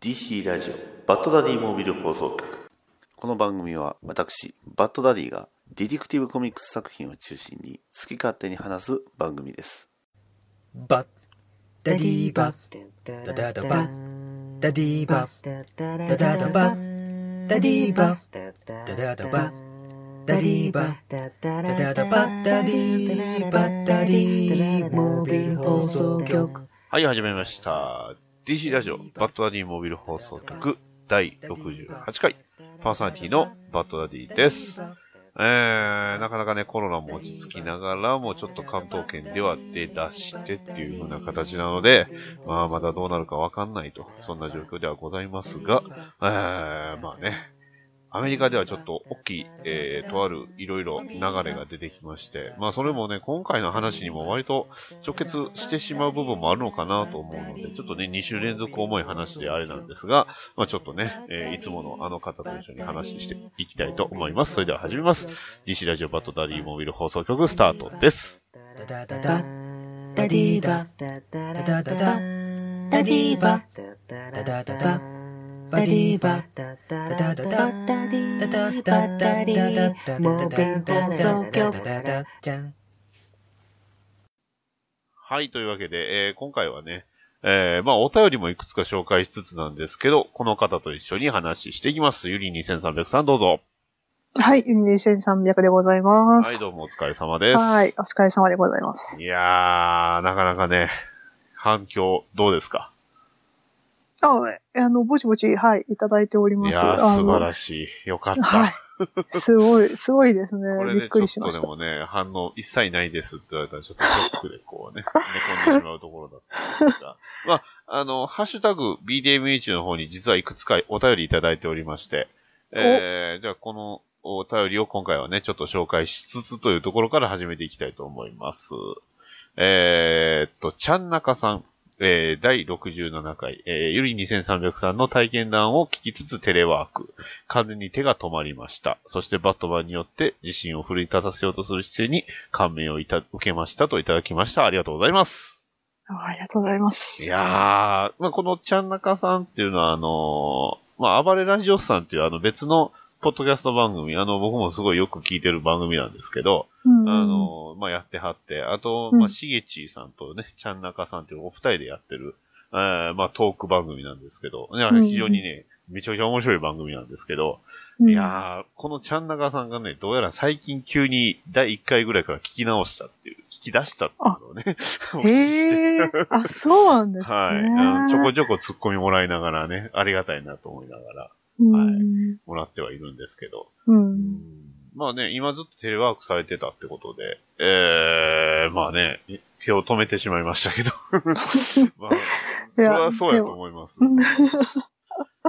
DC ラジオバッドダディモービル放送局。この番組は私バッドダディがディティクティブコミックス作品を中心に好き勝手に話す番組です。バッダディーバッダダダバッダディーバッダダダバッダディーバッダダダバッダディーバッダダダバッダディーバッダディーモービル放送局。はい始めました DC ラジオバッドダディモービル放送局第68回パーソナリティのバッドダディです。えー、なかなかね、コロナも落ち着きながらも、ちょっと関東圏では出だしてっていう風な形なので、まあ、まだどうなるかわかんないと、そんな状況ではございますが、えー、まあね、アメリカではちょっと大きい、えー、とあるいろいろ流れが出てきまして、まあそれもね、今回の話にも割と直結してしまう部分もあるのかなと思うので、ちょっとね、2週連続重い話であれなんですが、まあちょっとね、えー、いつものあの方と一緒に話していきたいと思います。それでは始めます。DC ラジオバットダディモビル放送局スタートです。ダディーバダダダダダディーバダダダダバディーバダダダダダディーダダダダディーモービル放送局はい、というわけで、えー、今回はね、えー、まあ、お便りもいくつか紹介しつつなんですけど、この方と一緒に話していきます。ゆり2300さんどうぞ。はい、ゆり2300でございます。はい、どうもお疲れ様です。はい、お疲れ様でございます。いやー、なかなかね、反響どうですか？あ、あの、ぼちぼち、はい、いただいております。いや素晴らしい。よかった。はい。すごい、すごいですね。これびっくりしました。でもね、反応一切ないですって言われたら、ちょっとショックでこうね、寝込んでしまうところだったんですが。まあ、あの、ハッシュタグ BDMH の方に実はいくつかお便りいただいておりまして、えー、じゃあこのお便りを今回はね、ちょっと紹介しつつというところから始めていきたいと思います。えー、っと、ちゃんなかさん。えー、第67回、えー、ゆり2300さんの体験談を聞きつつテレワーク。完全に手が止まりました。そしてバットマンによって自身を奮い立たせようとする姿勢に感銘をいた受けましたといただきました。ありがとうございます。ありがとうございます。いやー、まあ、このちゃんなかさんっていうのは、あのー、まあ、暴れラジオスさんっていうあの別のポッドキャスト番組、あの、僕もすごいよく聞いてる番組なんですけど、うん、あの、まあ、やってはって、あと、まあ、しげちーさんとね、ちゃんなかさんっていうお二人でやってる、えー、まあ、トーク番組なんですけど、非常にね、めちゃくちゃ面白い番組なんですけど、うん、いやー、このちゃんなかさんがね、どうやら最近急に第1回ぐらいから聞き直したっていう、聞き出したっていうのをね。へー。あ、そうなんですね。はい。ちょこちょこ突っ込みもらいながらね、ありがたいなと思いながら。はい、もらってはいるんですけど。うん、まあね、今ずっとテレワークされてたってことで、えー、まあね、手を止めてしまいましたけど。まあ、それはそうやと思います。ま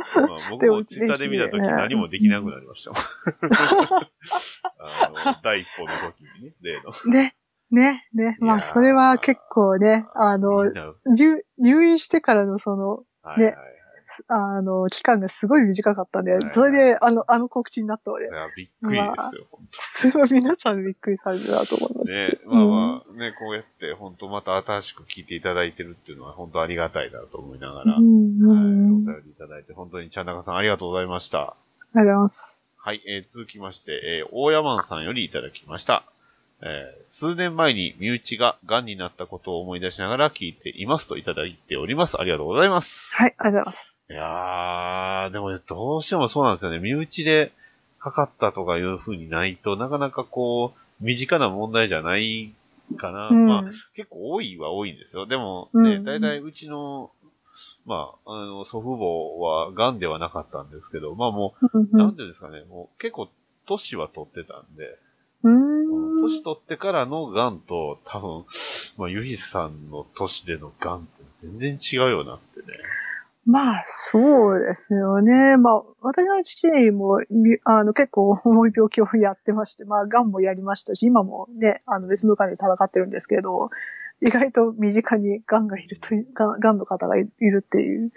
あ、僕もツイッターで見たとき何もできなくなりました。あの、第一歩の時にね、例の。ね。ね、ね。まあ、それは結構ね、あの、入院してからのその、ね、はいはい あの、期間がすごい短かったんで、はいはい、それで、あの、あの告知になったので。いや、びっくりですよ。まあ、すごい皆さんびっくりされるなと思いますね、まあまあ、ね、こうやって、本当また新しく聞いていただいてるっていうのは、本当ありがたいなと思いながら、うん、はい、お便りいただいて、本当にちゃんなかさんありがとうございました。ありがとうございます。はい、えー、続きまして、えー、大山さんよりいただきました。えー、数年前に身内が癌になったことを思い出しながら聞いていますといただいております。ありがとうございます。はい、ありがとうございます。いやー、でもどうしてもそうなんですよね。身内でかかったとかいう風にないとなかなかこう、身近な問題じゃないかな。うん、まあ、結構多いは多いんですよ。でもね、だいたいうちの、まあ、あの、祖父母は癌ではなかったんですけど、まあもう、なんていうんですかね、もう結構年は取ってたんで、年取ってからの癌と、多分、まあ、ゆりさんの年での癌って全然違うよなってね。まあ、そうですよね。まあ、私の父も、あの、結構重い病気をやってまして、まあ、癌もやりましたし、今もね、あの、別の癌で戦ってるんですけど、意外と身近に癌がいるという、癌の方がいるっていう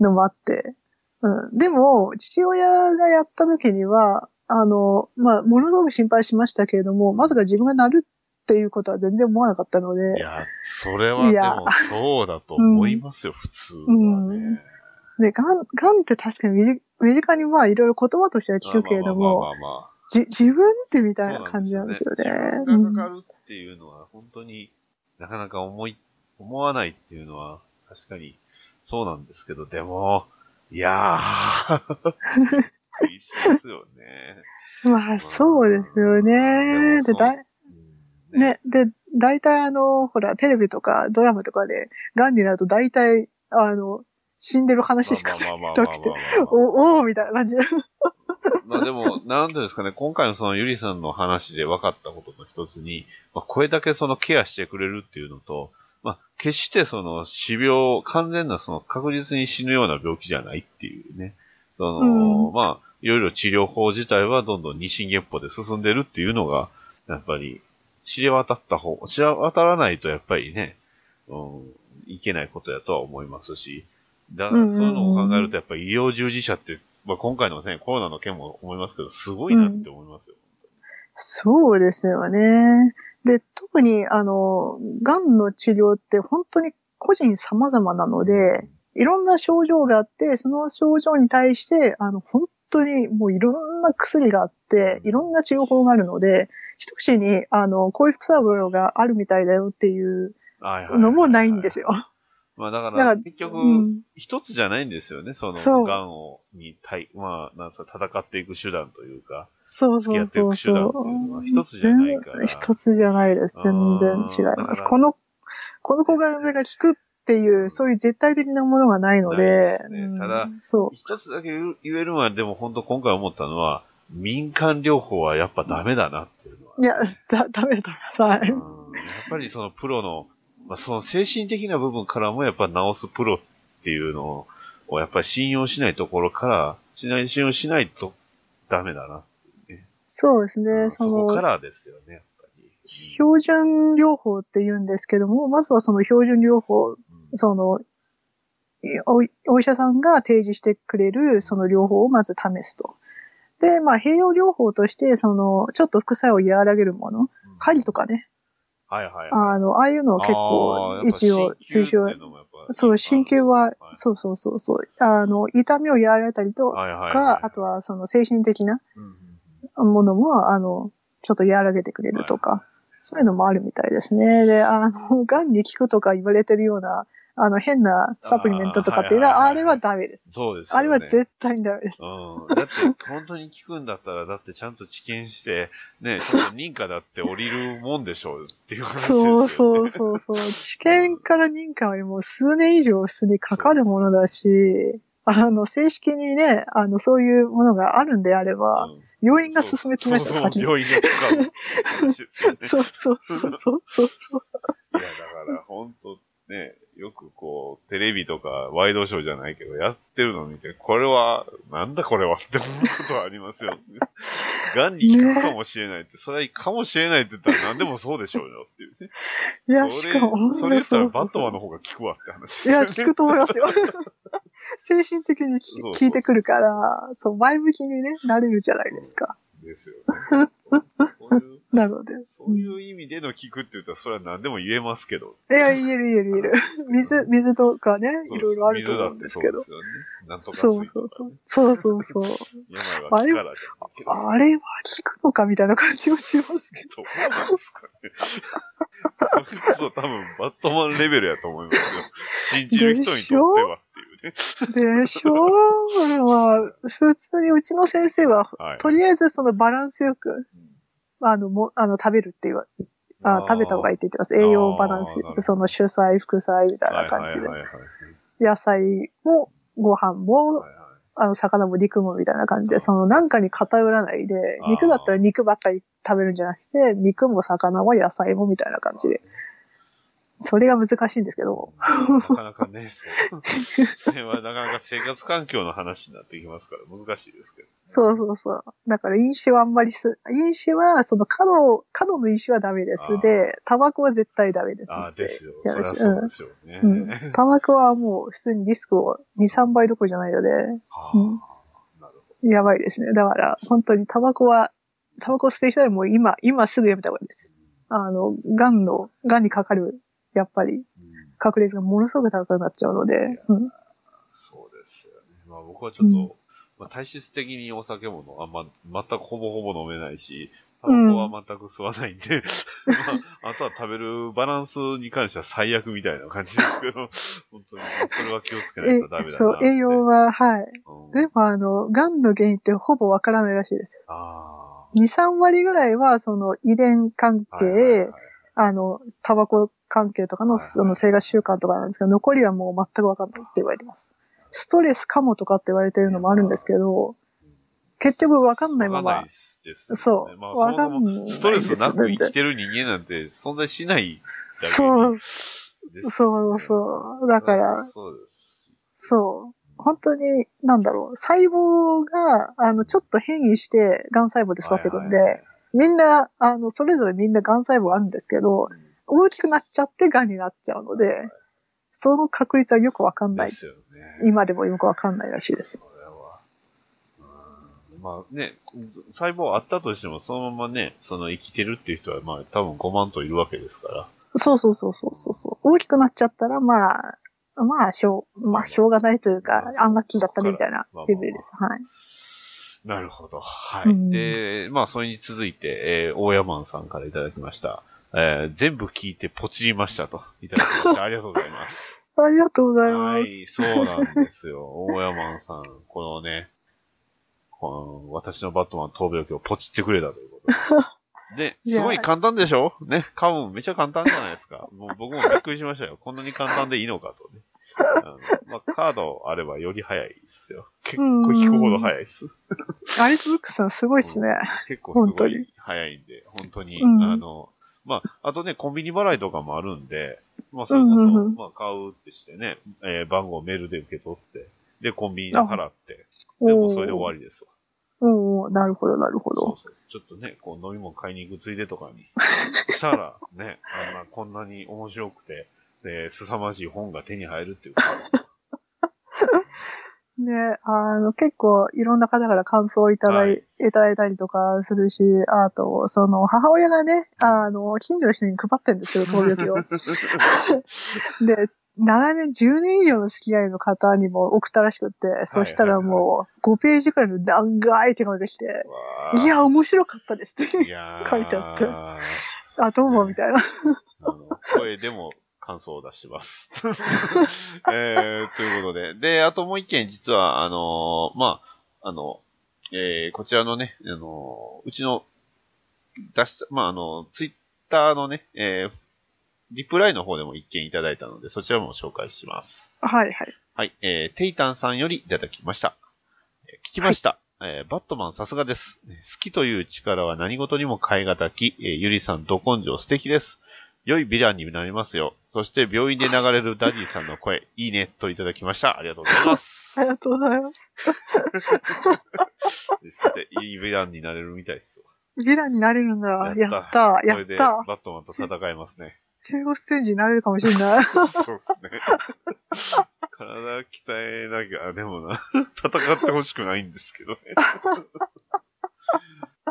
のもあって、うん。でも、父親がやった時には、あの、まあ、ものすごく心配しましたけれども、まさか自分がなるっていうことは全然思わなかったので。いや、それはでもそうだと思いますよ、うん、普通はね。で、がん、がんって確かに身近身近にまあいろいろ言葉としては聞くけれども、じ、自分ってみたいな感じなんですよね。自分がかかるっていうのは、本当になかなか思い、思わないっていうのは、確かにそうなんですけど、でも、いやー、厳しいですよね。う んまあそうですよね。で、だね、で、大体あの、ほら、テレビとかドラマとかで、癌になると大体、あの、死んでる話しかまあまあまあまあときてお、おーみたいな感じ。まあでも、なんですかね、今回のそのゆりさんの話で分かったことの一つに、まあこれだけそのケアしてくれるっていうのと、まあ決してその死病、完全なその確実に死ぬような病気じゃないっていうね。その、うんまあ、いろいろ治療法自体はどんどん日進月歩で進んでるっていうのが、やっぱり知れ渡った方、知れ渡らないとやっぱりね、うん、いけないことやとは思いますし、だからそういうのを考えるとやっぱり医療従事者って、まあ今回のね、コロナの件も思いますけど、すごいなって思いますよ。そうですよね。で、特に、あの、癌の治療って本当に個人様々なので、いろんな症状があって、その症状に対して、あの、本当にもういろんな薬があって、いろんな治療法があるので、一口に、あの、こういう副作用があるみたいだよっていうのもないんですよ。まあだからら、結局、うん。一つじゃないんですよね、その、そう癌を、に対、まあ、なんすか、戦っていく手段というか、そうそうそう付き合っていく手段っていうのは一つじゃないから全一つじゃないです。全然違います。この、この抗がん剤が効くっていう、そういう絶対的なものがないのでです、ねうんただそう。一つだけ言えるのは、でも本当今回思ったのは、民間療法はやっぱダメだなっていうのは。いや、だ、ダメだと思います。やっぱりそのプロの、まあ、その精神的な部分からもやっぱ治すプロっていうのをやっぱり信用しないところから、しない、信用しないとダメだな。そうですうね。そんそこかの、らですよね、やっぱり。標準療法って言うんですけども、まずはその標準療法、うんその、いおいお医者さんが提示してくれるその療法をまず試すと。で、まあ、併用療法として、その、ちょっと副作用を和らげるもの、針とかね、はいはいはい。あの、ああいうのを結構一応推奨そう、鍼灸ははい、そうそうそうそう、あの、痛みを和らげたりとはいはいはいか、あとはその精神的なものも、あの、ちょっと和らげてくれるとか、そういうのもあるみたいですね。で、あの、癌に効くとか言われてるような、あの、変なサプリメントとかっていうのは、あれはダメです。そうですよね。あれは絶対にダメです。うん。だって、本当に効くんだったら、だってちゃんと治験して、ね、ちょっと認可だって降りるもんでしょうっていう話ですよ、ね。そうそうそうそう。治験から認可はもう数年以上普通にかかるものだし、あの、正式にね、あの、そういうものがあるんであれば、うん病院が進めてました、そう。そう病院が使う話ですよね。そうそうそうそうそうそう。いや、だから、本当ね、よくこう、テレビとか、ワイドショーじゃないけど、やってるのを見て、これは、なんだこれはって思うことはありますよね。癌に効くかもしれないって、それはかもしれないって言ったら何でもそうでしょうよっていうね。いや、しかも、それ言ったらバットマンの方が効くわって話いや、聞くと思いますよ。精神的にそうそう聞いてくるから、そう、前向きにね、なれるじゃないですか。ですよね。なので。そういう意味での聞くって言ったら、それは何でも言えますけど。いや、言える言える言える。水、水とかね、いろいろあると思うんですけど。そうですよね。なんとかねそうそう。そうそうそう。病は気からじゃないけど。あれは聞くのかみたいな感じもしますけど。どうなんですかね。それこそ多分バットマンレベルやと思いますよ。信じる人にとってはね。でしょ？うまあ、普通にうちの先生は、はい。とりあえずそのバランスよく、あの、も、あの、食べるっていう、あ食べた方がいいって言ってます。栄養バランスその主菜、副菜みたいはない感じで。野菜も、ご飯も、はいはいあの、魚も肉もみたいな感じで、その、なんかに偏らないで肉だったら肉ばっかり食べるんじゃなくて、肉も魚も野菜もみたいな感じで。それが難しいんですけど。なかなかね、それはなかなか生活環境の話になってきますから難しいですけど。そうそうそう。だから飲酒はあんまりす、飲酒は、その過度、過度の飲酒はダメです。で、タバコは絶対ダメです。ああ、ですよ。そりゃそうでしょうね。うん。うん。タバコはもう普通にリスクを2、3倍どころじゃないので、はあうんやばいですね。だから、本当にタバコは、タバコ捨てる人はもう今、今すぐやめた方がいいです。あの、癌の、癌にかかる、やっぱり、確率がものすごく高くなっちゃうので、うん。そうですよまあ僕はちょっと、うんまあ、体質的にお酒ものあんま、全くほぼほぼ飲めないし、タバコは全く吸わないんで、まあ、あとは食べるバランスに関しては最悪みたいな感じですけど、本当に、それは気をつけないえとダメだな。そう、栄養は、はい。うん、でも、あの、癌の原因ってほぼわからないらしいです。あ2、3割ぐらいは、その遺伝関あ。係、はいはいはいあの、タバコ関係とかの、その生活習慣とかなんですけど、残りはもう全くわかんないって言われてます。ストレスかもとかって言われてるのもあるんですけど、わ局わかんないままわかんない、ですよねそう、まあ、わかんない。ストレスなく生きてる人間なんて存在しないそう、ですよねそうそう。だから、そうです。そう。本当に、なんだろう、細胞が、あの、ちょっと変異して、癌細胞で育っていくんで、はいはいはいみんな、あの、それぞれみんな癌細胞あるんですけど、大きくなっちゃって癌になっちゃうので、その確率はよくわかんないで。すよね。今でもよくわかんないらしいです。まあね、細胞あったとしても、そのままね、その生きてるっていう人は、まあ多分5万といるわけですから。そうそうそうそうそうそう。大きくなっちゃったら、まあ、まあ、しょう、まあ、しょうがないというか、アンラッキーだったねみたいなレベルです。はい。なるほど。はい。うんで、まあそれに続いて、えー、大山さんからいただきました。えー全部聞いてポチりましたと。いただきました。ありがとうございます。ありがとうございます。はい、そうなんですよ。大山さん、このね、この私のバットマン闘病記をポチってくれたということで。で、いやすごい簡単でしょ？ね、買うのめちゃ簡単じゃないですか。もう僕もびっくりしましたよ。こんなに簡単でいいのかとね。まあ、カードあればより早いですよ。結構引くほど早いです。アリスブックさんすごいっすね。結構すごい早いんで、本当に、うんあの、まあ、あとね、コンビニ払いとかもあるんで、まあ、それこそ、うんうんうんまあ、買うってしてね、えー番号メールで受け取って、で、コンビニで払って、でもうそれで終わりですわ。おおなるほど、なるほど。そうそう。ちょっとね、こう飲み物買いに行くついでとかに、したら、ね、あんな、こんなに面白くて、で、凄まじい本が手に入るっていうこ ね、あの、結構いろんな方から感想をいただい,、はいい、ただいたりとかするし、あと、その、母親がね、あの、近所の人に配ってるんですけど、闘病記を。で、長年、10年以上の付き合いの方にも送ったらしくって、そしたらもう、5ページくらいの長い手紙が来て、わーいや、面白かったですって。書いてあってあ、どうも、みたいな。声でも感想を出してます。えー、ということで。で、あともう一件実は、あのーまあ、あの、えー、こちらのね、あのーうちの、出した、まあ、あの、ツイッターのね、えー、リプライの方でも一件いただいたので、そちらも紹介します。はい、はい。はい、えー、テイタンさんよりいただきました。えー聞きました。えーバットマンさすがです。好きという力は何事にも変え難き、えーゆりさんど根性素敵です。良いヴィランになりますよ。そして病院で流れるダディさんの声、いいね、といただきました。ありがとうございます。ありがとうございます。ですっていいヴィランになれるみたいですよ。ヴィランになれるんだ。やった。やこれでった。バットマンと戦えますね。中国ステージになれるかもしれない。そうですね。体鍛えなきゃ、あでもな、戦ってほしくないんですけどね。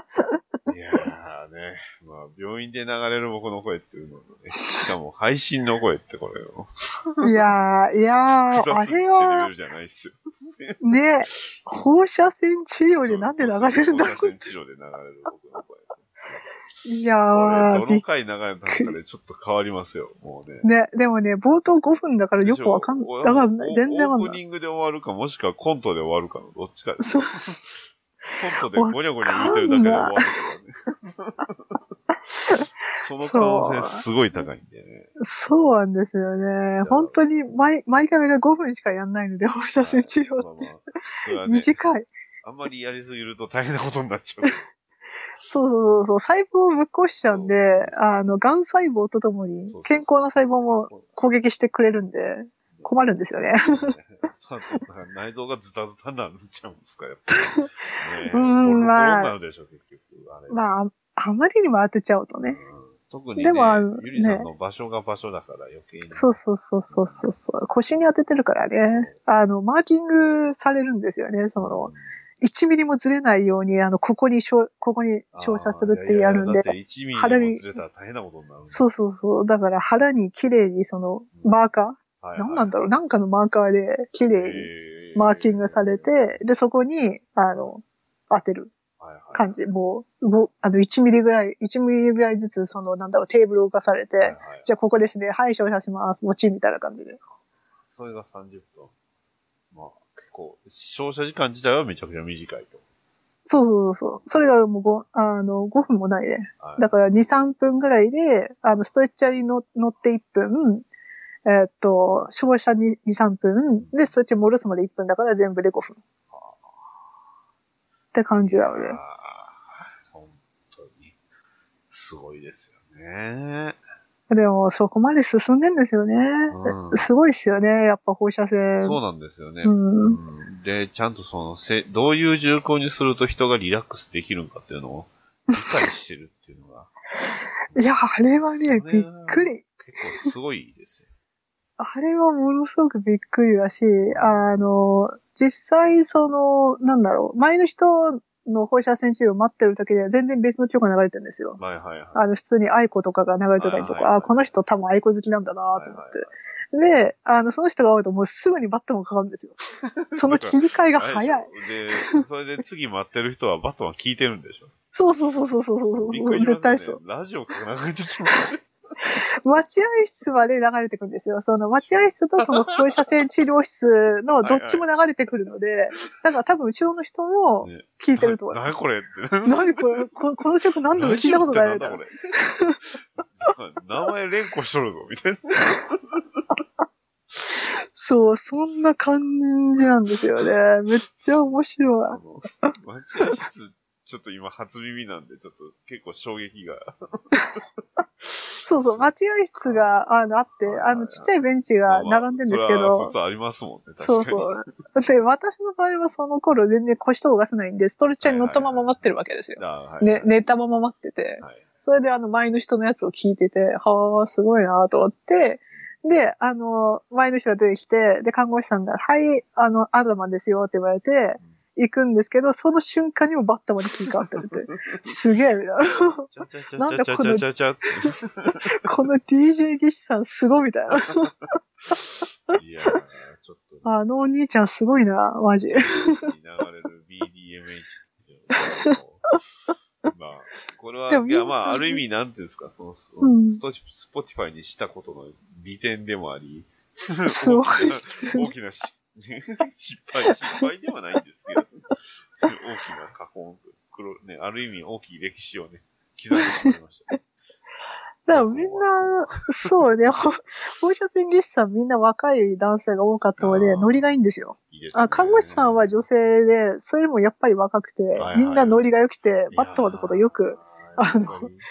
いやーね、まあ、病院で流れる僕の声っていうのもね、しかも配信の声ってこれを、いやー、いやー、あれはル、じゃないっすよ。ね、放射線治療でなんで流れるんだろ放射線治療で流れる僕の声。う。いやー、びどの回流れたのかでちょっと変わりますよ、もうね。ね、でもね、冒頭5分だからよくわかんない。わかんない。全然わかんない。オープニングで終わるか、もしくはコントで終わるかのどっちかです。そうコントでゴニョゴニョ言ってるだけで終わるからね。その可能性すごい高いんでね。そうなんですよね。本当に毎、毎回が5分しかやんないので、放射線治療って。まあまあね、短い。あんまりやりすぎると大変なことになっちゃう。そうそうそう、細胞をぶっ壊しちゃうんで、あの、癌細胞とともに健康な細胞も攻撃してくれるんで、困るんですよね。内臓がズタズタになっちゃうんですか、やっぱり。ねえうーんまあどうなるでしょう、結局。あれ。まあ、あまりにも当てちゃうとね。うん特にね、でもあのゆりさんの場所が場所だから余計に。そうそうそうそうそうそう。腰に当ててるからね。あの、マーキングされるんですよね。その、1ミリもずれないように、あの、ここにしょ、ここに照射するってやるんでいやいやだっ。て1ミリもずれたら大変なことになるそうそうそう。だから腹に綺麗にその、マーカー、はい何なんだろう？なんかのマーカーで綺麗にえーマーキングされて、で、そこに、あの、当てるはいはい感じ。もう、動あの、1ミリぐらい、1ミリぐらいずつ、その、なんだろう、テーブルを動かされて、はいはいじゃあここですね、はい、照射します、もちみたいな感じで。それが30分。まあ、結構、照射時間自体はめちゃくちゃ短いと。そうそうそう。それがもう5、あの、5分もないね。はいだから2、3分ぐらいで、あの、ストレッチャーに乗乗って1分、えーっと、照射に2、3分、で、ストレッチ戻すまで1分だから全部で5分。って感じなので。あー本当に、すごいですよね。でも、そこまで進んでんですよね。うんすごいですよね、やっぱ放射線。そうなんですよね。うんうんで、ちゃんとそのせ、どういう重厚にすると人がリラックスできるのかっていうのを理解してるっていうのが、いや、あれはね、びっくり。結構すごいですよ。あれはものすごくびっくりだし、あの、実際その、なんだろう、前の人の放射線治療を待ってる時では全然別の曲が流れてるんですよ。はいはいはい。あの、普通に愛子とかが流れてたりとか、はいはいはいあ、この人多分愛子好きなんだなと思っはいはいて。で、あの、その人が会うともうすぐにバットもかかるんですよ。その切り替えが早い。でそれで次待ってる人はバトンは聞いてるんでしょ そうそうそうそうそうそう。ね絶対そう。ラジオから流れてきますね。待合室まで流れてくるんですよ。その待合室とその放射線治療室のどっちも流れてくるので、だから多分後ろの人もね聞いてると思います。何これ？って。何これ？ここの曲何度も聞いたことないみたいな。名前連呼しとるぞ、みたいな。そう、そんな感じなんですよね。めっちゃ面白い。待合室、ちょっと今初耳なんで、ちょっと結構衝撃が。そうそう、待合室があのあって、あのちっちゃいベンチが並んでるんですけまあまあそありますもんね、確かに。そうそう。で、私の場合はその頃全然腰と動かせないんで、ストレッチャーに乗ったまま待ってるわけですよ。ね、寝たまま待ってて。はいそれであの前の人のやつを聞いてて、はあ、すごいなと思って、で、あの、前の人が出てきて、で、看護師さんが、はい、あの、アドマンですよって言われて、行くんですけど、その瞬間にもバッタまで切り替わってて。すげえ、みたいな。なんでちゃこの。この DJ 技師さんすごいみたいな。いやー、ちょっと、あのお兄ちゃんすごいな、マジ。に流れる BDMH まあ、これは、でもいや、まあ、ある意味、なんていうんですか、その、スうんストスポティファイにしたことの利点でもあり、すごい 大きな、大きなし 失敗、失敗ではないんですけど、大きな過本、黒、ね、ある意味大きい歴史をね、刻んでしまいました。だからみんな、そうね、ほ 放射線技師さんみんな若い男性が多かったので、ノリがいいんですよ。いいですね。あ、看護師さんは女性で、それでもやっぱり若くてはいはい、みんなノリが良くて、バットマンのことをよくあの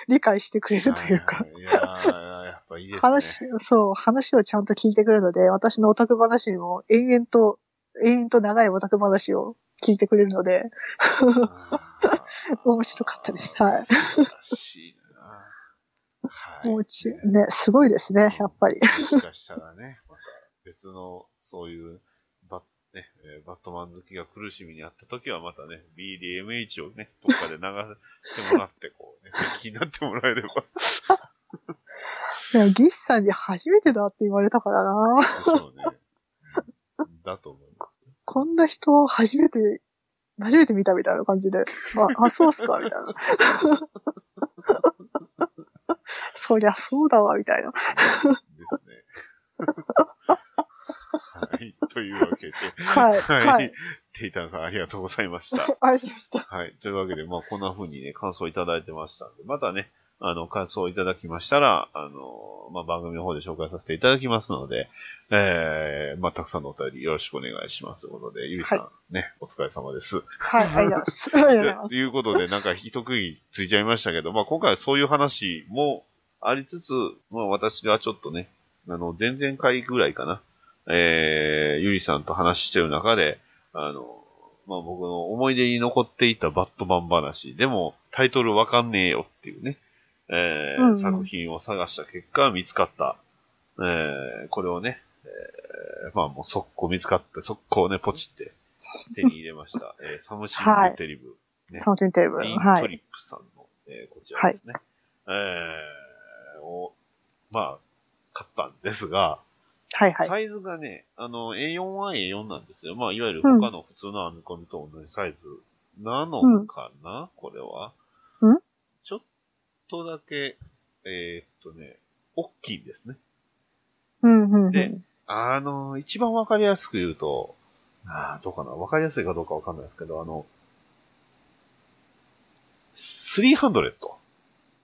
理解してくれるというか、いやぱいいですね。話、そう、話をちゃんと聞いてくれるので、私のオタク話にも延々と、延々と長いオタク話を聞いてくれるので、面白かったです。はい。素晴らしいな。はい。もうち、ね、すごいですね、やっぱり。もしかしたらね、別の、そういう、バッ、ね、えーバットマン好きが苦しみにあった時はまたね、BDMH をね、どっかで流してもらって、こうね、気になってもらえれば、でもギッさんに初めてだって言われたからな。でしょうね。だと思います。こんな人初めて、初めて見たみたいな感じで、あ、あそうっすかみたいな。そりゃそうだわ、みたいな。ですね。はい。というわけで、はいは。はいい。テイタンさんありがとうございました。ありがとうございました。はい。というわけで、まあ、こんな風にね、感想いただいてましたんで、またね、あの、感想いただきましたら、あの、まあ、番組の方で紹介させていただきますので、えー、まあ、たくさんのお便りよろしくお願いします。ということで、ゆりさん、ね、お疲れ様です。はい、ありがとうございます。ということで、なんか一区切りついちゃいましたけど、まあ、今回はそういう話もありつつ、まあ、私がちょっとね、あの、前々回ぐらいかな、えー、ゆりさんと話してる中で、あの、まあ、僕の思い出に残っていたバットマン話、でもタイトルわかんねえよっていうね、えーうんうん作品を探した結果見つかった、えー、これをね、えー、まあもう速攻見つかって、速攻ね、ポチって手に入れました。えー、サムシングテレビ、ねサウテンテーブル。リントリはい。ップさんの、えーこちらですね。えーを、まあ、買ったんですが、はいはい。サイズがね、あの、A4 は A4 なんですよ。まあ、いわゆる他の普通の編み込みと同じサイズなのかな、これは。んちょっとだけ、えーっとね、大きいんですね。うん、うん、うでん。あの、一番わかりやすく言うと、あーどうかなわかりやすいかどうかわかんないですけど、あの、300。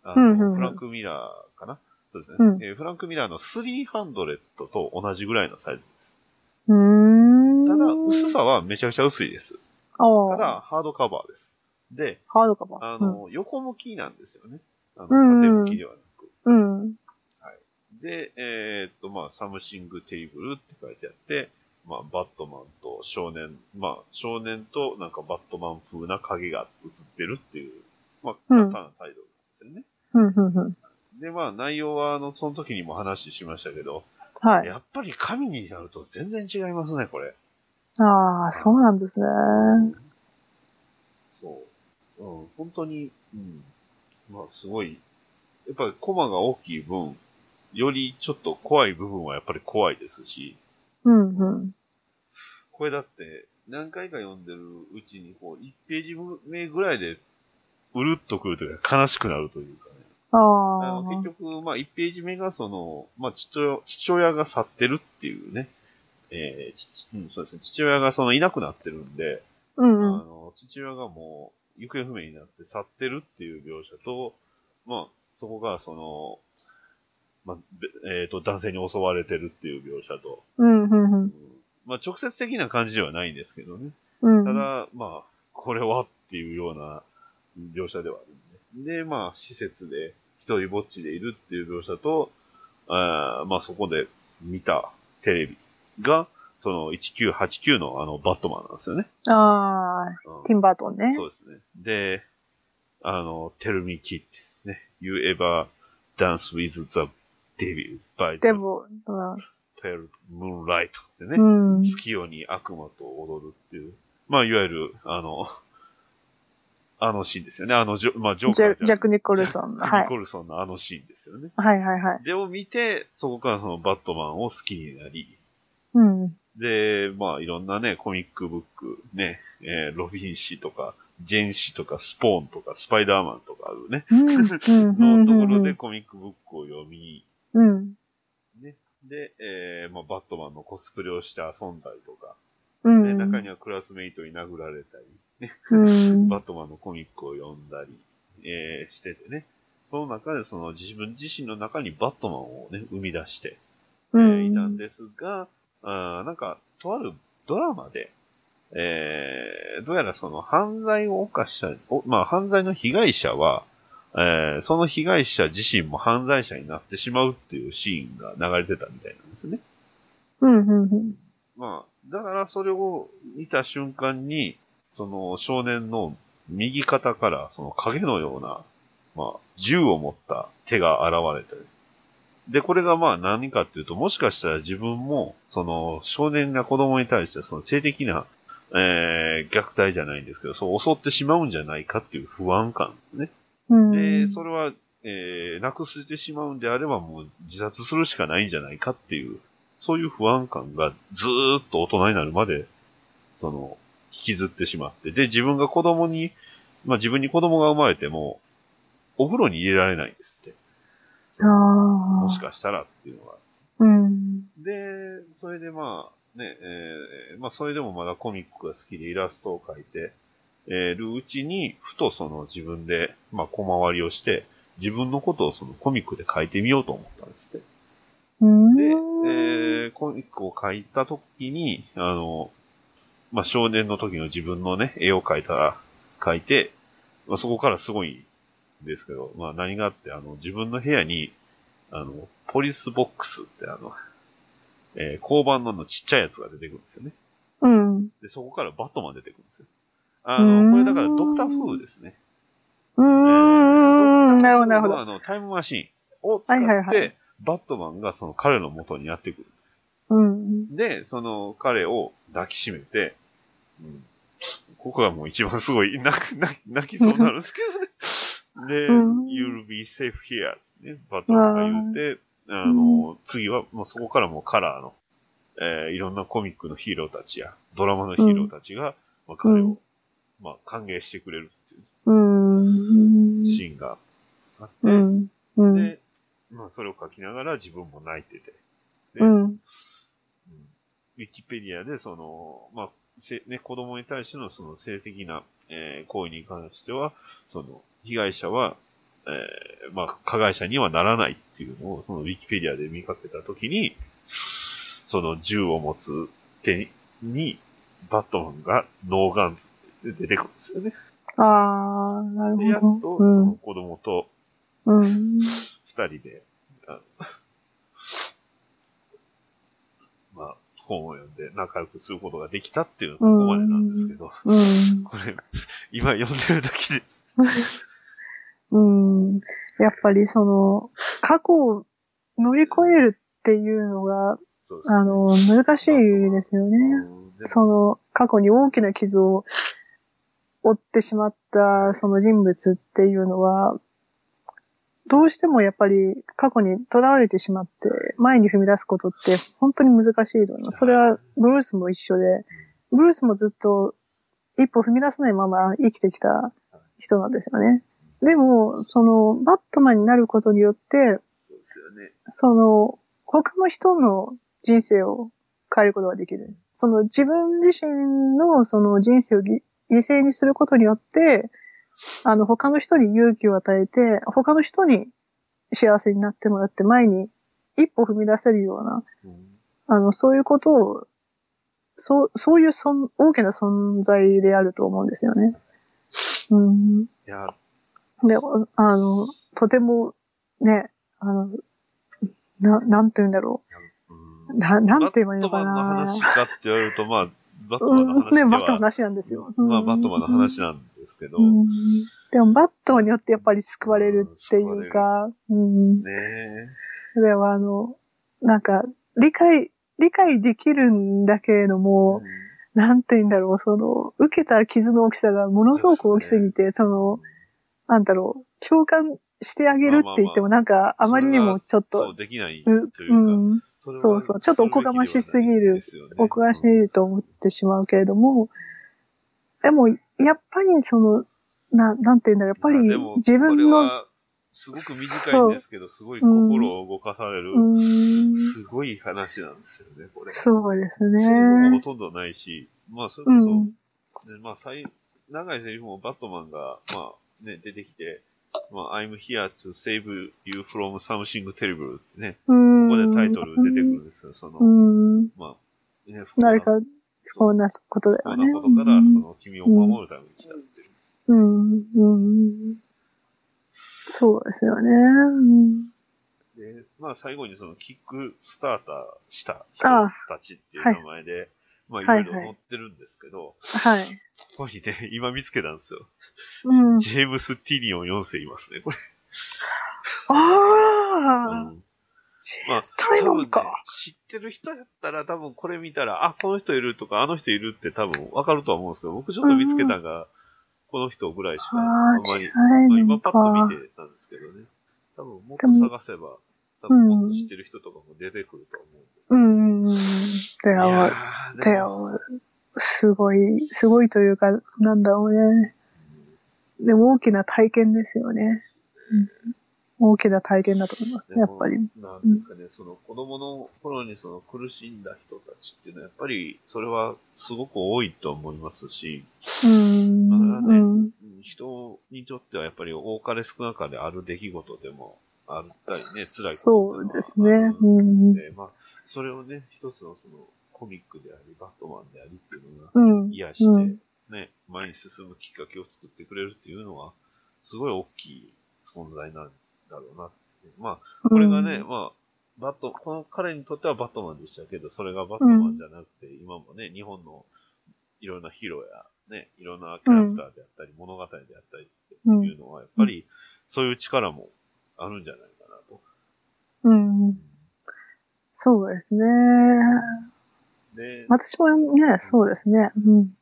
あのうんうんうんフランクミラーかなそうですね、うんえーフランクミラーの300と同じぐらいのサイズです。ただ、薄さはめちゃくちゃ薄いです。ただ、ハードカバーです。で、ハードカバー。あの、横向きなんですよね。あの、うん縦向きではなく。うん。うん。で、えーっと、まあ、 something terrible って書いてあって、まあ、バットマンと少年、まあ、少年となんかバットマン風な影が映ってるっていう、まあ、うん簡単なタイトルなんですよね。うん、うん、うん。で、まあ、内容は、あの、その時にも話しましたけど、はい。やっぱり紙になると全然違いますね、これ。ああ、そうなんですね。そう。うん、本当に、うん。まあ、すごい、やっぱりコマが大きい分、よりちょっと怖い部分はやっぱり怖いですし、うん、うん。これだって、何回か読んでるうちに、こう、1ページ目ぐらいで、うるっとくるというか、悲しくなるというかね。ああ結局、まあ、1ページ目がその、まあ、父親、父親が去ってるっていうね。えー父うん、そうですね。父親がそのいなくなってるんで、うん、あうん。の、父親がもう、行方不明になって去ってるっていう描写と、まあ、そこがその、まあ、べえっ、と、男性に襲われてるっていう描写と、うん、うん、ううんん。まあ、直接的な感じではないんですけどね。うん。ただ、まあ、これはっていうような描写ではあるんで。で、まあ、施設で一人ぼっちでいるっていう描写と、あーまあ、そこで見たテレビが、その1989のあの、バットマンなんですよね。ああ、うんティンバートンね。そうですね。で、あの、Tell me kid, ね。You ever dance with the devil by で the pale moonlight ってね。うん。月夜に悪魔と踊るっていう。まあ、いわゆる、あの、あのシーンですよね。あの、ジョまあ、ジョーカジーャジャック・ニコルソンの。はいジャックニ。コルソンのあのシーンですよね。はいはいはい。でを見て、そこからそのバットマンを好きになり、うん。で、まあ、いろんなね、コミックブック、ね、えーロビン氏とか、ジェン氏とか、スポーンとか、スパイダーマンとかあるね。のところうん。でコミックブックを読み、うん。ね、で、えーまあ、バットマンのコスプレをして遊んだりとか、でうん。中にはクラスメイトに殴られたり、うん。バットマンのコミックを読んだり、えーしててね。その中でその自分自身の中にバットマンをね、生み出して、えうん。ーいたんですが、あーなんか、とあるドラマで、えーどうやらその犯罪を犯した、おまあ犯罪の被害者は、えーその被害者自身も犯罪者になってしまうっていうシーンが流れてたみたいなんですね。うん。うん。まあ、だからそれを見た瞬間に、その少年の右肩からその影のような、まあ、銃を持った手が現れてる。で、これがまあ何かっていうと、もしかしたら自分も、その少年が子供に対してその性的な、えー、虐待じゃないんですけど、そう襲ってしまうんじゃないかっていう不安感ね。うん。で、それは、えー、なくしてしまうんであればもう自殺するしかないんじゃないかっていう、そういう不安感がずーっと大人になるまで、その、引きずってしまって、で、自分が子供に、まあ自分に子供が生まれても、お風呂に入れられないんですって。ああ。もしかしたらっていうのが。うん。で、それでまあ、ね、えーまあそれでもまだコミックが好きでイラストを描いて、えーるうちに、ふとその自分で、まあ小回りをして、自分のことをそのコミックで書いてみようと思ったんですって。うん。で、えーコミックを書いたときに、あの、まあ、少年の時の自分のね、絵を描いたら、描いて、まあ、そこからすごいんですけど、まあ、何があって、あの、自分の部屋に、あの、ポリスボックスってあの、えー交番のあのちっちゃいやつが出てくるんですよね。うん。で、そこからバットマン出てくるんですよ。あの、これだからドクターフーですね。うん。なるほど、なるほど。あの、タイムマシンを使って、はいはいはいバットマンがその彼の元にやってくる。うん。で、その彼を抱きしめて、うん、ここがもう一番すごい泣き泣きそうになるんですけどね。で、うん。You'll be safe here, ね、バットマンが言って、あの、次はもうそこからもうカラーのえーいろんなコミックのヒーローたちや、ドラマのヒーローたちが、まあ、彼を、うんまあ、歓迎してくれるっていううん。シーンがあって。で、まあ、それを書きながら自分も泣いてて、でウィキペディアで、その、まあ、せね、子供に対してのその性的な、えー行為に関しては、その、被害者は、えーまあ、加害者にはならないっていうのを、そのウィキペディアで見かけたときに、その銃を持つ手に、バットマンが no guns って出てくるんですよね。ああ、なで、やっるほと、ど。その子供とうん。うん。二人で、あまあ、本を読んで仲良くすることができたっていうここまでなんですけど、うん。これ、今読んでるだけで、うん。やっぱりその、過去を乗り越えるっていうのが、あの、難しいですよね。その、過去に大きな傷を負ってしまったその人物っていうのは、どうしてもやっぱり過去に囚われてしまって前に踏み出すことって本当に難しいと思います。それはブルースも一緒で、ブルースもずっと一歩踏み出さないまま生きてきた人なんですよね。でも、その、バットマンになることによって、そ。の、他の人の人生を変えることができる。その自分自身のその人生を犠牲にすることによって、あの、他の人に勇気を与えて、他の人に幸せになってもらって前に一歩踏み出せるような、うんあの、そういうことを、そう、そういうそん大きな存在であると思うんですよね。うん。いや、で、あの、とても、ね、あの、な、なんて言うんだろうんう。な、なんて言えばいいのかバットマンのな。話かって言われると、まあ、バットうん、マンの話でね、は、バットマンの話なんですよ。まあ、バットマンの話ななんですけど、うん。でも、バットによってやっぱり救われるっていうか、うん。ねえ。でも、あの、なんか、理解、理解できるんだけれども、なんて言うんだろう、その、受けた傷の大きさがものすごく大きすぎて、その、なんだろう、共感してあげるって言ってもなんか、あまりにもちょっそう、と、できないうというか、うん、そうそう。ちょっとおこがましすぎるね。おかしいと思ってしまうけれども、でも、やっぱりその、な、なんて言うんだろう、やっぱり自分の、すごく短いんですけど、すごい心を動かされる、うーん、すごい話なんですよね、これ。そうですセリフもほね。とんどないし、まあ、それうこそ、ん、ねまあ、最、長いセリフもバットマンが、まあ、ね、出てきて、まあ、I'm here to save you from something terrible ってね、こここでタイトル出てくるんですよ、その、うん、まあ、ね、誰か、不幸なことだ不幸なよね。ことから、その、君を守るために来たっていう。うん、うん。そうですよね。うんで、まあ最後にそのキックスターターした人あたちっていう名前で、まあいろいろ載ってるんですけど、はい。ここにね、今見つけたんですよ。うん。ジェームス・ティニオン4世いますね、これ。ああ、うん。まあ、スタイロン多分ねか。知ってる人やったら多分これ見たら、あ、この人いるとか、あの人いるって多分わかるとは思うんですけど、僕ちょっと見つけたのが、この人ぐらいしか、ああんあ、まり、今パッか。と見てたんですけどね。多分もっと探せば、多分もっと知ってる人とかも出てくると思うんですうん。でいやも、ーででもも、すごい、すごいというか、なん。だろうね。でも大きな体験ですよね。うん大きな体験だと思います、でもやっぱり。なんですかね、その子供の頃にその苦しんだ人たちっていうのは、やっぱりそれはすごく多いと思いますし、うん。まあねうん。うん人にとってはやっぱり多かれ少なかれある出来事でもあったりね、辛いそうですね。うん。で、まあ、それをね、一つのそのコミックであり、バットマンでありっていうのがうん。癒して、うんね、前に進むきっかけを作ってくれるっていうのは、すごい大きい存在なんだろうなって。まあ、これがね、まあ、バット、この彼にとってはバットマンでしたけど、それがバットマンじゃなくて、今もね、日本のいろんなヒーローや、ね、いろんなキャラクターであったり、物語であったりっていうのは、やっぱり、そういう力もあるんじゃないかなと。うん。そうですね。で、私もね、そうですね。うん。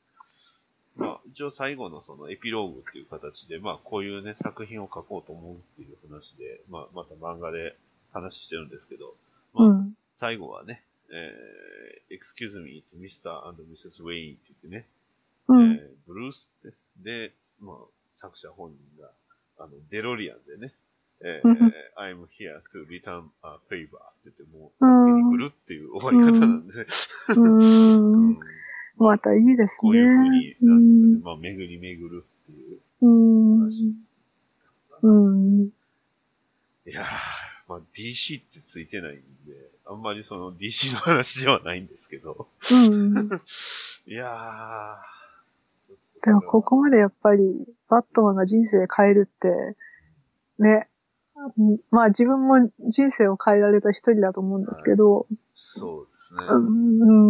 まあ、一応最後のそのエピローグっていう形で、まあ、こういうね、作品を書こうと思うっていう話で、まあ、また漫画で話してるんですけど、まあ、うん。最後はね、えー、Excuse me, Mr. and Mrs. Wayne って言ってね、うん。えーブルースって、で、まあ、作者本人が、あの、デロリアンでね、えー I'm here to return a favor って言って、もう、うん助けに来るっていう終わり方なんで、うーん。またいいですね。こういう風に、うなん。まあ、巡り巡るっていううん。話。うん。いやー、まあ、DC ってついてないんで、あんまりその DC の話ではないんですけど、うん。いやー、でもここまでやっぱり、バットマンが人生変えるって、ね。うんまあ自分も人生を変えられた一人だと思うんですけど、そうですね。う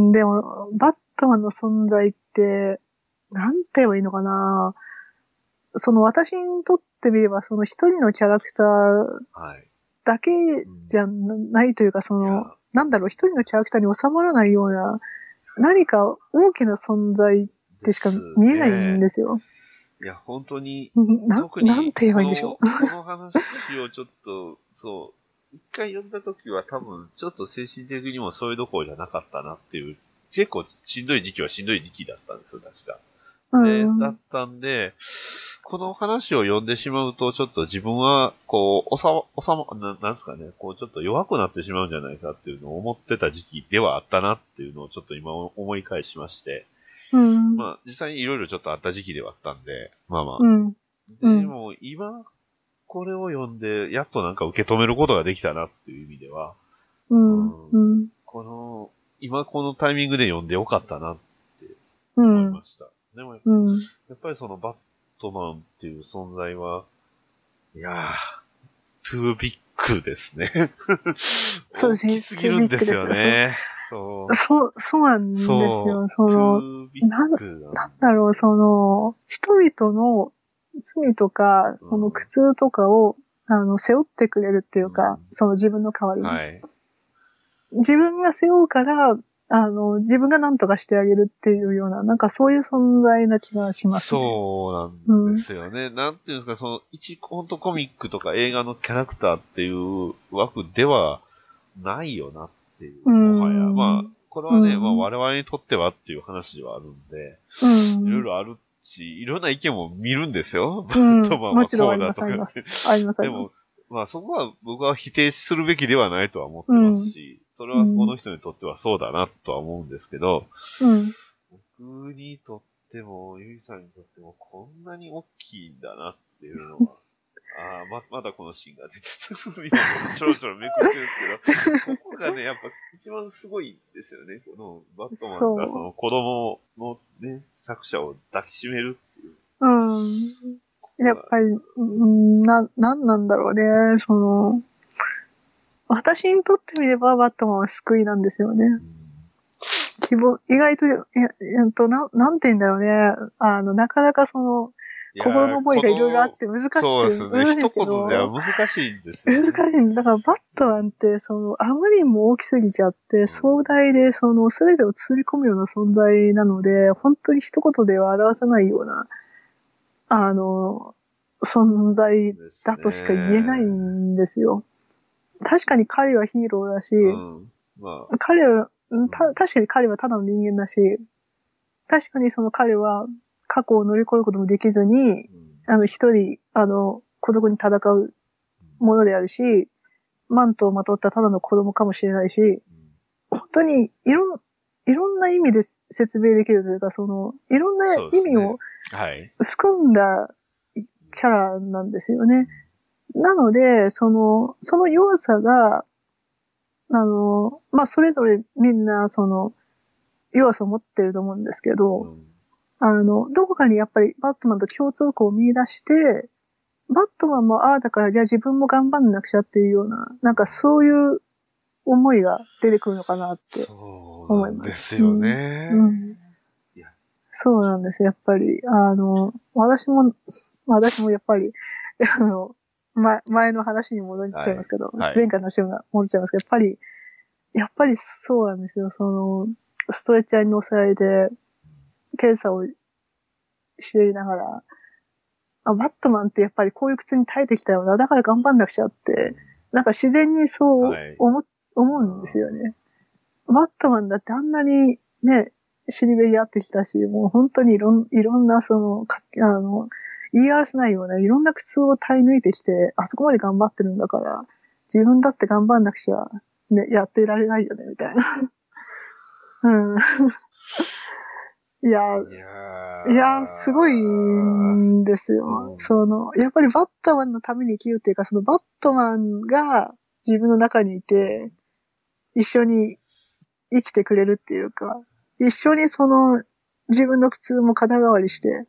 ん、でも、バットマンの存在って、なんて言えばいいのかなその私にとってみれば、その一人のキャラクターはい。だけじゃないというか、その、なんだろう、一人のキャラクターに収まらないような、何か大きな存在ってしか見えないんですすよ。ね。いや、本当に、うんな特に、なんて言えばいいんでしょう。この話をちょっと、そう、一回読んだ時は多分、ちょっと精神的にもそういうどころじゃなかったなっていう、結構しんどい時期はしんどい時期だったんですよ、確か。で、うんだったんで、この話を読んでしまうと、ちょっと自分は、こう、おさ、おさま、ななんですかね、こう、ちょっと弱くなってしまうんじゃないかっていうのを思ってた時期ではあったなっていうのをちょっと今思い返しまして、うん。まあ、実際にいろいろちょっとあった時期ではあったんで、まあまあ。うん。うんでも、今、これを読んで、やっとなんか受け止めることができたなっていう意味では、うん。うん。この、今このタイミングで読んでよかったなってうん。思いました。でも、うん。やっぱりそのバットマンっていう存在は、いやー、トゥービッグですね。そうですね大きすぎるんですよね。そう。そう、そうなんですよ。そトの、ななんだろう、その、人々の罪とか、その苦痛とかを、あの、背負ってくれるっていうか、うんその自分の代わりに。はい。自分が背負うから、あの、自分が何とかしてあげるっていうような、なんかそういう存在な気がしますね。そうなんですよね。なんていうんですか、その、一、ほんとコミックとか映画のキャラクターっていう枠ではないよなっていう。うんもはや。まあ、これはね、うんまあ我々にとってはっていう話ではあるんで、うん。いろいろあるし、いろんな意見も見るんですよ。うんバットマンはもちろんこうだとかありますあります、あでもります。、まあそこは僕は否定するべきではないとは思ってますし、それはこの人にとってはそうだなとは思うんですけど、うん。僕にとっても、ゆいさんにとってもこんなに大きいんだなっていうのは、ああ、ま、まだこのシーンが出てた。今、ちょろちょろめくってるんですけど、ここがね、やっぱ一番すごいですよね。このバットマンがその子供のね、作者を抱きしめるっていう。うん。やっぱり、うんな、なんなんだろうね。その、私にとってみればバットマンは救いなんですよね。うん希望、意外と、えっと、なん、なんて言うんだろうね。あの、なかなかその、心の思いがいろいろあって難しくそうですね。なるんですけ一言ではど、難しいんですよ、ね。難しいんだ。だからバットマンって、その、あまりにも大きすぎちゃって、壮大で、その、すべてを包み込むような存在なので、本当に一言では表せないような、あの、存在だとしか言えないんですよ。確かに彼はヒーローだし、うん。まあ、彼は、うんた、確かに彼はただの人間だし、確かにその彼は過去を乗り越えることもできずに、うん。あの一人、あの、孤独に戦うものであるし、マントをまとったただの子供かもしれないし、本当にいろん、いろんな意味で説明できるというか、その、いろんな意味をはい。含んだキャラなんですよね。なので、その、その弱さが、あの、まあ、それぞれみんな、その、弱さを持ってると思うんですけど、うんあの、どこかにやっぱりバットマンと共通項を見出して、バットマンもああだからじゃあ自分も頑張んなくちゃっていうような、なんかそういう思いが出てくるのかなって。そうなんですよね。うんいやそうなんです。やっぱり、あの、私も、私もやっぱり、あの、ま、前の話に戻っちゃいますけど、はいはい前回の話に戻っちゃいますけど、やっぱり、やっぱりそうなんですよ。その、ストレッチャーに乗せられて、検査をしていながら、あ、バットマンってやっぱりこういう苦痛に耐えてきたよな、だから頑張んなくちゃって、なんか自然にそうはい思,、思うんですよね。バットマンだってあんなにね、シリベリアってきたし、もう本当にいろんいろんなその、かあの、言い表せないようないろんな苦痛を耐え抜いてきて、あそこまで頑張ってるんだから、自分だって頑張んなくちゃ、ね、やっていられないよね、みたいな。うん。いや、いやすごいんですよ。うんその、やっぱりバットマンのために生きるっていうか、そのバットマンが自分の中にいて、一緒に生きてくれるっていうか、一緒にその自分の苦痛も肩代わりして、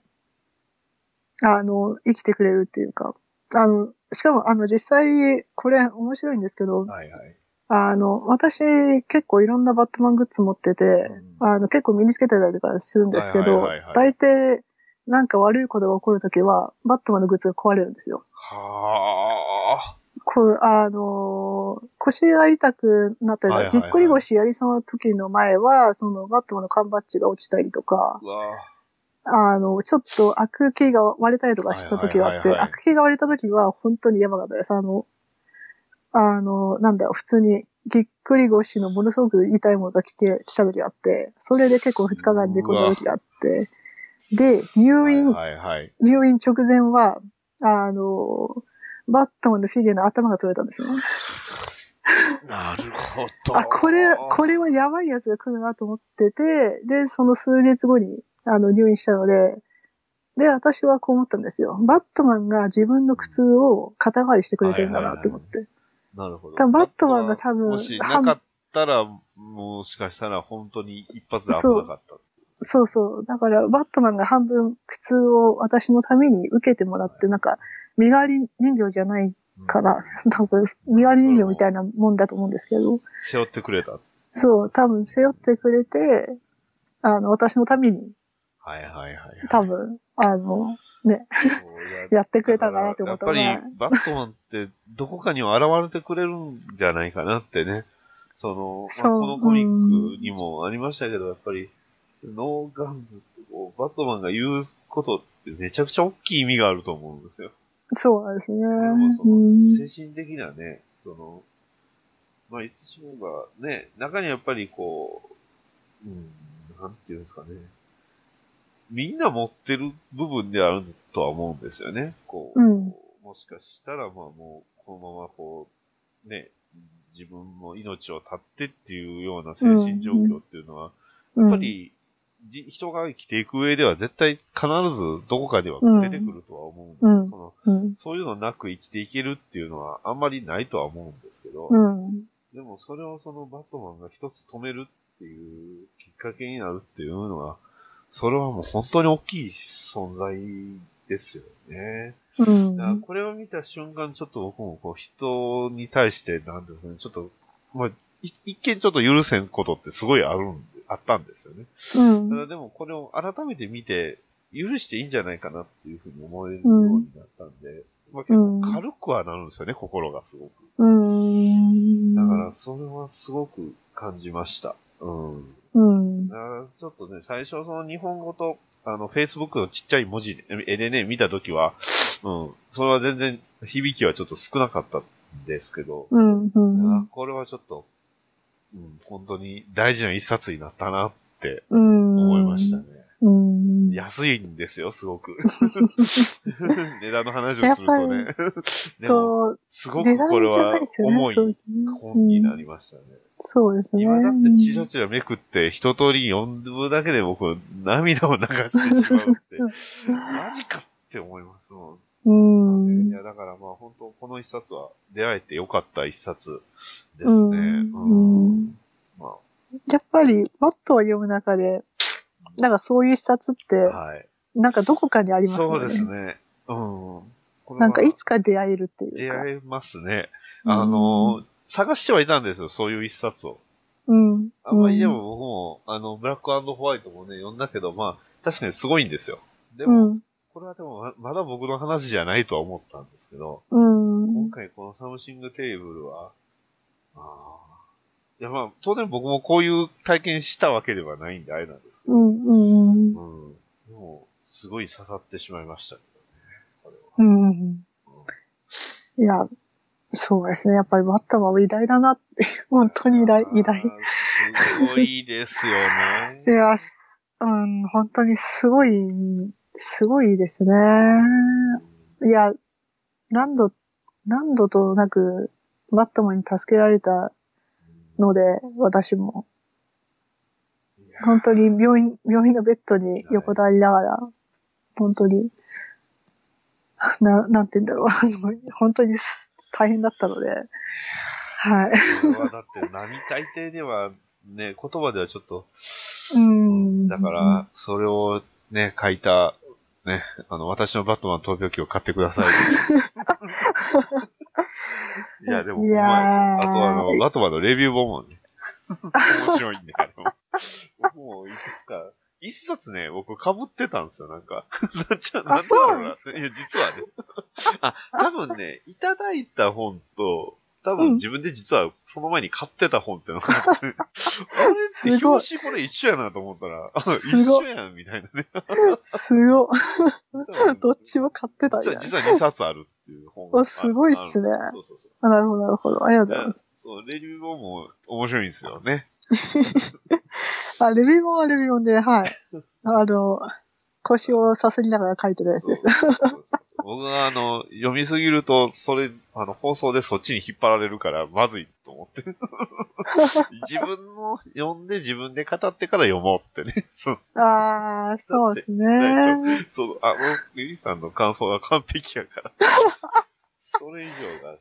あの、生きてくれるっていうか、あの、しかもあの実際、これ面白いんですけど、はいはい。あの、私結構いろんなバットマングッズ持ってて、うんあの、結構身につけてたりとかするんですけど大抵なんか悪いことが起こるときは、バットマンのグッズが壊れるんですよ。はこう、あの、腰が痛くなったりとか、はいはいはいぎっくり腰やりそうな時の前は、そのバットの缶バッジが落ちたりとかあの、ちょっと悪気が割れたりとかした時があって、はいはいはいはい悪気が割れた時は本当にやばかったです。あの、あの、なんだよ、普通にぎっくり腰のものすごく痛いものが来て、来た時があって、それで結構2日間でこんだ時があって、で、入ー院、はいはい。入院直前は、あの、バットマンのフィギュアの頭が取れたんですね。なるほど。あ、これ、これはやばいやつが来るなと思ってて、で、その数日後に、あの、入院したので、で、私はこう思ったんですよ。バットマンが自分の苦痛を肩代わりしてくれてるんだなって思って。なるほど。バットマンが多分もしなかったら、もしかしたら本当に一発で危なかった。そうそう。だから、バットマンが半分苦痛を私のために受けてもらって、なんか、身代わり人形じゃないから、多分、身代わり人形みたいなもんだと思うんですけど、背負ってくれた。そう、多分背負ってくれて、あの、私のために、はいはいはいはい。多分、あの、ね、やってくれたかなって思ったやっらぱり、バットマンってどこかには現れてくれるんじゃないかなってね。その、まあ、このコミックにもありましたけど、やっぱり、 no guns をバットマンが言うことってめちゃくちゃ大きい意味があると思うんですよ。そうですね。でもそのうん精神的なね、その、まあ言ってしまえばね、中にやっぱりこう、うん、なんていうんですかね。みんな持ってる部分であるとは思うんですよね。こう、うんもしかしたらまあもう、このままこう、ね、自分の命を絶ってっていうような精神状況っていうのは、うんやっぱり、じ人が生きていく上では絶対必ずどこかでは出てくるとは思うんですよ。うんそのうん。そういうのなく生きていけるっていうのはあんまりないとは思うんですけど、うん。でもそれをそのバットマンが一つ止めるっていうきっかけになるっていうのは、それはもう本当に大きい存在ですよね。うんだからこれを見た瞬間ちょっと僕もこう人に対してなんですね、ちょっと、まあ、い一見ちょっと許せんことってすごいあるんで、あったんですよね。うんでもこれを改めて見て、許していいんじゃないかなっていうふうに思えるようになったんで、まあ結構軽くはなるんですよね、心がすごく。うん。だから、それはすごく感じました。うん。うん。ちょっとね、最初その日本語と、あの、Facebook のちっちゃい文字で、絵でね、見たときは、うん、それは全然響きはちょっと少なかったんですけど、うん。うあん。これはちょっと、うん、本当に大事な一冊になったなってうん。思いましたね。うん。安いんですよ、すごく。値段の話をするとね。そう。すごくこれは。重いそうですね。本になりましたね。そうですね。今だってチラチラめくって一通り読むだけで僕涙を流してしまうって、マジかって思いますもん。うん。いや、だからまあ本当この一冊は出会えてよかった一冊ですうんね。うんまやっぱり、バットを読む中で、なんかそういう一冊って、あ、はい。なんかどこかにありますよね。そうですね。うん。なんかいつか出会えるっていう出か。会えますね。あの、探してはいたんですよ、そういう一冊を。うん。あんまりでも僕も、あの、 Black White もね、読んだけど、まあ、確かにすごいんですよ。でうも、ん。これはでもま、まだ僕の話じゃないとは思ったんですけど、うん。今回この something terrible は、ああ。いやまあ、当然僕もこういう体験したわけではないんであれなんですけうん。うん。ど、うん。でも、すごい刺さってしまいましたけどね、これは。うん。いや、そうですね。やっぱりバットマンは偉大だなって、本当に偉大、偉大。すごいですよね。いや、すうん、本当にすごい、すごいですね。いや、何度、何度となく、バットマンに助けられたので、私も。本当に病院、病院のベッドに横たわりながら、本当に、な、なんて言うんだろう。本当に大変だったので、はい。これはだって、並大抵では、ね、言葉ではちょっと、うん。だから、それをね、書いた、ね、あの、私のバットマン投票機を買ってください。いや、でも、いあとあの、バットマンのレビュー本もね、面白いんだけど、僕 もいくつか、一冊ね、僕被ってたんですよ、なんか。なんちゃ、なんでだろうな。いや、実はね。あ、多分ね、いただいた本と、多分自分で実はその前に買ってた本ってのがあって、あれって表紙これ一緒やなと思ったら、あ、一緒やん、みたいなね。すごい。どっちも買ってたんや実は、。実は2冊あるっていう本あすごいっすねそうそうそう。あなるほど、なるほど。ありがとうございます。そう、レビュー本も面白いんですよね。あ、レビュー本はレビュー本で、はい。あの、腰をさすりながら書いてるやつです。僕は、あの、読みすぎると、それ、あの、放送でそっちに引っ張られるから、まずいと思って。自分の読んで自分で語ってから読もうってね。ああ、そうですね。そう、あ、もう、リリーさんの感想が完璧やから。それ以上が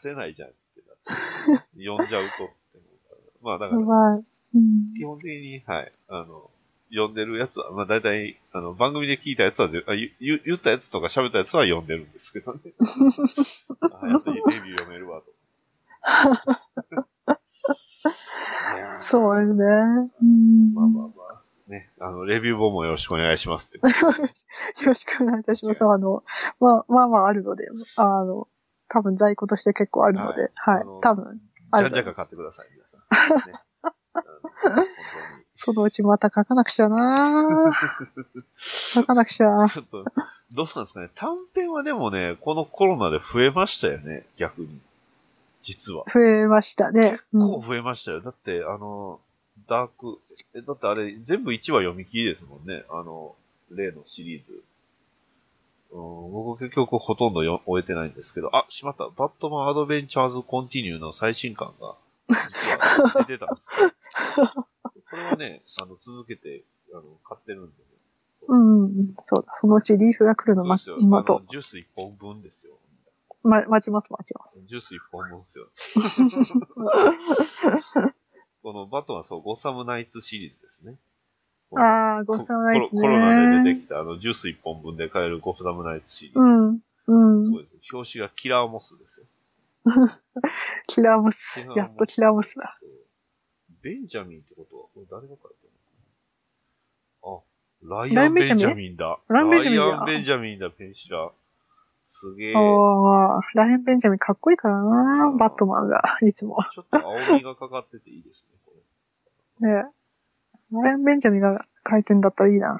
出せないじゃんってなって。読んじゃうと。まあ、だから、基本的に、はい、あの、読んでるやつは、まあ大体、あの、番組で聞いたやつはぜあ言、言言ったやつとか喋ったやつは読んでるんですけどね。あ、やつレビュー読めるわと。そうですね。うんまあまあまあ。ね、あの、レビュー本もよろしくお願いしますって。よろしくお願いいたします。あの、まあ、まあまああるので、あの、多分在庫として結構あるので、はいあの。多分、じゃんじゃか買ってください、皆さん。ね、そのうちまた書かなくちゃな書かなくちゃ。ちょっと、どうなんですかね。短編はでもね、このコロナで増えましたよね、逆に。実は。増えましたね。うんこう増えましたよ。だって、あの、ダーク、え、だってあれ、全部1話読み切りですもんね。あの、例のシリーズ。うん、僕結局ほとんどよ終えてないんですけど、あ、しまった。 Batman Adventures Continue の最新刊が、実は 出てたんですよ。これはね、あの、続けて、あの、買ってるんでね。うん、そうだ。そのうちリーフが来るの待そうですよ待とあのジュース1本分ですよ。う。ま、待ちます、待ちます。ジュース1本分ですよ。このバットマン、そう、ゴッサムナイツシリーズですね。ああ、ゴッサムナイツね。コロコロナで出てきた、あの、ジュース1本分で買えるゴッサムナイツシリーズ。うん、うんそ。うです。表紙がキラーモスですよ。キラーモス。やっとキラーモスだ。ベンジャミンってことは、これ誰が書いてるの？あ、ライアン・ベンジャミンだ。ライアンベンジャミンだライアン・ベンジャミンだ、ペンシラ。すげえ。ちょああ、ライアン・ベンジャミンかっこいいからな、バットマンが、いつも。っと青みがかかってていいですね、これ。ねライアン・ベンジャミンが書いてんだったらいいな。ね、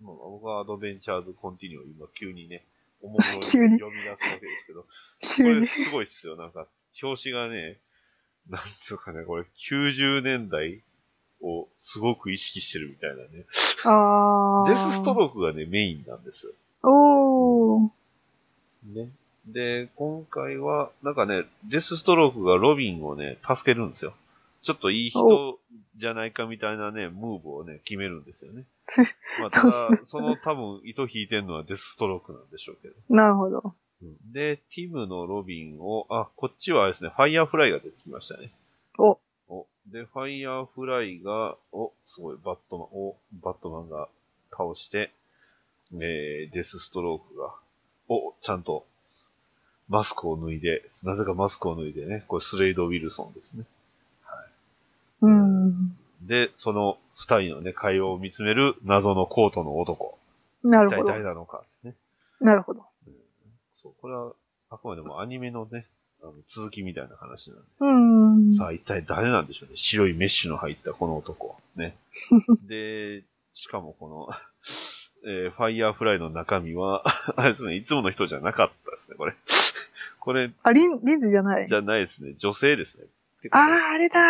まあ、僕は Adventures Continue を今急にね、おもむろに読み出すわけですけど、こ。れすごいっすよ。なんか、表紙がね、なんつうかね、これ90年代をすごく意識してるみたいなね。ああ。デスストロークがね、メインなんですよ。おー。ね。で、今回は、なんかね、デスストロークがロビンをね、助けるんですよ。ちょっといい人じゃないかみたいなね、ムーブをね、決めるんですよね。まあ、ただ、その多分、糸引いてるのはデスストロークなんでしょうけど。なるほど。うんで、ティムのロビンを、あ、こっちはあれですね、ファイヤーフライが出てきましたね。お、お、で、ファイヤーフライが、お、すごい、バットマン、お、バットマンが倒して、えー、デスストロークが、お、ちゃんと、マスクを脱いで、なぜかマスクを脱いでね、これスレイド・ウィルソンですね。うん。で、その二人のね、会話を見つめる謎のコートの男。なるほど。一体誰なのかですね。なるほど。そう、これは、あくまでもアニメのね、あの続きみたいな話なんで。うん。さあ、一体誰なんでしょうね。白いメッシュの入ったこの男。ね。で、しかもこの、えーファイヤーフライの中身は、あれですね、いつもの人じゃなかったですね、これ。これ、あ、リン、リンズじゃない？じ。ゃないですね。女性ですね。ああ、あれだ。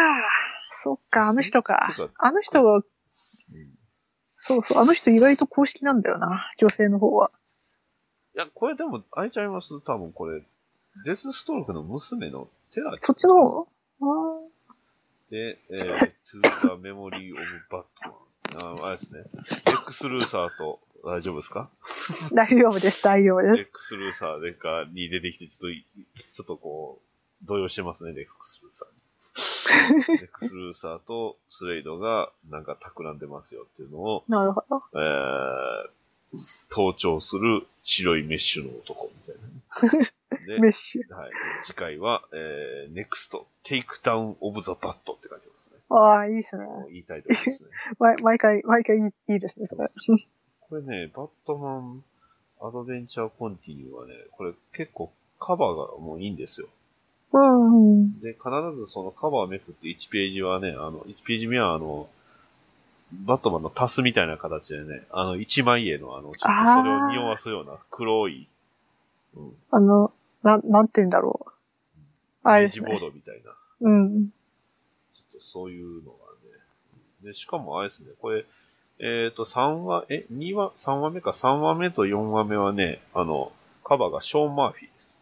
そっか、あの人か。あの人が、うんそうそう、あの人意外と公式なんだよな。女性の方は。いや、これでも、あれちゃいます？多分これ、デスストロークの娘のテラそっちの方？あで、えー、to the memory of Batman。ああれですね。レックス・ルーサーと、大丈夫ですか？ー大丈夫です、大丈夫です。レックス・ルーサーでかに出てきて、ちょっとい、ちょっとこう、動揺してますね、レックス・ルーサーに。レックス・ルーサーとスレイドがなんか企んでますよっていうのを、なるほど。えー、盗聴する白いメッシュの男みたいなね。で、メッシュ。はい。次回は、えー、NEXT Take Down of the Bat って書いてますね。ああ、いいっすね。いたいところですね。毎毎回、毎回いいいいですね、それ。これね、バットマンアドベンチャーコンティニューはね、これ結構カバーがもういいんですよ。うん。で、必ずそのカバーめくって1ページはね、あの、1ページ目はあの、バットマンのタスみたいな形でね、あの、一枚絵のあの、ちょっとそれを匂わすような黒い、うん、あの、なん、なんて言うんだろう。あれジボーね。ドみたいな、うん。ちょっとそういうのがね。で、しかもあれですね、これ、えっ、と、3話、え、2話、3話目か、3話目と4話目はね、あの、カバーがショーン・マーフィーです。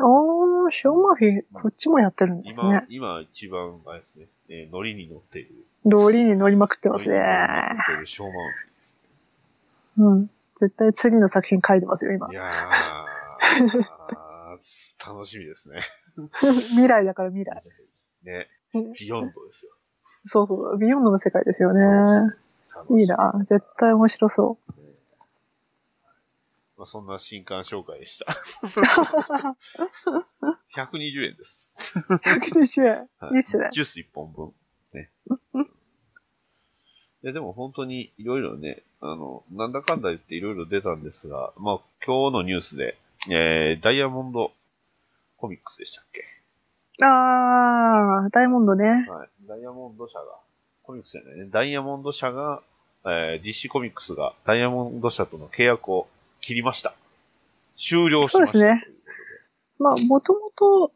おー、ショーマーフィー、こっちもやってるんです今ね、。今一番、あれですね、えー、ノリに乗っている。道理に乗りまくってますね。乗っているショーン・マーフィーです。うん。絶対次の作品書いてますよ、今い。やー、楽しみですね。未来だから未来。ね、うんビヨンドですよ。そうそう、ビヨンドの世界ですよね。いいな。絶対面白そねまあ、そんな新刊紹介でした。120円です。う。120円。はいいっすね。ジュース1本分。ね。いや、でも本当にいろいろね、あの、なんだかんだ言っていろいろ出たんですが、まあ、今日のニュースで、えー、ダイヤモンドコミックスでしたっけ？あー、ダイヤモンドね。はい。ダイヤモンド社が、コミックスじゃないね。ダイヤモンド社が、えー、DC コミックスがダイヤモンド社との契約を切りました。終了しました。そうですねまあ、もともと、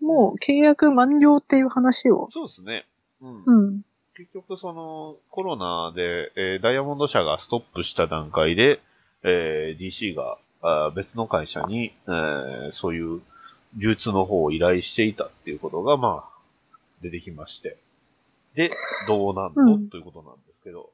もう契約満了っていう話を。そうですね。うん。うん。結局、その、コロナで、えーダイヤモンド社がストップした段階で、えー DC があー別の会社に、えーそういう流通の方を依頼していたっていうことが、まあ、出てきまして。で、どうなんの、うんということなんですけど。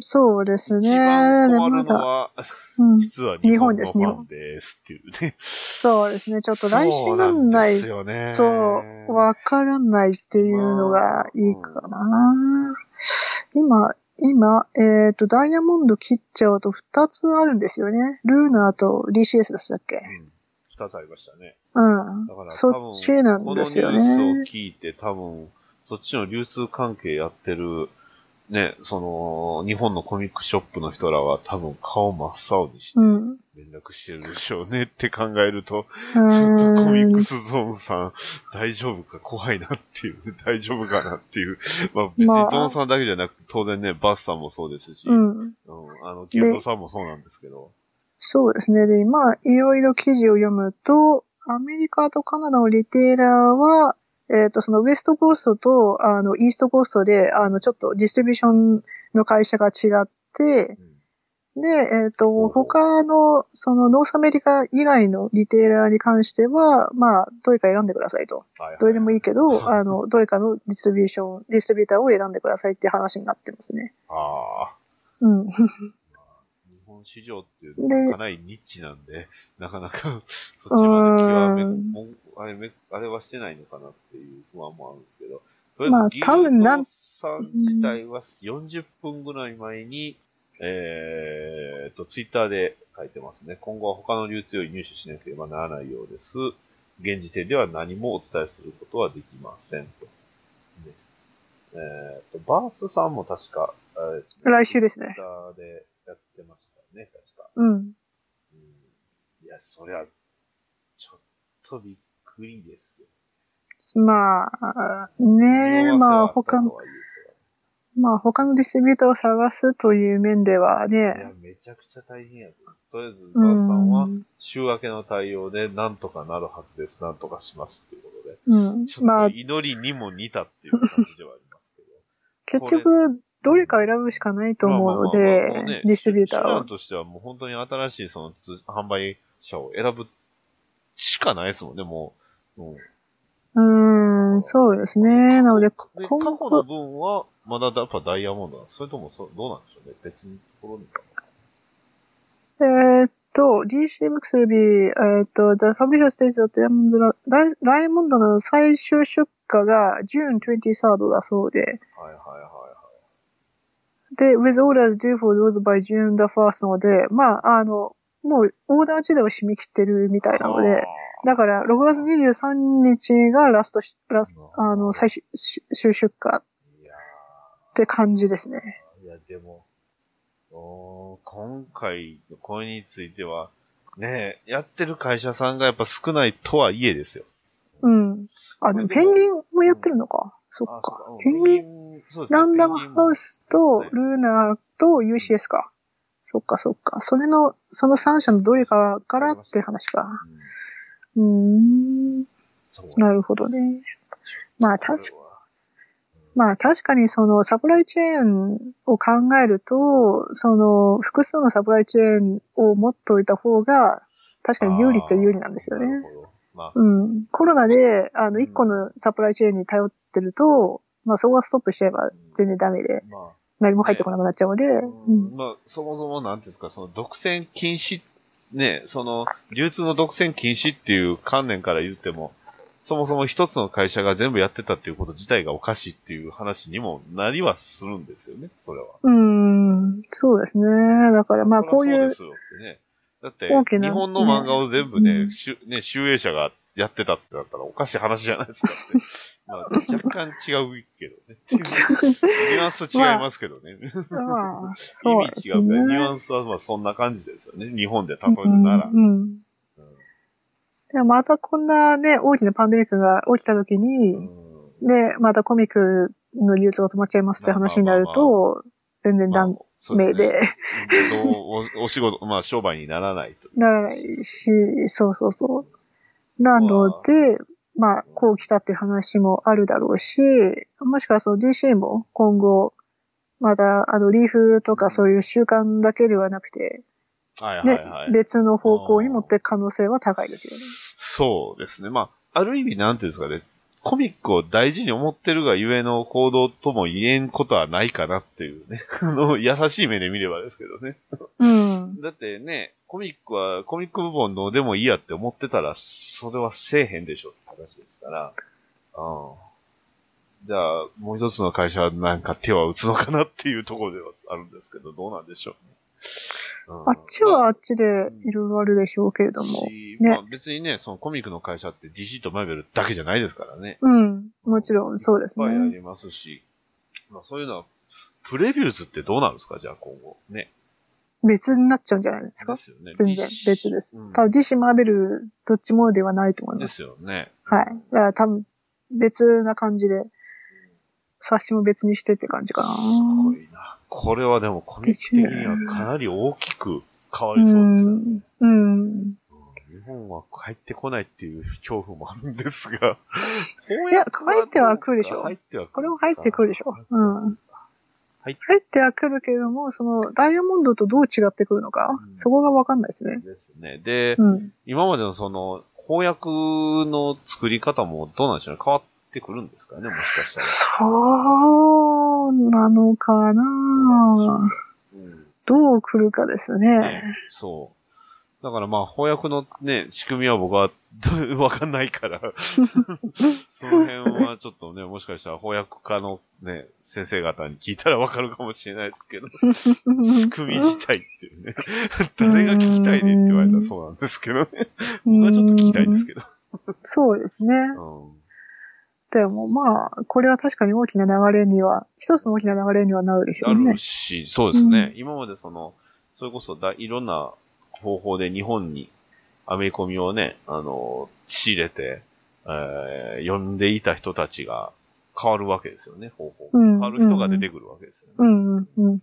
そうですね。一番で困るのは、うん。実は日日本ですファンですっていうね。そうですね。ちょっと来週になんない。と、わからないっていうのがいいかな。今、今、えっ、と、ダイヤモンド切っちゃうと2つあるんですよね。ルーナーと DCS でしたっけ？うん。二つありましたね。うんだから。多そ分っちなんですよこのニュースをね。聞いて多分、そっちの流通関係やってる、ね、その、日本のコミックショップの人らは多分顔真っ青にしてうん。連絡してるでしょうねって考えると、うちょっとコミックスゾーンさん大丈夫か怖いなっていう、大丈夫かなっていう。まあ別にゾまあーンさんだけじゃなくて当然ね、バスさんもそうですし、うん。うんあの、ギルドさんもそうなんですけど、そうですね。で、まあ、いろいろ記事を読むと、アメリカとカナダのリテーラーは、えっ、と、そのウエストコーストと、あの、イーストコーストで、あの、ちょっとディストリビューションの会社が違って、で、えっ、と、ほう他の、その、ノースアメリカ以外のリテーラーに関しては、まあ、どれか選んでくださいと。はいはいどれでもいいけど、は いあの、どれかのディストリビューション、ディストリビューターを選んでくださいっていう話になってますね。ああ。うん。日本市場っていうのではかなりニッチなんで、なかなか そっちまで極め、あれめ、あれはしてないのかなっていう不安もあるんですけど、とりまああえず、多分なさん自体は40分ぐらい前に、えーと、ツイッターで書いてますね。今後は他の流通より入手しなければならないようです。現時点では何もお伝えすることはできませんと。ねえーと、バースさんも確か、あれですね。来週ですねツイッターでやってましたね、確か。うん。うんいや、そりゃ、ちょっとびっくりですよ。まあ、ねえ、まあ、他の、まあ、他のディストリビューターを探すという面ではいやね、、めちゃくちゃ大変やと。とりあえず、うバースさんはん、週明けの対応でなんとかなるはずです、なんとかしますっていうことで。うんち。ょまあっと、祈りにも似たっていう感じではありますけど。結局、どれか選ぶしかないと思うのまあまあまあまあもうねで、ディストリビューターは手段。としてはもう本当に新しいその通販売者を選ぶしかないですもんね、もう。うんうーん、そうですね。なので、で、過今去の後、分は、まだやっぱダイヤモンドなんですそれともそどうなんでしょうね別にところにかえーっと、DC Books will be, えーっと、The Publisher States that ライモンドのライライモンドの最終出荷が June 23rd だそうで、はいはいはい。で、with orders due for those by June the 1st なので、まあ、あの、もうオーダー自体は締め切ってるみたいなので、だから6月23日がラストし、ラスあの、最終終出荷って感じですね。ーいや、でも、おー今回のこれについては、ねえ、やってる会社さんがやっぱ少ないとはいえですよ。うん。あ、でもペンギンもやってるのか。そっあか。ペンギン、ン、そうですねランダムハウス。スとルーナーと UCS か。そっかそっか。それの、その3社のどれかからって話か。うーん。なるほどね。まあ確かまあ確かにそのサプライチェーンを考えると、その複数のサプライチェーンを持っておいた方が確かに有利っちゃ有利なんですよね。まあ、うん。コロナで、あの、一個のサプライチェーンに頼ってると、まあそこがストップしちゃえば全然ダメで、まあ、何も入ってこなくなっちゃうので、うん。まあ、そもそもなんていうんですか、その独占禁止、ね、その、流通の独占禁止っていう観念から言っても、そもそも一つの会社が全部やってたっていうこと自体がおかしいっていう話にもなりはするんですよね、それは。うん、そうですね。だからまあこういうそうですよってね。だって日本の漫画を全部ね、うんしゅね、集英社がやってたってなったらおかしい話じゃないですか。まあ、若干違うけどね。ニュアンス違いますけどね。まあ、そう意ですね。味違うね。ニュアンスはまあそんな感じですよね。日本で例えるなら。うんうんでもまたこんなね、大きなパンデミックが起きた時うに、んね、またコミックの流通が止まっちゃいますって話になると、全然ダメ で、おお仕事、まあ商売にならないと。ならないし、そうそうそう。なので、まあ、こう来たっていう話もあるだろうし、もしくはその DC も今後、また、あの、リーフとかそういう習慣だけではなくて、はいはいね、はい。別の方向に持っていく可能性は高いですよね。そうですね。まあ、ある意味なんていうんですかね。コミックを大事に思ってるがゆえの行動とも言えんことはないかなっていうね。あの、優しい目で見ればですけどね。うん。だってね、コミックは、コミック部門どうでもいいやって思ってたら、それはせえへんでしょ話ですから。うん。じゃあ、もう一つの会社はなんか手は打つのかなっていうところではあるんですけど、どうなんでしょうね。うんあっちはあっちでいろいろあるでしょうけれども。しねまあ別にね、そのコミックの会社って DC とマーベルだけじゃないですからね。うん。もちろんそうですいっぱいあね。りますし、まあそういうのは、プレビューズってどうなるんですか？じゃあ今後。ね。別になっちゃうんじゃないですか？ですよね。全然別ですうん。多分 DC マーベルどっちもではないと思いでますす。よね。はい。だから多分別な感じで、冊子も別にしてって感じかな。すごいな。これはでもコミック的にはかなり大きく変わうりそうですよね。ん。うん。うん日本は入ってこないっていう恐怖もあるんですが。いや入ってはくるでしょ入っては。これも入ってくるでしょ。うん。はい入ってはくるけれども、その、ダイヤモンドとどう違ってくるのか、うんそこがわかんないですね。ですね。で、うん。今までのその、翻訳の作り方もどうなんでしょうね。変わってくるんですかね、もしかしたら。そうなのかなうんどう来るかですね。ねそう。だからまあ、翻訳のね、仕組みは僕は わかんないから、その辺はちょっとね、もしかしたら翻訳家のね、先生方に聞いたらわかるかもしれないですけど、仕組み自体っていうね、誰が聞きたいねって言われたらそうなんですけどね。僕はちょっと聞きたいですけど。そうですね。うんでもまあ、これは確かに大きな流れには、一つの大きな流れにはなるでしょあうねる。し、そうですね。今までその、それこそだいろんな方法で日本にアメリコミをね、あの、仕入れて、えー呼んでいた人たちが変わるわけですよね、方法。うん変わる人が出てくるわけですよね。うん、うん、うん。も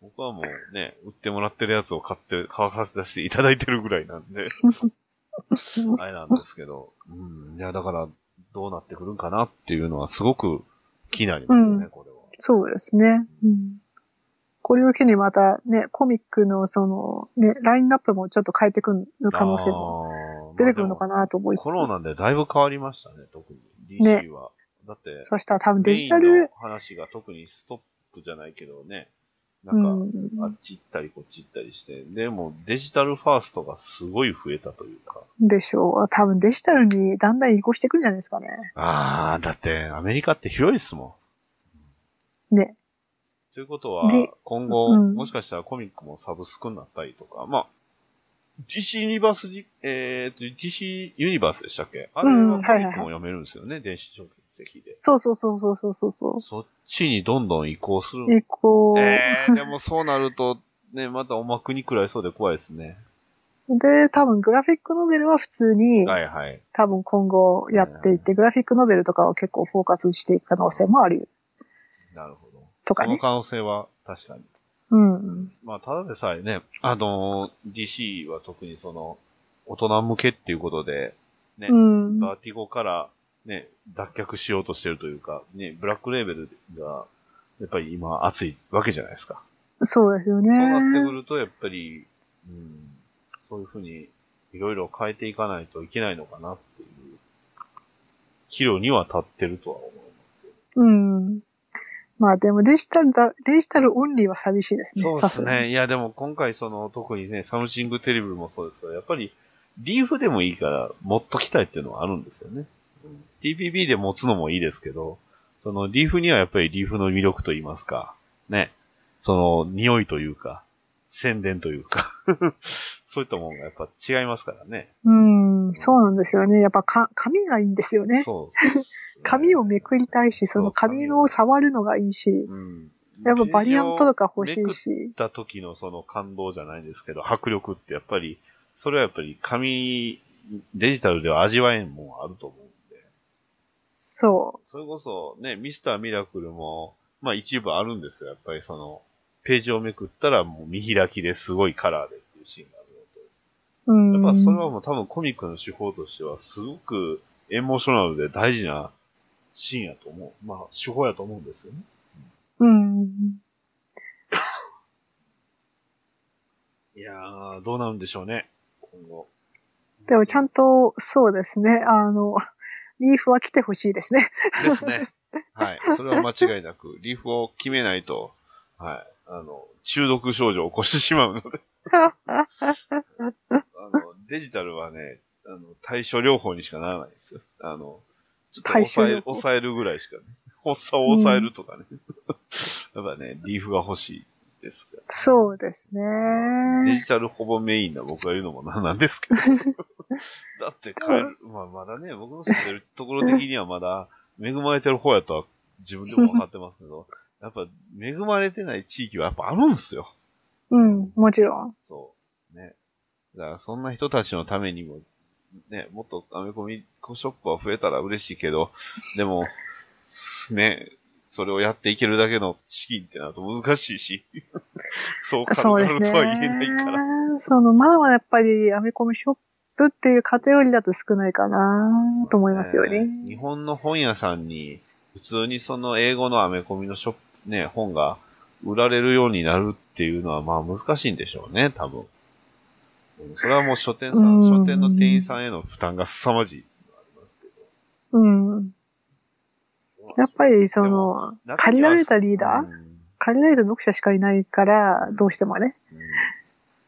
僕はもうね、売ってもらってるやつを買って、乾かせていただいてるぐらいなんで、あれなんですけど、うん。いや、だから、どうなってくるんかなっていうのはすごく気になりますね、うんこれは。そうですね。うん。これを機にまたね、コミックのその、ね、ラインナップもちょっと変えてくる可能性もも出てくるのかなと思いつつ。コロナでだいぶ変わりましたね、特に。ね DC は。だって、そしたら多分デジタル、話が特にストップじゃないけどね。なうんか、あんっ、ち行ったりこっち行ったりして。でも、デジタルファーストがすごい増えたというか。でしょう。多分デジタルにだんだん移行してくるんじゃないですかね。ああ、だって、アメリカって広いですもん。ね。ということはで、今後、うんもしかしたらコミックもサブスクになったりとか、まあ、DC ユニバースじ、えっ、と、DC ユニバースでしたっけ？あれうんはコミックも読めるんですよね、電子書籍で。そうそうそうそうそうそうそそっちにどんどん移行する。う。移行。ええでもそうなると、ね、またおまくに食らいそうで怖いですね。で、多分グラフィックノベルは普通に、はいはい。多分今後やっていって、グラフィックノベルとかを結構フォーカスしていく可能性もあるなるほど。とかね。その可能性は確かに。うん。まあ、ただでさえね、あのー DC は特にその、大人向けっていうことで、ね、うん。バーティゴからね、脱却しようとしてるというか、ね、ブラックレーベルが、やっぱり今熱いわけじゃないですか。そうですよね。そうなってくると、やっぱり、うん、そういうふうに、いろいろ変えていかないといけないのかなっていう、岐路には立ってるとは思います。うん。まあでもデジタルだ、デジタルオンリーは寂しいですね。そうですね。いや、でも今回その、特にね、サムシングテレビもそうですけど、やっぱり、リーフでもいいから持っときたいっていうのはあるんですよね。TPP で持つのもいいですけど、そのリーフにはやっぱりリーフの魅力と言いますか、ね、その匂いというか、宣伝というか、そういったものがやっぱ違いますからね。うん、そうなんですよね。やっぱか、紙がいいんですよね。そう。紙をめくりたいし、その紙の触るのがいいし、うん。やっぱバリアントとか欲しいめくしっ。た時のその感動じゃないですけど、迫力ってやっぱり、それはやっぱり紙、デジタルでは味わえんもんあると思うんで。そそれこそね、ミスターミラクルも、まあ一部あるんですよ。やっぱりその、ページをめくったらもう見開きですごいカラーでっていうシーンがあるう。うん。のと。やっぱそれはもう多分コミックの手法としてはすごくエモーショナルで大事なシーンやと思う。まあ手法やと思うんですよね。うん。いやー、どうなるんでしょうね。今後。でもちゃんと、そうですね。あの、リーフは来てほしいですね。ですね。はい。それは間違いなく、リーフを決めないと、はい。あの、中毒症状を起こしてしまうので。あの、デジタルはね、あの、対処療法にしかならないですよ。あの、ちょっと抑え抑えるぐらいしかね。発作を抑えるとかね。やっぱね、リーフが欲しいですから。そうですデね。ジタルほぼメインな僕が言うのもなんなんですけど。だって帰る、まあまだね、僕の知ってるところ的にはまだ恵まれてる方やとは自分でも分かってますけど、やっぱ恵まれてない地域はやっぱあるんですよ。うん、もちろん。そう。ね。だからそんな人たちのためにも、ね、もっとアメコミショップは増えたら嬉しいけど、でも、ね、それをやっていけるだけの資金ってなると難しいし、そうそうですね軽々とは言えないから。。その、まだまだやっぱりアメコミショップっていうカテゴリーだと少ないかなと思いますよね。日本の本屋さんに、普通にその英語のアメコミのショップ、ね、本が売られるようになるっていうのは、まあ難しいんでしょうね、多分。うんそれはもう書店さうんん、書店の店員さんへの負担が凄まじい。うん。やっぱりその、借りられたリーダー、うんうん借りられた読者しかいないから、どうしてもね。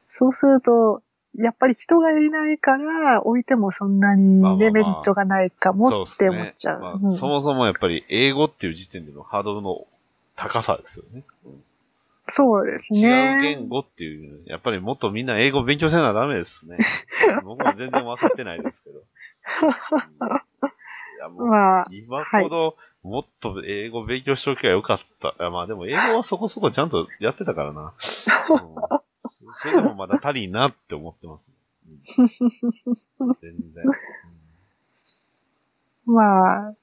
そうすると、やっぱり人がいないから、置いてもそんなにまあまあまあね、メリットがないかもって思っちゃう。そもそもやっぱり英語っていう時点でのハードルの高さですよね。うんそうです違うね。言語っていう、やっぱりもっとみんな英語勉強せなダメですね。僕も全然分かってないですけど。うんいやもうまあ、今ほど、もっと英語勉強しておけばよかった。いやまあでも英語はそこそこちゃんとやってたからな。うんそれでもまだ足りんなって思ってます。うん全然。まあ、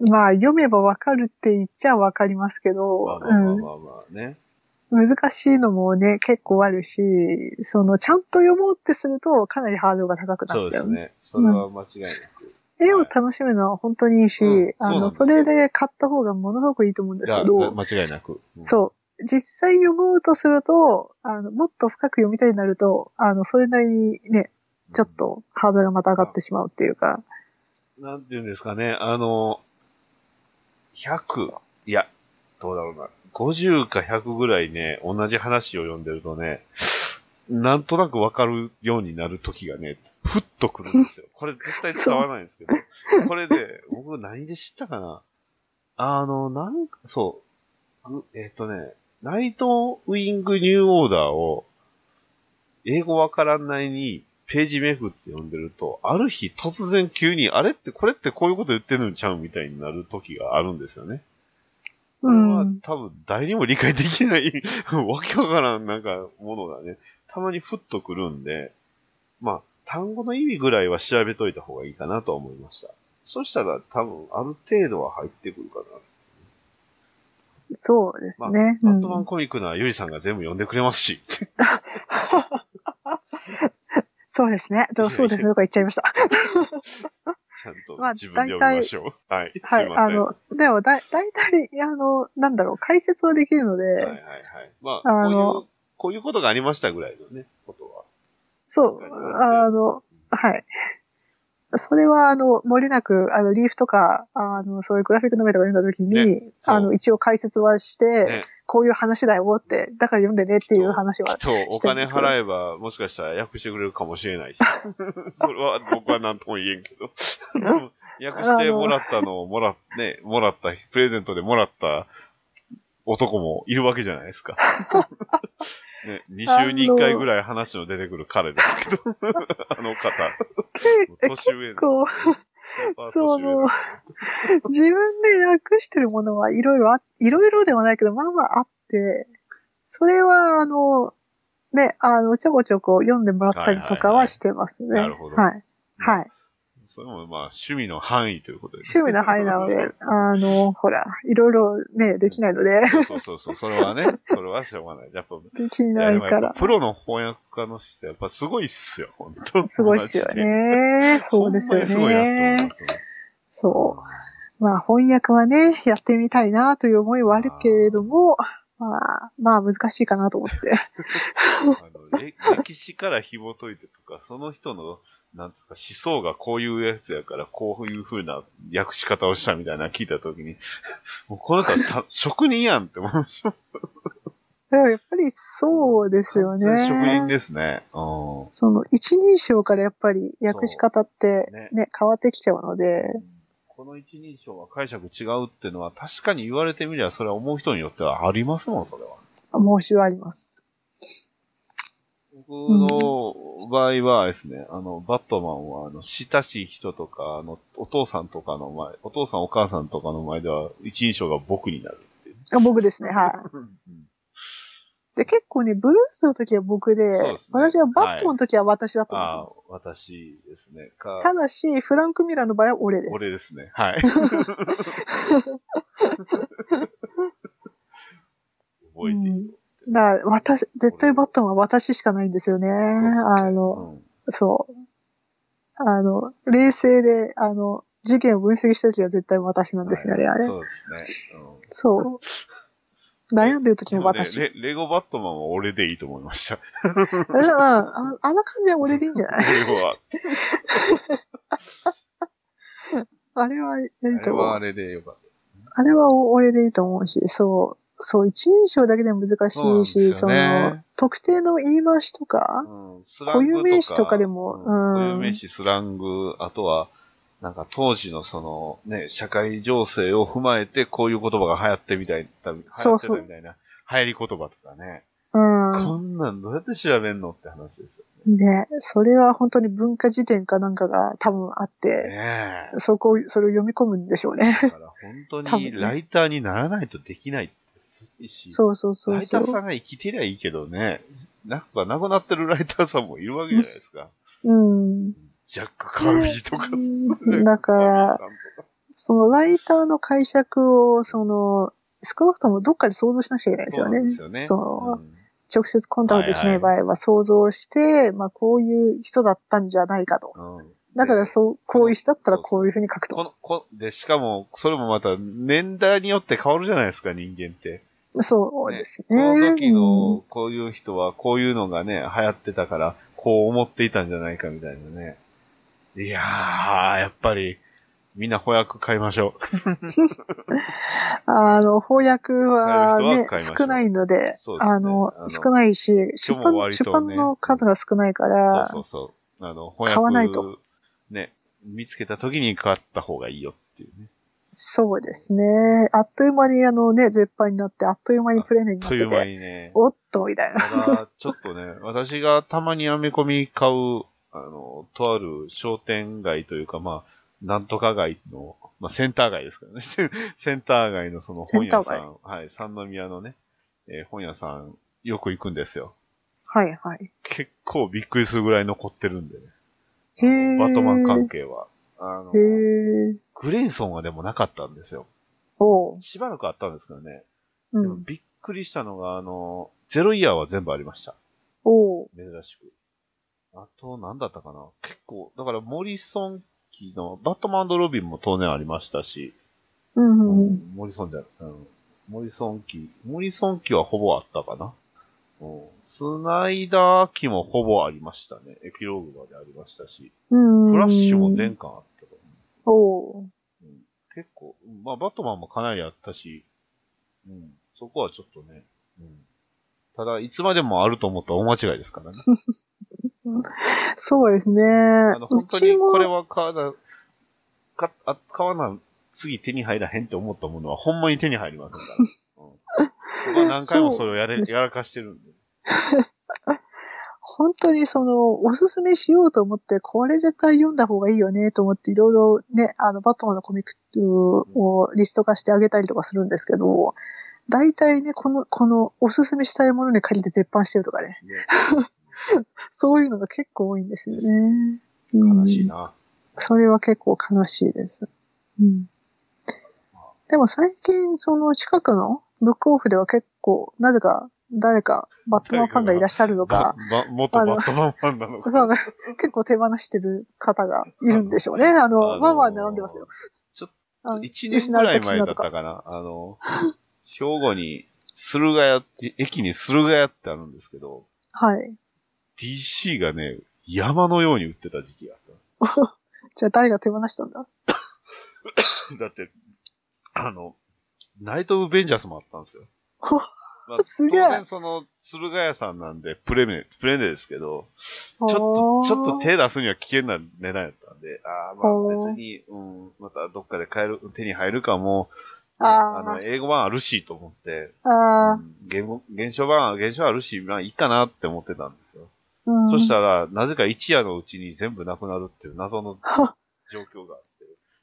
まあ、読めばわかるって言っちゃわかりますけうんど、まあまあまあまあね。難しいのもね、結構あるし、その、ちゃんと読もうってすると、かなりハードルが高くなっちゃう。そうですね。それは間違いなく。絵を楽しむのは本当にいいし、うんあの、それで買った方がものすごくいいと思うんですけど、間違いなく。うんそう。実際読もうとすると、あの、もっと深く読みたいになると、あの、それなりにね、ちょっとハードルがまた上がってしまうっていうか、なんていうんですかね、あの、100、いや、どうだろうな。50か100ぐらいね、同じ話を読んでるとね、なんとなくわかるようになる時がね、ふっとくるんですよ。これ絶対伝わらないんですけど。これで、僕何で知ったかな？あの、なんか、そう、ぐえっ、とね、ナイトウィングニューオーダーを、英語わからんないに、ページめくって読んでると、ある日突然急に、あれってこれってこういうこと言ってるんちゃうみたいになる時があるんですよね。こうれはん。多分誰にも理解できない、わけわからんなんかものがね、たまにふっとくるんで、まあ、単語の意味ぐらいは調べといた方がいいかなと思いました。そしたら多分ある程度は入ってくるかな。そうですね。バうんットマンコミックならゆりさんが全部読んでくれますし。そうですね。そうですね。とか言っちゃいました。ちゃんとまあ自分で読みましょう。はい。はい。すい。あの、でもだ、だいたい、あの、なんだろう、解説はできるので、はいはいはい。まあ、あのこういう、ことがありましたぐらいのね、ことは。そう、あの、はい。それは、あの、漏れなく、あの、リーフとか、あの、そういうグラフィックノベルとか読んだ時に、ねあの、一応解説はして、ね。こういう話だよって、だから読んでねっていう話は。と、お金払えば、もしかしたら訳してくれるかもしれないし。それは僕は何とも言えんけど。訳してもらったのをもらっ、ね、もらった、プレゼントでもらった男もいるわけじゃないですか。ね、2週に1回ぐらい話の出てくる彼ですけど、あの方。年上の。その、自分で訳してるものはいろいろあ、いろいろではないけど、まあまああって、それは、あの、ね、あの、ちょこちょこ読んでもらったりとかはしてますね。なるほどはい。はい。それもまあ趣味の範囲ということです、趣味の範囲なので、あの、ほら、いろいろね、できないので、そうそうそう、それはね、それはしょうがない。やっぱ、できないから。プロの翻訳家の人やっぱすごいっすよ、本当すごいっすよ。ね。そうですよほんまにすごいなと思いねま。すね。そう。まあ、翻訳はね、やってみたいなという思いはあるけれども、まあ、まあ難しいかなと思って。あのれ歴史から紐解いてとか、その人の、なんつうか、思想がこういうやつやから、こういう風な訳し方をしたみたいなの聞いたときに、もうこの人はさ 職人やんって思いました。でもやっぱりそうですよ完全職人ね。ですね。うん。その一人称からやっぱり訳し方ってねね、変わってきちゃうので、この一人称は解釈違うっていうのは確かに言われてみればそれは思う人によってはありますもん、それは。申しはあります。僕の場合はですね、あの、バットマンは、あの、親しい人とか、あの、お父さんとかの前、お父さんお母さんとかの前では、一人称が僕になるっていう。あ僕ですね、はい。うんで、結構ね、ブルースの時は僕で、ですね私はバットの時は私だと思ってます。、私ですね。か、ただし、フランク・ミラーの場合は俺です。俺ですね。はい。覚えている。だから、私、絶対バットマンは私しかないんですよね。あうの、んそう。あの、冷静で、あの、事件を分析した時は絶対私なんですね、はいあれ。そうですね。うんそう。悩んでる時も私。ねレレゴバットマンは俺でいいと思いました。うんああの感じは俺でいいんじゃない？俺は、あれはいいあと思う。れはあれでよかっあれは俺でいいと思うし、そう。そう、一人称だけでも難しいし、ですよねの、特定の言い回しとた。か、うん、とか固有名詞とかでもうんうん固有名詞、スラング、あとは、なんか当時のそのね、社会情勢を踏まえてこういう言葉が流行ってみたい、流行ってみたいな、流行り言葉とかね。うん。こんなんどうやって調べんのって話ですよね。ね、それは本当に文化辞典かなんかが多分あって、ねえ。そこを、それを読み込むんでしょうね。だから本当にライターにならないとできないいし、そうそうそうそライターさう。んが生きてりゃいいけどね、なんか亡くなってるライターさんもいるわけじゃないですか。うん。ジャック・カービーとか。うんだから、そのライターの解釈を、その、少なくともどっかで想像しなくちゃいけないですよね。そうですよね。そううん直接コンタクトできない場合は想像して、まあこういう人だったんじゃないかと。うんだからでそう、こういう人だったらこういうふうに書くと。この、こで、しかも、それもまた、年代によって変わるじゃないですか、人間って。そうですこね。の時うんの、こういう人は、こういうのがね、流行ってたから、こう思っていたんじゃないかみたいなね。いやー、やっぱり、みんな翻訳買いましょあの、翻訳はねは少ないので、そうですねあの少ないし、出版、出版の数が少ないかう。ら、そうそうそう。あの、翻訳。買わないとね、見つけた時に買った方がいいよっていうね。そうですね。あっという間にあのね、絶版になって、あっという間にプレネになってという間て、にね。おっと、みたいな。ただ、ちょっとね、私がたまにアメコミ買う、あの、とある商店街というか、まあ、なんとか街の、まあ、センター街ですからね。センター街のその本屋さん、はい、三宮のね、えー本屋さん、よく行くんですよ。はいはい。結構びっくりするぐらい残ってるんでね。へー。バットマン関係は。あの。グレイソンはでもなかったんですよ。しばらくあったんですけどね。うん。でもびっくりしたのが、あの、ゼロイヤーは全部ありました。珍しく。あと、なんだったかな結構、だからモリソン機の、バットマンロビンも当然ありましたし、うんうんうん。モリソンじゃうん、モリソン機、モリソン機はほぼあったかなうんスナイダー機もほぼありましたね。エピローグまでありましたし、うん。フラッシュも全巻あったと思おう。う、うん。結構、うんまあ、バットマンもかなりあったし、うん、そこはちょっとね、うん。ただ、いつまでもあると思ったら大間違いですからね。そうですね。あの、本当にこれは買わな、か、あ買わな、次手に入らへんって思ったものは、ほんまに手に入りませんから。うん、僕は何回もそれをやれ、やらかしてるんで。本当にその、おすすめしようと思って、これ絶対読んだ方がいいよねと思って、いろいろね、あの、バットマンのコミックをリスト化してあげたりとかするんですけど、大体ね、この、この、おすすめしたいものに借りて絶版してるとかね、ね そういうのが結構多いんですよね。うん悲しいな。それは結構悲しいです。うん。でも最近、その近くのブックオフでは結構、なぜか誰かバットマンファンがいらっしゃるのか、元バットマンファンなのか。結構手放してる方がいるんでしょうね。あの、あのーまあまあ並んでますよ。ちょっあの一年ぐらい前だったかな。あの、兵庫に、駿河屋って、駅に駿河屋ってあるんですけど、はい。DC がね、山のように売ってた時期があった。じゃあ誰が手放したんだ？だって、あの、ナイト・オブ・ベンジャースもあったんですよ。まあ、すげえ当然その、駿河屋さんなんで、プレネ、プレネですけど、ちょっと、ちょっと手出すには危険な値段やったんで、ああ、まあ別に、うん、またどっかで買える、手に入るかも、ねあーあの、英語版あるしと思って、あうん言語、現象版、現象あるし、まあいいかなって思ってたんですよ。あ、うん。そしたら、なぜか一夜のうちに全部なくなるっていう謎の状況が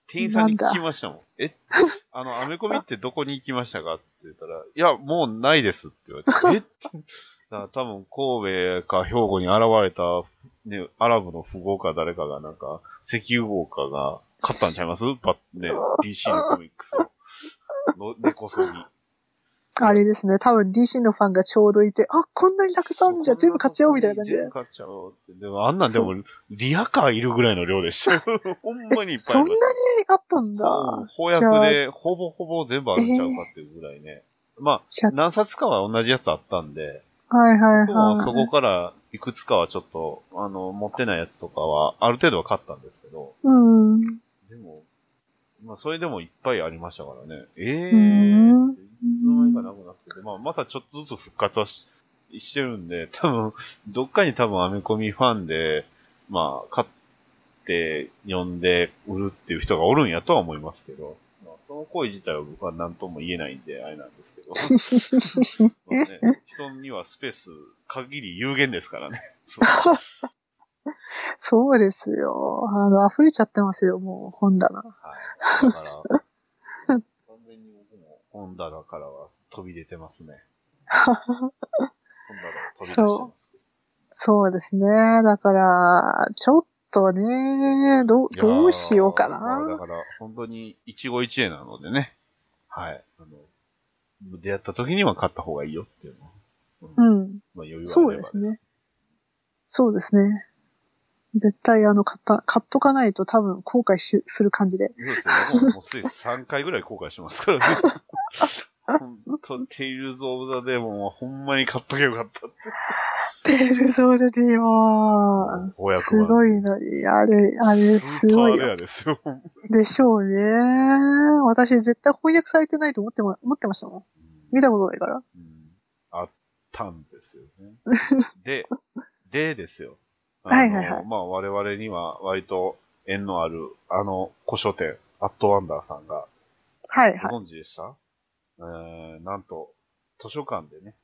店員さんに聞きましたもん。え、あの、アメコミってどこに行きましたかって言ったら、いや、もうないですって言われて、え？だから多分神戸か兵庫に現れた、ね、アラブの富豪か誰かがなんか、石油王かが買ったんちゃいます？ばね、DC のコミックスを。の根こそぎ。あれですね。多分 DC のファンがちょうどいて、あ、こんなにたくさんあるんじゃん全部買っちゃおうみたいな感じで全部。買っちゃおうって。でもあんなんでも、リアカーいるぐらいの量でしたよ。ほんまにいっぱいそんなにあったんだ。うん翻訳で、ほぼほぼ全部あるんちゃうかっていうぐらいね。まじゃあ、何冊かは同じやつあったんで、はいはいはい。そこからいくつかはちょっと、あの、持ってないやつとかは、ある程度は買ったんですけど、うん。でも、まあ、それでもいっぱいありましたからね。ええうー、ん。いつの間にかなくなって。て、まあ、またちょっとずつ復活はししてるんで、多分、どっかに多分アメコミファンで、まあ、買って、読んで、売るっていう人がおるんやとは思いますけど、まあ、その行為自体は僕は何とも言えないんで、あれなんですけど、まあね、人にはスペース限り有限ですからね。そう そうですよ。あの、溢れちゃってますよ、もう本棚。はい。だから、完全に僕も本棚からは飛び出てますね。本棚は飛び出してます。そうですね。だから、ちょっとね、どどうしようかまあだな。から、本当に一期一会なのでね。はい。あの、出会った時には買った方がいいよっていうのは。うん。まあ余裕があればそうですね。そうですね。絶対あの、買った、買っとかないと多分後悔しする感じで。そうですね。もう、すでに3回ぐらい後悔してますからね。本当テイルズ・オブ・ザ・デーモンはほんまに買っとけばよかったって。テールソールディモ500ン。すごいのに、あれ、あれ、すごいよ。アですよ。でしょうね。私絶対翻訳されてないと思ってま、思ってましたもん。見たことないから。うんあったんですよね。で、でですよ。はいはいはいまあ我々には割と縁のある、あの古書店、アットワンダーさんが、はいはい。ご存知でした、えー、なんと、図書館でね、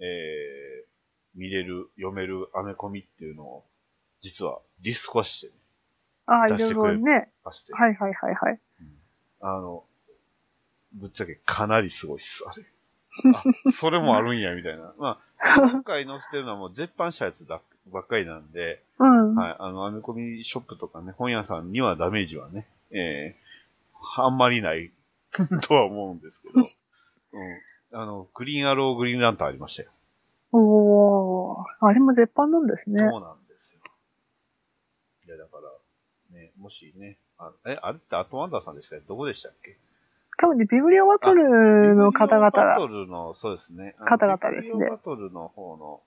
えー、見れる、読めるアメコミっていうのを、実はディスコしてね、ああ、いろいろね。はいはいはいはい。あの、ぶっちゃけかなりすごいっす、あれ。あ、それもあるんや、みたいな。まあ、今回載せてるのはもう絶版したやつだばっかりなんで、うん。はい、あの、アメコミショップとかね、本屋さんにはダメージはね、えー、あんまりない とは思うんですけど、うん。あの、グリーンアロー、グリーンランタンありましたよ。おー。あれも絶版なんですね。そうなんですよ。いや、だから、ね、もしね、あえ、あれってアトワンダーさんでしたっけ？どこでしたっけ？多分ね、ビブリオバトルの方々ビブリオバトが、ルの、そうですね。方々ですねビブリオバトルの方の、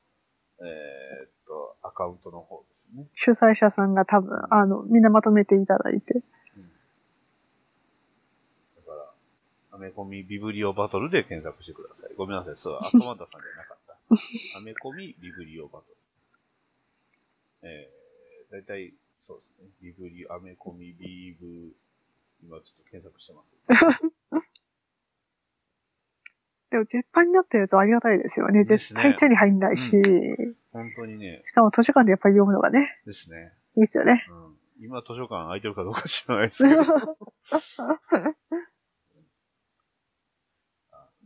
えーっと、アカウントの方ですね。主催者さんが多分、あの、みんなまとめていただいて。だから、アメコミビブリオバトルで検索してください。ごめんなさい、そう、アトワンダーさんじゃなかった。アメコミビブリオバトル。えー、だいたい、そうですね。ビブリ、アメコミビブ、今ちょっと検索してます。でも絶版になったやつはありがたいですよね。ね絶対手に入んないし、本当にね、しかも図書館でやっぱり読むのがね、ですね。いいですよね。うん。今図書館空いてるかどうか知らないですけど。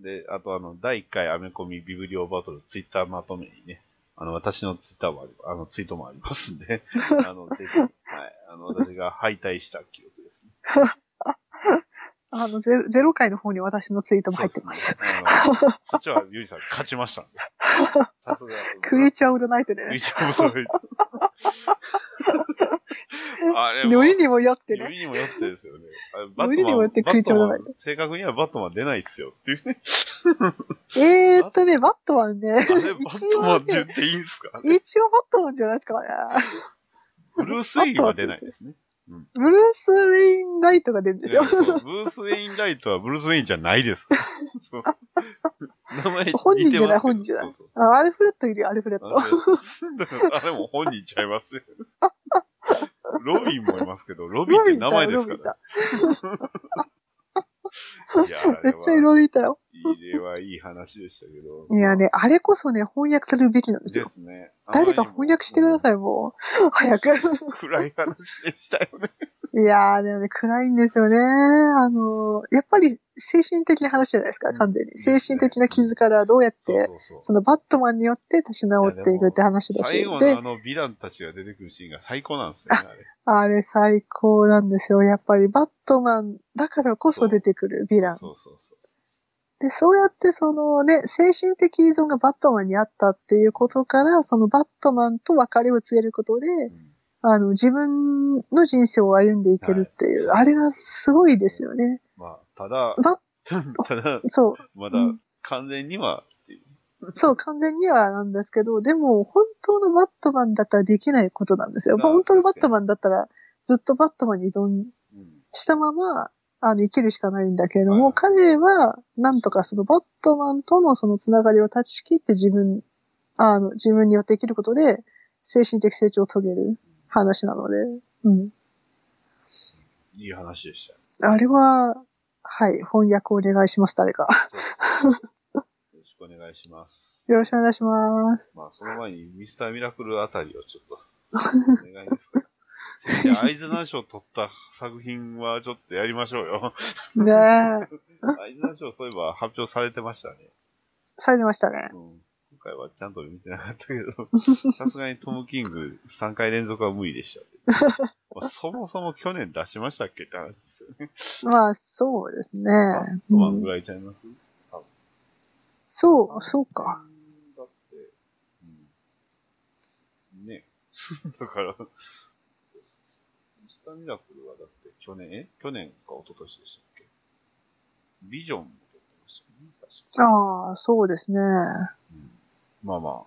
で、あとあの、第1回アメコミビブリオバトルツイッターまとめにね、あの、私のツイッターもあの、ツイートもありますんで、あの、ぜひ、はい、あの、私が敗退した記憶ですね。あのゼ、ゼロ回の方に私のツイートも入ってます。そね。っちはゆりさん勝ちましたんで。さすが。クリーチャーオブナイトでねクリー。チャーオブザナイトあれもよりにもよってね。よりにもよってですよね。よりにもよってクリーチャーオブザナイト正確にはバットマン出ないっすよっていうね。えーっとね、バットマンね。あれ、バットマンって言ね、っていいんすか？一応バットマンじゃないですか、あれ。ブルース・ウェインは出ないですね。ブルース・ウェイン・ライトが出るんですよ。そうブルース・ウェイン・ライトはブルース・ウェインじゃないです名前 本人じゃない本人じゃないそうそうあアルフレッドいるよ、アルフレッド。あれあれも本人ちゃいますよ。ロビンもいますけど、ロビンって名前ですから。めっちゃいろいろいたよ。いれはいい話でしたけど。いやね、あれこそね、翻訳されるべきなんですよ。ですね。誰か翻訳してください。い、もう。早く。暗い話でしたよね。いやー、でもね、暗いんですよね。あの、やっぱり精神的な話じゃないですか、完全に。精神的な傷からどうやって、そのバットマンによって立ち直っていくって話だし最後。でのあ、のヴィランたちが出てくるシーンが最高なんですよね、あれ。あれ最高なんですよ。やっぱりバットマンだからこそ出てくるヴィラン。そうそうそう。で、そうやってそのね、精神的依存がバットマンにあったっていうことから、そのバットマンと別れを告げることで、うんあの、自分の人生を歩んでいけるっていう、はいあれがすごいですよね。まあ、ただ、バ ただ、そまだうん完全にはそう、完全にはなんですけど、でも、本当のバットマンだったらできないことなんですよ。ああ本当のバットマンだったら、ずっとバットマンに依存うんしたまま、あの、生きるしかないんだけれども、はい彼は、なんとかそのバットマンとのそのつながりを断ち切って自分、あの、自分によって生きることで、精神的成長を遂げる話なので、うん。いい話でしたよ。あれは、はい、翻訳お願いします、誰か。よろしくお願いします。よろしくお願いします。まあ、その前にミスターミラクルあたりをちょっと、お願いですから。先生、アイズナー賞取った作品はちょっとやりましょうよ。ねえ、アイズナー賞そういえば発表されてましたね。されましたね。うん。今回はちゃんと見てなかったけど、さすがにトム・キング3回連続は無理でしたって、まあ、そもそも去年出しましたっけって話ですよね。まあ、そうですね。あ、うまあぐん、らいちゃいます、そう、そうか。だって、うん。ね。だから、ミスターミラクルはだって去年、え？去年か一昨年でしたっけ？ビジョンも撮ってましたよね。ああ、そうですね。うんまあまあ、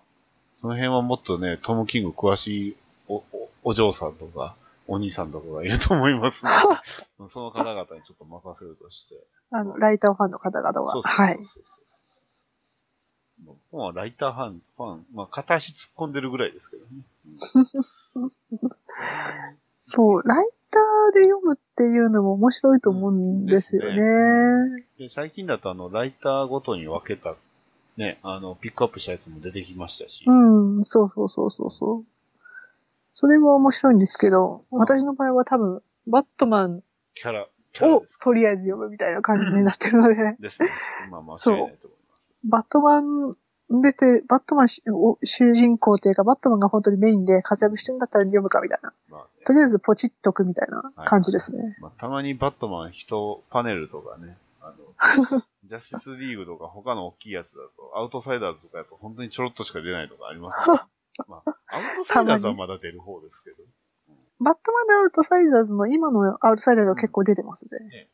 その辺はもっとね、トム・キング詳しいおおお嬢さんとか、お兄さんとかがいると思いますので、その方々にちょっと任せるとして。あの、ライターファンの方々は。そうそうはい。そうそうそう。もう本はライターファン、ファン、まあ片足突っ込んでるぐらいですけどね。う んそう、ライターで読むっていうのも面白いと思うんですよね。で最近だとあの、ライターごとに分けた、ね、あの、ピックアップしたやつも出てきましたし。うん、そうそうそうそうそう。それも面白いんですけど、私の場合は多分、バットマンキャラ、をとりあえず読むみたいな感じになってるので、ですね。まあ間違いないと思。バットマン出て、バットマン主人公っていうか、バットマンが本当にメインで活躍してるんだったら読むかみたいな。まあねとりあえずポチっとくみたいな感じですね。まあ、たまにバットマン人パネルとかね、あの、ジャスティスリーグとか他の大きいやつだと、アウトサイダーズとかやと本当にちょろっとしか出ないとかありますね。まあ、アウトサイダーズはまだ出る方ですけど。バットマンのアウトサイダーズの今のアウトサイダーズは結構出てますね。ね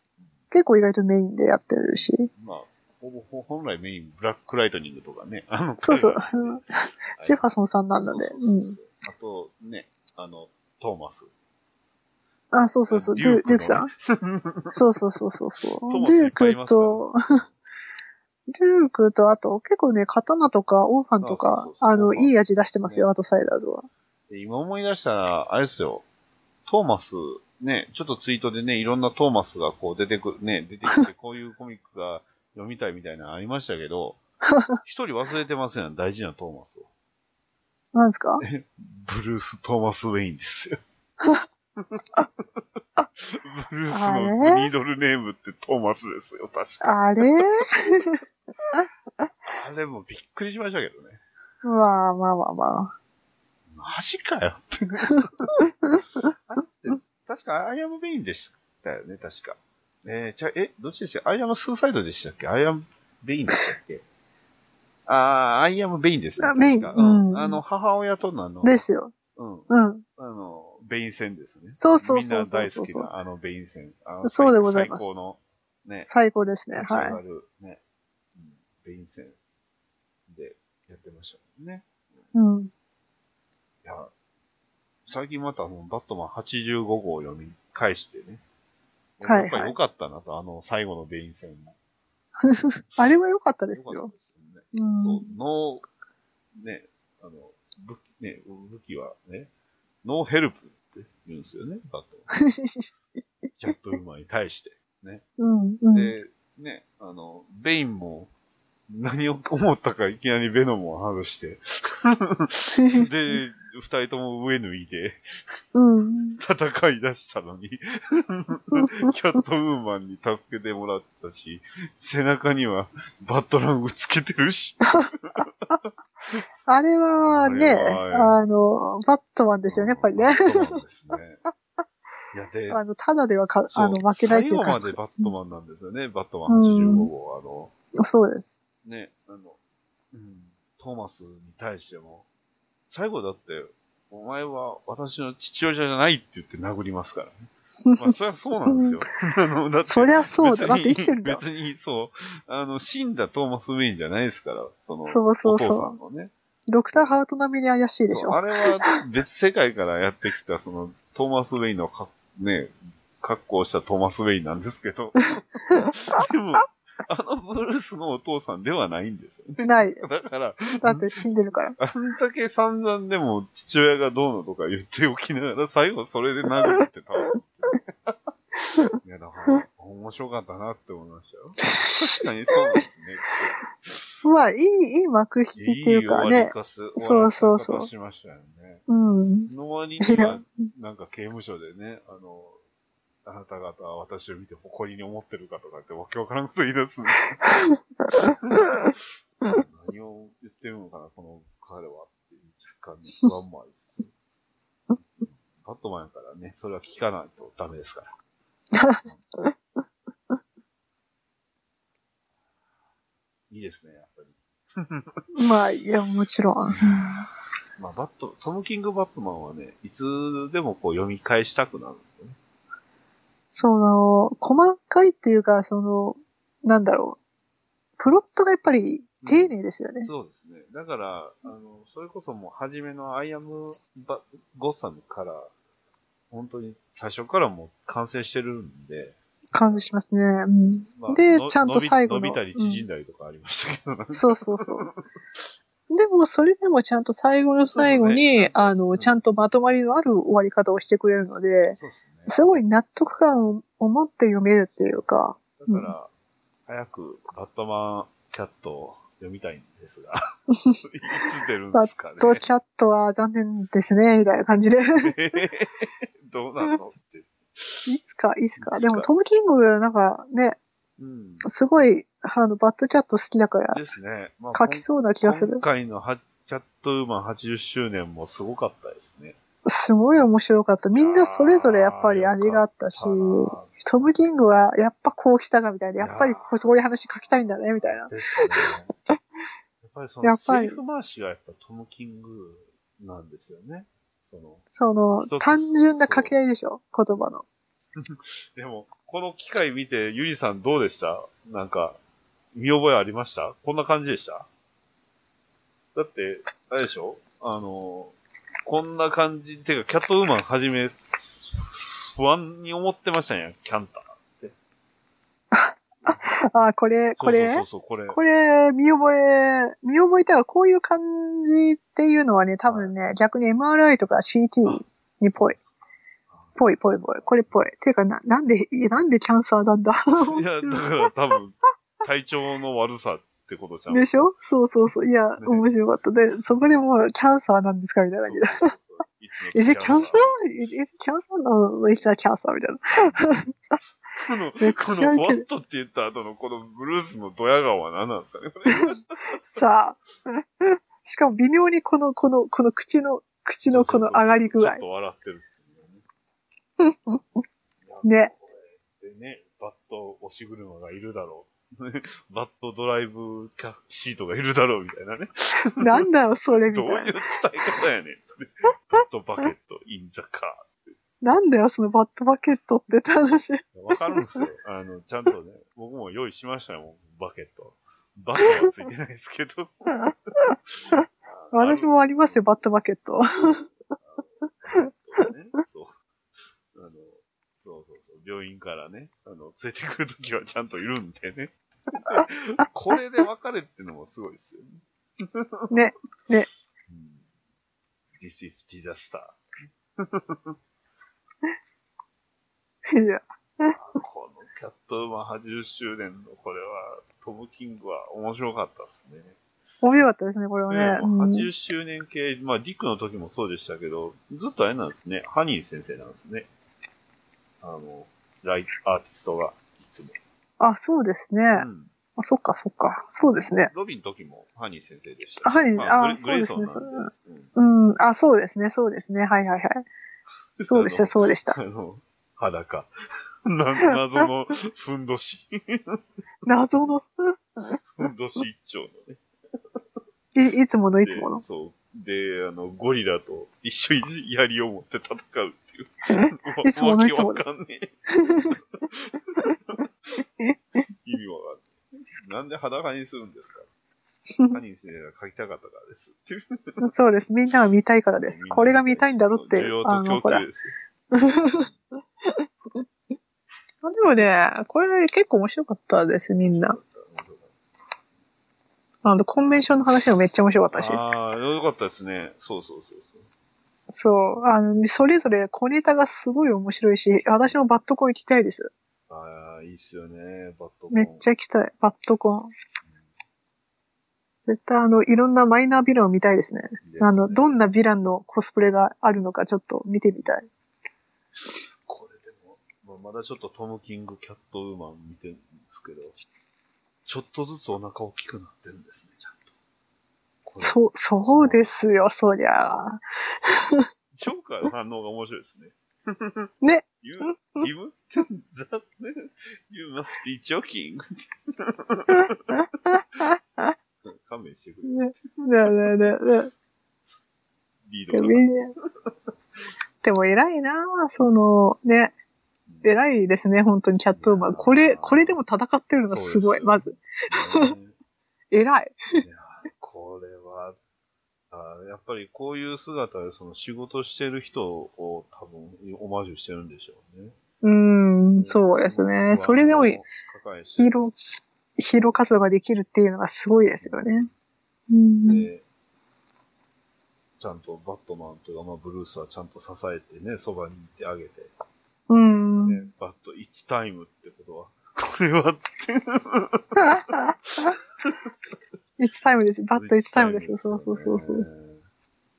結構意外とメインでやってるし。まあ、ほぼ ほ本来メイン、ブラックライトニングとかね。あのそうそう ジェファソンさんなんだねそう。んあと、ね、あの、トーマス。あ、そうそうそう、デデュュークのねデュークさん。そうそうそうそうデュ ークと、デュークと、あと結構ね、刀とかオーファンとあかそう、そうそうあの、いい味出してますよ、ねアウトサイダーズは。で今思い出したら、あれですよ。トーマス、ね、ちょっとツイートでね、いろんなトーマスがこう出てくる、ね、出てきて、こういうコミックが読みたいみたいなのありましたけど、一人忘れてますよ、大事なトーマスを。なんですか？ブルース・トーマス・ウェインですよ。ブルースのニードルネームってトーマスですよ、確か。あれ？あれもびっくりしましたけどね。まあまあまあまマジかよって確か I Am Bane でしたよね、確か。えー、じゃあ、え、どっちでしたっけ I Am Suicide でしたっけ？ I Am Bane でしたっけ？あー、 I Am Bane ですね。あベインうん。うんあの、母親とのあの、あ。ですよ。うん。うん。あの、ベイン戦ですね。そうそうそうみんな大好きなあのベイン戦。そうでございます最高の、ね、最高ですね。はい。ね、うん、ベイン戦でやってましたもんね。うん。いや、最近またあの、バットマン85号を読み返してね。はいはいやっぱり良かったなと、あの、最後のベイン戦も。あれは良かったですよ良かった。ですよね。うん。 No、ね、あの、武器、ね、武器はね、 No help って言うんですよね、バット。キャットウーマンに対して。うん。うん。で、ね、あの、ベインも、何を思ったかいきなりベノムを外して、で、二人とも上脱いでうん。戦い出したのに、キャットウーマンに助けてもらったし、背中にはバットラングつけてるし。あれはね、あの、バットマンですよね、やっぱりねですね。いや、で、あの、ただではか、あの、負けないっていうか最後ま。でバットマンなんですよね、バットマン85号。あの、そうです。ね、あの、うん、トーマスに対しても、最後だって、お前は私の父親じゃないって言って殴りますからね。まあ、そりゃそうなんですよ。あの、だって、そりゃそうだ。だって生きてるんだ。別に、そう、あの、死んだトーマス・ウェインじゃないですから、その、そうそうそうお父さんのね。ドクターハート並みに怪しいでしょ。あれは別世界からやってきた、その、トーマス・ウェインのか、ね、格好をしたトーマス・ウェインなんですけど、でも、あのブルースのお父さんではないんですよね。ない。だから、だって死んでるから。あんだけ散々でも父親がどうのとか言っておきながら、最後それで殴って倒すっていう。いや、だから、面白かったなって思いましたよ。確かにそうですね。まあ、いい、いい幕引きっていうかね。かす、そうそうそう終わらせ方しましたよね。うん。の割には、なんか刑務所でね、あの、あなた方は私を見て誇りに思ってるかとかってわけわからんこと言い出すんです何を言ってるのかな、この彼はっていう若干の不安もあるし。バットマンやからね、それは聞かないとダメですから。いいですね、やっぱり。まあ、いや、もちろん。まあ、バット、トム・キング・バットマンはね、いつでもこう読み返したくなるんですよね。その、細かいっていうか、その、なんだろう。プロットがやっぱり丁寧ですよね。そうですね。だから、あの、それこそもう初めの I Am Gotham から、本当に最初からもう完成してるんで、感じしますね。うん。まのでちゃんと最後の伸びたり縮んだりとかありましたけど、ねそうそうそう。でも、それでもちゃんと最後の最後に、ねあの、ちゃんとまとまりのある終わり方をしてくれるので、すね。すごい納得感を持って読めるっていうか、だから、早くバットマンキャットを読みたいんですが、いつ出るんですかね。ドキャットは残念ですね、みたいな感じで。どうなのって。いつか、いつか。いつかでも、トム・キング、なんかね、うん。すごい、あの、バッドキャット好きだから、ですね。まあ書きそうな気がする今。回のはキャットウーマン80周年もすごかったですね。すごい面白かった。みんなそれぞれやっぱり味があったし、トム・キングはやっぱこう来たかみたいな、やっぱりこういう話書きたいんだね、みたいな。ね。やっぱりそのセリフ回しがやっぱトム・キングなんですよね。そのその単純な掛け合いでしょ言葉の。でも、この機会見て、ゆりさんどうでした？なんか、見覚えありました？こんな感じでした？だって、あれでしょ？あの、こんな感じ、てか、キャットウーマンはじめ、不安に思ってましたんや、キャンターって。あ、これ、これ？そうそうそう、これ。これ、見覚え、見覚えたらこういう感じっていうのはね、多分ね、逆に MRI とか CT にぽい。ぽいぽいぽい。これっぽい。ていうか、な、なんで、なんでキャンサーなんだいや、だから多分、体調の悪さってことじゃん。でしょ？そうそうそう。いや、ね面白かった。で、そこでもう、キャンサーなんですかみたいな感じで。そうそうそういつの Is it cancer? Is it cancer? No, it's a cancer みたいな。この、このワットって言った後のこのブルースのドヤ顔は何なんですかね？さあ。しかも微妙にこの、この、この口の、口のこの上がり具合ちょっ。と笑ってるね。ね。でね、バット押し車がいるだろう。バットドライブキャシートがいるだろうみたいなね。なんだよ、それみたどういう伝いな。え方やねん。バットバケット、インザカー。なんだよ、その Bat bucket ってって話。わかるんですよ。あの、ちゃんとね、僕も用意しましたよ、バケット。バケはついてないですけど。私もありますよ、 Bat bucket。ね、そう。そうそうそう。病院からね、あの、連れてくるときはちゃんといるんでね。これで別れってのもすごいですよね。ね、ね。うん This is disaster. いや、このキャットウーマン80周年のこれは、トム・キングは面白かったですね。面白かったですね、これはね。ねうん80周年系、まあ、ディックの時もそうでしたけど、ずっとあれなんですね。ハニー先生なんですね。あの、ライアーティストが、いつも。あ、そうですね。うん。あ、そっか、そっか。そうですね。ロビンの時もハニー先生でした。ハニーまあ、あそうですねで。うんうん、あ、そうですね、そうですね。はいはいはい。そうでした、そうでしたあ。の、裸。な謎のふんどし。謎の、ふんどし一丁のね。いいつものいつでもの。そう。で、あの、ゴリラと一緒に槍を持って戦うっていう。いつものわいつものわけわかんねえ。意味わかんない。なんで裸にするんですか？ハニー先生が書きたかったからです。そうです。みんなが見たいからです。これが見たいんだろって需要。あの、ほらと供給。ですでもね、これ結構面白かったです、みんな。あの、コンベンションの話もめっちゃ面白かったし。ああ、よかったですね。そうそうそうそう。あの、それぞれ小ネタがすごい面白いし、私もバットコン行きたいです。ああ、いいっすよね、バットコン。めっちゃ行きたい。バットコン。絶対あの、いろんなマイナーヴィランを見たいですね。いいですねあの、どんなヴィランのコスプレがあるのかちょっと見てみたい。これでも、まあ、まだちょっとトム・キング・キャット・ウーマン見てるんですけど、ちょっとずつお腹大きくなってるんですね、ちゃんと。そう、そうですよ、そりゃ。ジョーカーの反応が面白いですね。ね。You, you, that, you must be joking. 勘弁してくれ。ね、ね、ね、ね、ね。リードがでも偉いなその、ね、偉いですね、本当にキャットウーマン。これ、これでも戦ってるのがすごい、まず。ね偉い。いやっぱりこういう姿でその仕事してる人を多分オマージュしてるんでしょうね。うーん、そうですね。それでも、ヒーロー、ヒーロー活動ができるっていうのがすごいですよね。うん。で、ちゃんとバットマンというか、まあ、ブルースはちゃんと支えてね、そばにいてあげて、うん。ね、バット1タイムってことは、これは、1 タ イムです。バット1タイムですよ。そうそうそうそう。ね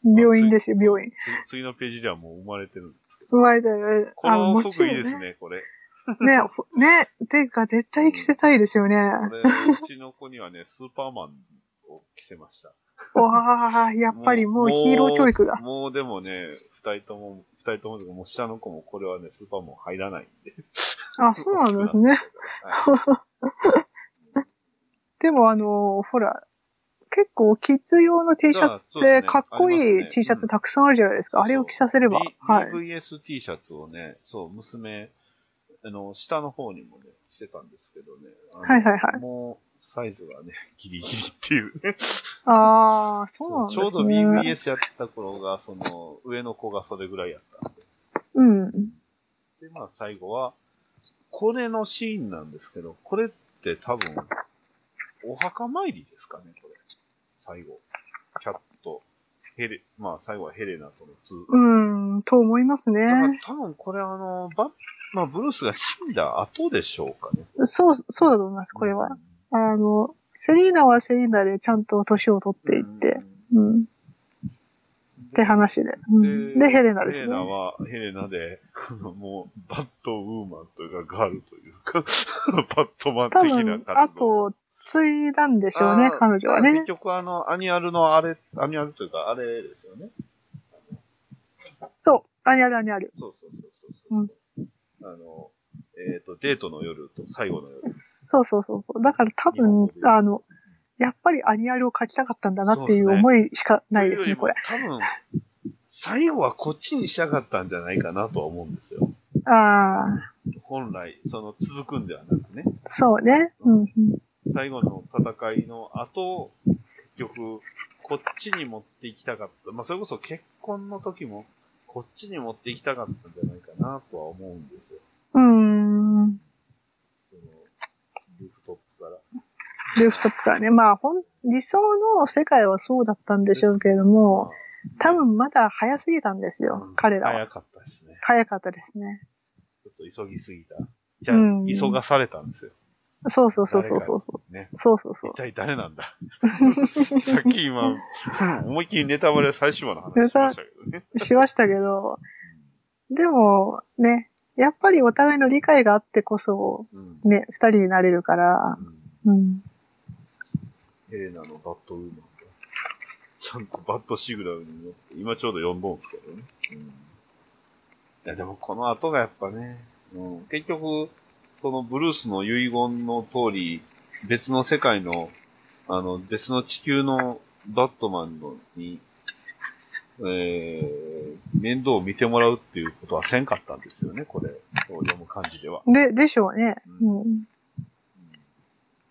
病院ですよ、まあ病院。次次のページではもう生まれてるんですうまいだよね。このも服ちろんね。いいですね、これ。ね、ほね、てか絶対着せたいですよね。うちの子にはね、スーパーマンを着せました。わあ、やっぱりもうヒーロー教育が。もうでもね、二人とも、二人とももう下の子もこれはね、スーパーマン入らないんで。あ、そうなんですね。はい でもあの、ほら、結構キッズ用の T シャツってかっこいい T シャツたくさんあるじゃないですか。あれを着させれば。はい。BVST シャツをね、そう、娘、あの、下の方にもね、着てたんですけどね。はいはいはいもう、サイズがね、ギリギリっていうね。ああ、そうなんですね。ちょうど BVS やった頃が、その、上の子がそれぐらいやったんうん。で。で、まあ最後は、これのシーンなんですけど、これって多分、お墓参りですかね、これ。最後。キャット、ヘレ、まあ最後はヘレナとのツー。うん、と思いますだからね。多分これあの、バッ、まあブルースが死んだ後でしょうかね。そう、そうだと思います、これは。あの、セリーナはセリーナでちゃんと年を取っていって、うん。って話で。うん、で、ヘレナですヘレナね。は、ヘレナで、もう、バットウーマンというか、ガールというか、バットマン的な分、あ活動。と、継いだんでしょうね彼女はね結。局あの、 annual のあれ、 annual というか、あれですよね。そう、 annual annual。そうそうそうそうそう。あの、えっ、と、デートの夜と最後の夜。そうそうそうそう。だから多分あの、やっぱりアニアルを書きたかったんだなっていう思いしかないですね、というよりもこれ。多分、最後はこっちにしたかったんじゃないかなとは思うんですよ。ああ、本来、その続くんではなくね。そうね。うんうん、最後の戦いの後、結局、こっちに持っていきたかった。まあ、それこそ結婚の時も、こっちに持っていきたかったんじゃないかなとは思うんですよ。うーん。その、ルーフトップから。ルーフトップからね。まあ、ほん、理想の世界はそうだったんでしょうけれども、多分まだ早すぎたんですよ、彼らは。早かったですね。早かったですね。ちょっと急ぎすぎた。じゃあ、うん急がされたんですよ。そうそうそうそうそうそね。う。そうそうそう一。体誰なんだ さっき今、思いっきりネタバレ最終話の話しましたけどね。しましたけど、でも、ね、やっぱりお互いの理解があってこそ、うんね、二人になれるから、うんうん。ヘレナのバットウーマンが、ちゃんとバットシグナルに乗って、今ちょうど4本ですけどね。うん、いや、でもこの後がやっぱね、うん、結局、そのブルースの遺言の通り、別の世界の、あの、別の地球のバットマンのに、えー、面倒を見てもらうっていうことはせんかったんですよね、これ。そう読む感じでは。で、でしょうね。ううん。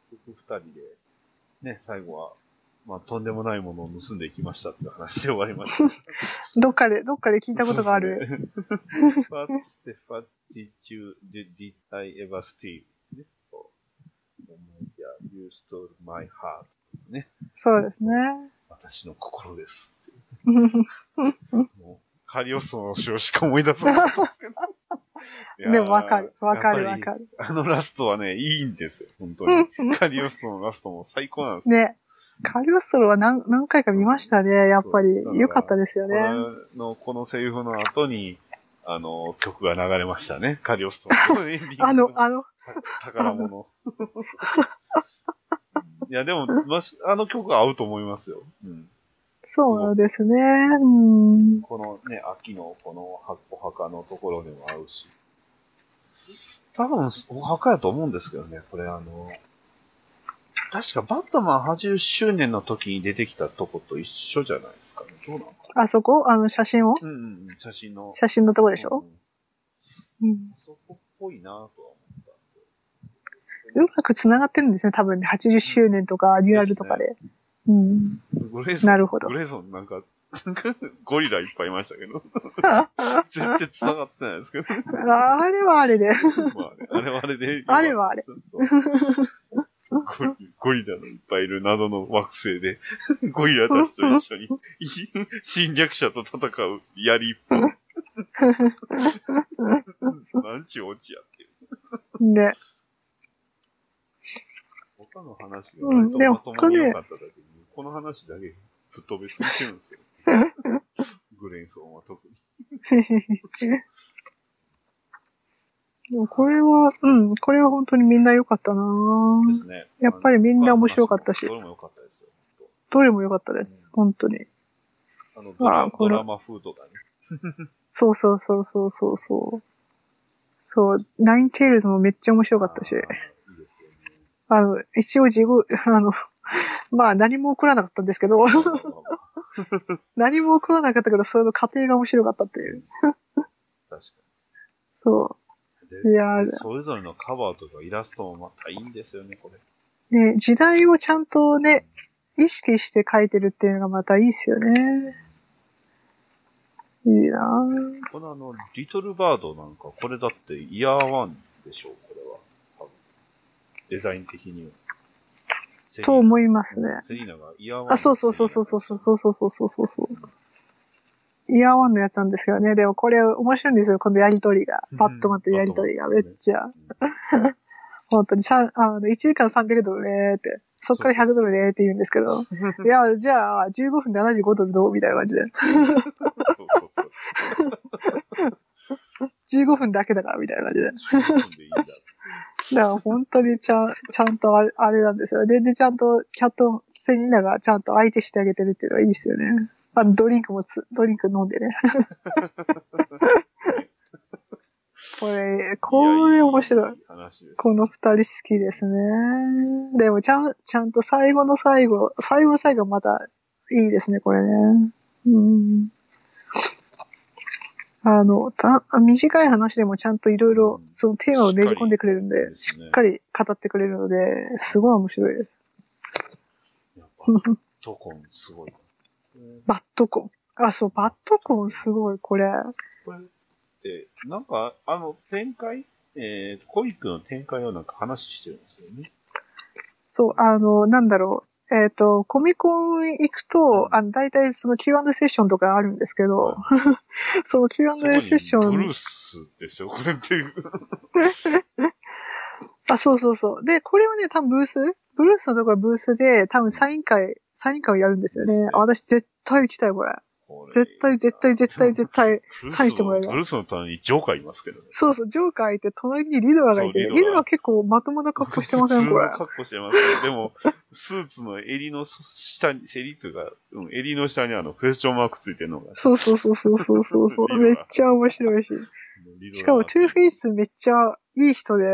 結局二人で、ね、最後は、まあ、とんでもないものを盗んでいきましたっていう話で終わりました。どっかで、どっかで聞いたことがある。そうですね。What the fuck did you, did, did I ever steal? ね、そう。Yeah, you stole my heart. ね。そうですね。私の心です。もう、カリオストの城しか思い出せないんででもわかるわかるわかるあのラストはね、いいんですよ、本当に。カリオストのラストも最高なんですよ。ね。カリオストロは何何回か見ましたね、やっぱりそう。よかったですよね。の、このセリフの後に、あの、曲が流れましたね。カリオストのエンディングあの、あの、た宝物。いや、でも、まし、あの曲は合うと思いますよ。うん。そうですね。うん。このね、秋のこのはお墓のところでも合うし。多分、お墓やと思うんですけどね、これあの、確かバットマン80周年の時に出てきたとこと一緒じゃないですかね。どうなのかあそこ？あの写真を？なうんうんうん、写真の。写真のとこでしょ？うんうん。そこっぽいなとは思った。うまく繋がってるんですね、多分ね。80周年とか、ニューアルとかで。うん。グレーゾン、なるほどグレーゾンなんか、ゴリラいっぱいいましたけど、全然繋がってないですけど。あれはあれで。まあれはあれで。あれはあれゴリラのいっぱいいる謎の惑星で、ゴリラたちと一緒に 侵略者と戦う槍一本。なんちゅうオチやっていう。ね。他の話が割とまともに良かっただけに、この話だけぶっ飛びすぎてるんですよ。グレンソンは特に。でもこれは、うん、これは本当にみんな良かったなですね。やっぱりみんな面白かったしどれも良かったですよ。どれも良かったです。本当に。あのドラあドラマ風とかね。そ うそうそうそうそうそう。そう、ナインテールズもめっちゃ面白かったしあねあの、一応自分、あの、まあ何も起こらなかったんですけど、何も起こらなかったけど、それの過程が面白かったっていう。確かに。でいやそれぞれのカバーとかイラストもまたいいんですよね、これ。う。ね、時代をちゃんとね、意識して書いてるっていうのがまたいいっすよね。いいなぁ。このあの、リトルバードなんか、これだってイヤーワンでしょう、これは。多分デザイン的には。と思いますね。セリーナがイヤーワンのあ、そうそうそうそうそうそうそうそうそうそう。イヤーワンのやつなんですけどね。でもこれ面白いんですよ。このやりとりがうん。バットマンとやりとりがめっちゃ。本当にさ、あの、1時間300ドルねーって。そっから100ドルねーって言うんですけど。いや、じゃあ、15分75ドルどうみたいな感じで。そうそうそう15分だけだからみたいな感じで。だ。だから本当にちゃん、ちゃんとあれあれなんですよ。で、で、ちゃんと、ちゃんと、セリーナがちゃんと相手してあげてるっていうのはいいですよね。あの、ドリンクもつ、ドリンク飲んでね。これ、これ面白い。い話です。この二人好きですね。でも、ちゃん、ちゃんと最後の最後、最後の最後またいいですね、これね。うん。あの、た、短い話でもちゃんといろいろ、そのテーマをねじ込んでくれるんで、ししっかりっかり語ってくれるので、すごい面白いです。やっぱ、トコンすごいな。バットコン。あ、そう、バットコンすごい、これ。これって、なんか、あの、展開えー、コミックの展開をなんか話してるんですよね。そう、あの、なんだろう。えっ、と、コミコン行くと、あの、大体その Q&A セッションとかあるんですけど、そ の Q&A セッショブルー、スですよ、これって。あ、そうそうそう。で、これはね、多分ブース？ブルースのところはブースで、多分サイン会、サイン会をやるんですよね。あ私絶対行きたい、これ。絶対、絶対、絶対、絶対。サインしてもらえるブルースの隣にジョーカーいますけどね。そうそう、ジョーカーいて、隣にリドラーがいて、リドラ結構まともな格好してません、これ。格好してますでも、スーツの襟の下に、襟というか、うん、襟の下にあの、クエスチョンマークついてるのが。そうそうそうそうそうそう そう。めっちゃ面白いし。しかも、トゥーフェイスめっちゃいい人で、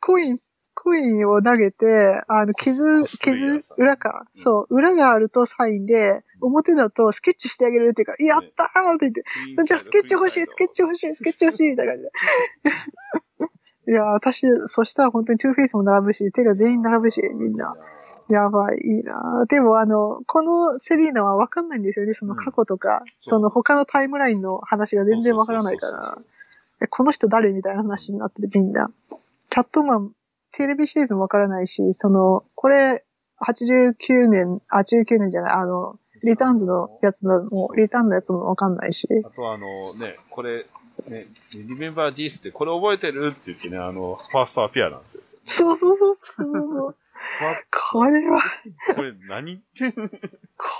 コイン、コインを投げて、あの、傷傷裏か。うん。そう、裏があるとサインで、表だとスケッチしてあげるっていうか、やったーって言って、じゃあスケッチ欲しい、スケッチ欲しい、スケッチ欲しい、みたいな感じで。いや、私、そしたら本当にトゥーフェイスも並ぶし、てか全員並ぶし、みんな。やばい、いいなでもあの、このセリーナはわかんないんですよね、その過去とか、そう。その他のタイムラインの話が全然わからないから。えこの人誰みたいな話になっててみんな。バットマン、テレビシリーズもわからないし、その、これ、89年、あ、19年じゃない、あの、リターンズのやつの、もうリターンのやつもわかんないし。あとあのね、これ、ね、リメンバーディースって、これ覚えてる？って言ってね、あの、ファーストアピアランスですよ。そうそうそうそうそう。これは、これ何？って、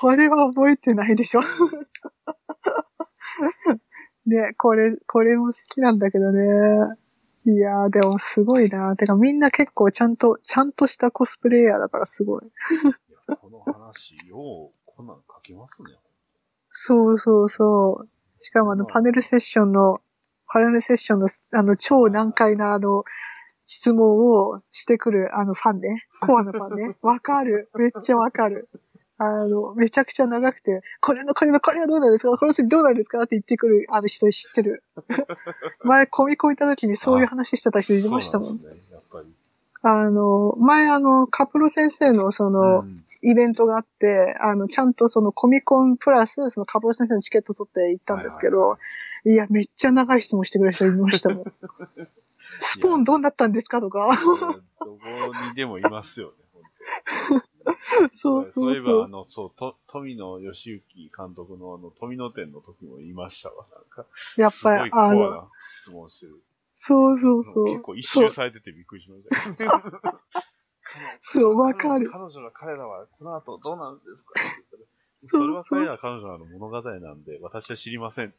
これは覚えてないでしょ。ね、これ、これも好きなんだけどね。いやー、でもすごいな。てかみんな結構ちゃんと、ちゃんとしたコスプレイヤーだからすごい。いやこの話、よう、こんなん書けますね。そうそうそう。しかもあのパネルセッションの、パネルセッションの、あの超難解なあの、質問をしてくる、あの、ファンね。コアのファンね。わかる。めっちゃわかる。あの、めちゃくちゃ長くて、これのこれのこれはどうなんですか？この次どうなんですか？って言ってくる、あの人知ってる。前、コミコン行った時にそういう話してた人いましたもん。ね、やっぱり。あの、前あの、カプロ先生のその、うんイベントがあって、あの、ちゃんとそのコミコンプラス、そのカプロ先生のチケット取って行ったんですけど、いや、めっちゃ長い質問してくれる人いましたもん。スポーンどうなったんですかとか。どこにでもいますよね、本当そうそいえば、あ。の、そう、と、富野義行監督のあの、富野店の時も言いましたわ。なんか、やっぱり、あの、な質問してる。そうそうそう。結構一周されててびっくりしました。そうわかる彼女ら彼らはこの後どうなるんですか？それは彼ら彼女らの物語なんで、私は知りません。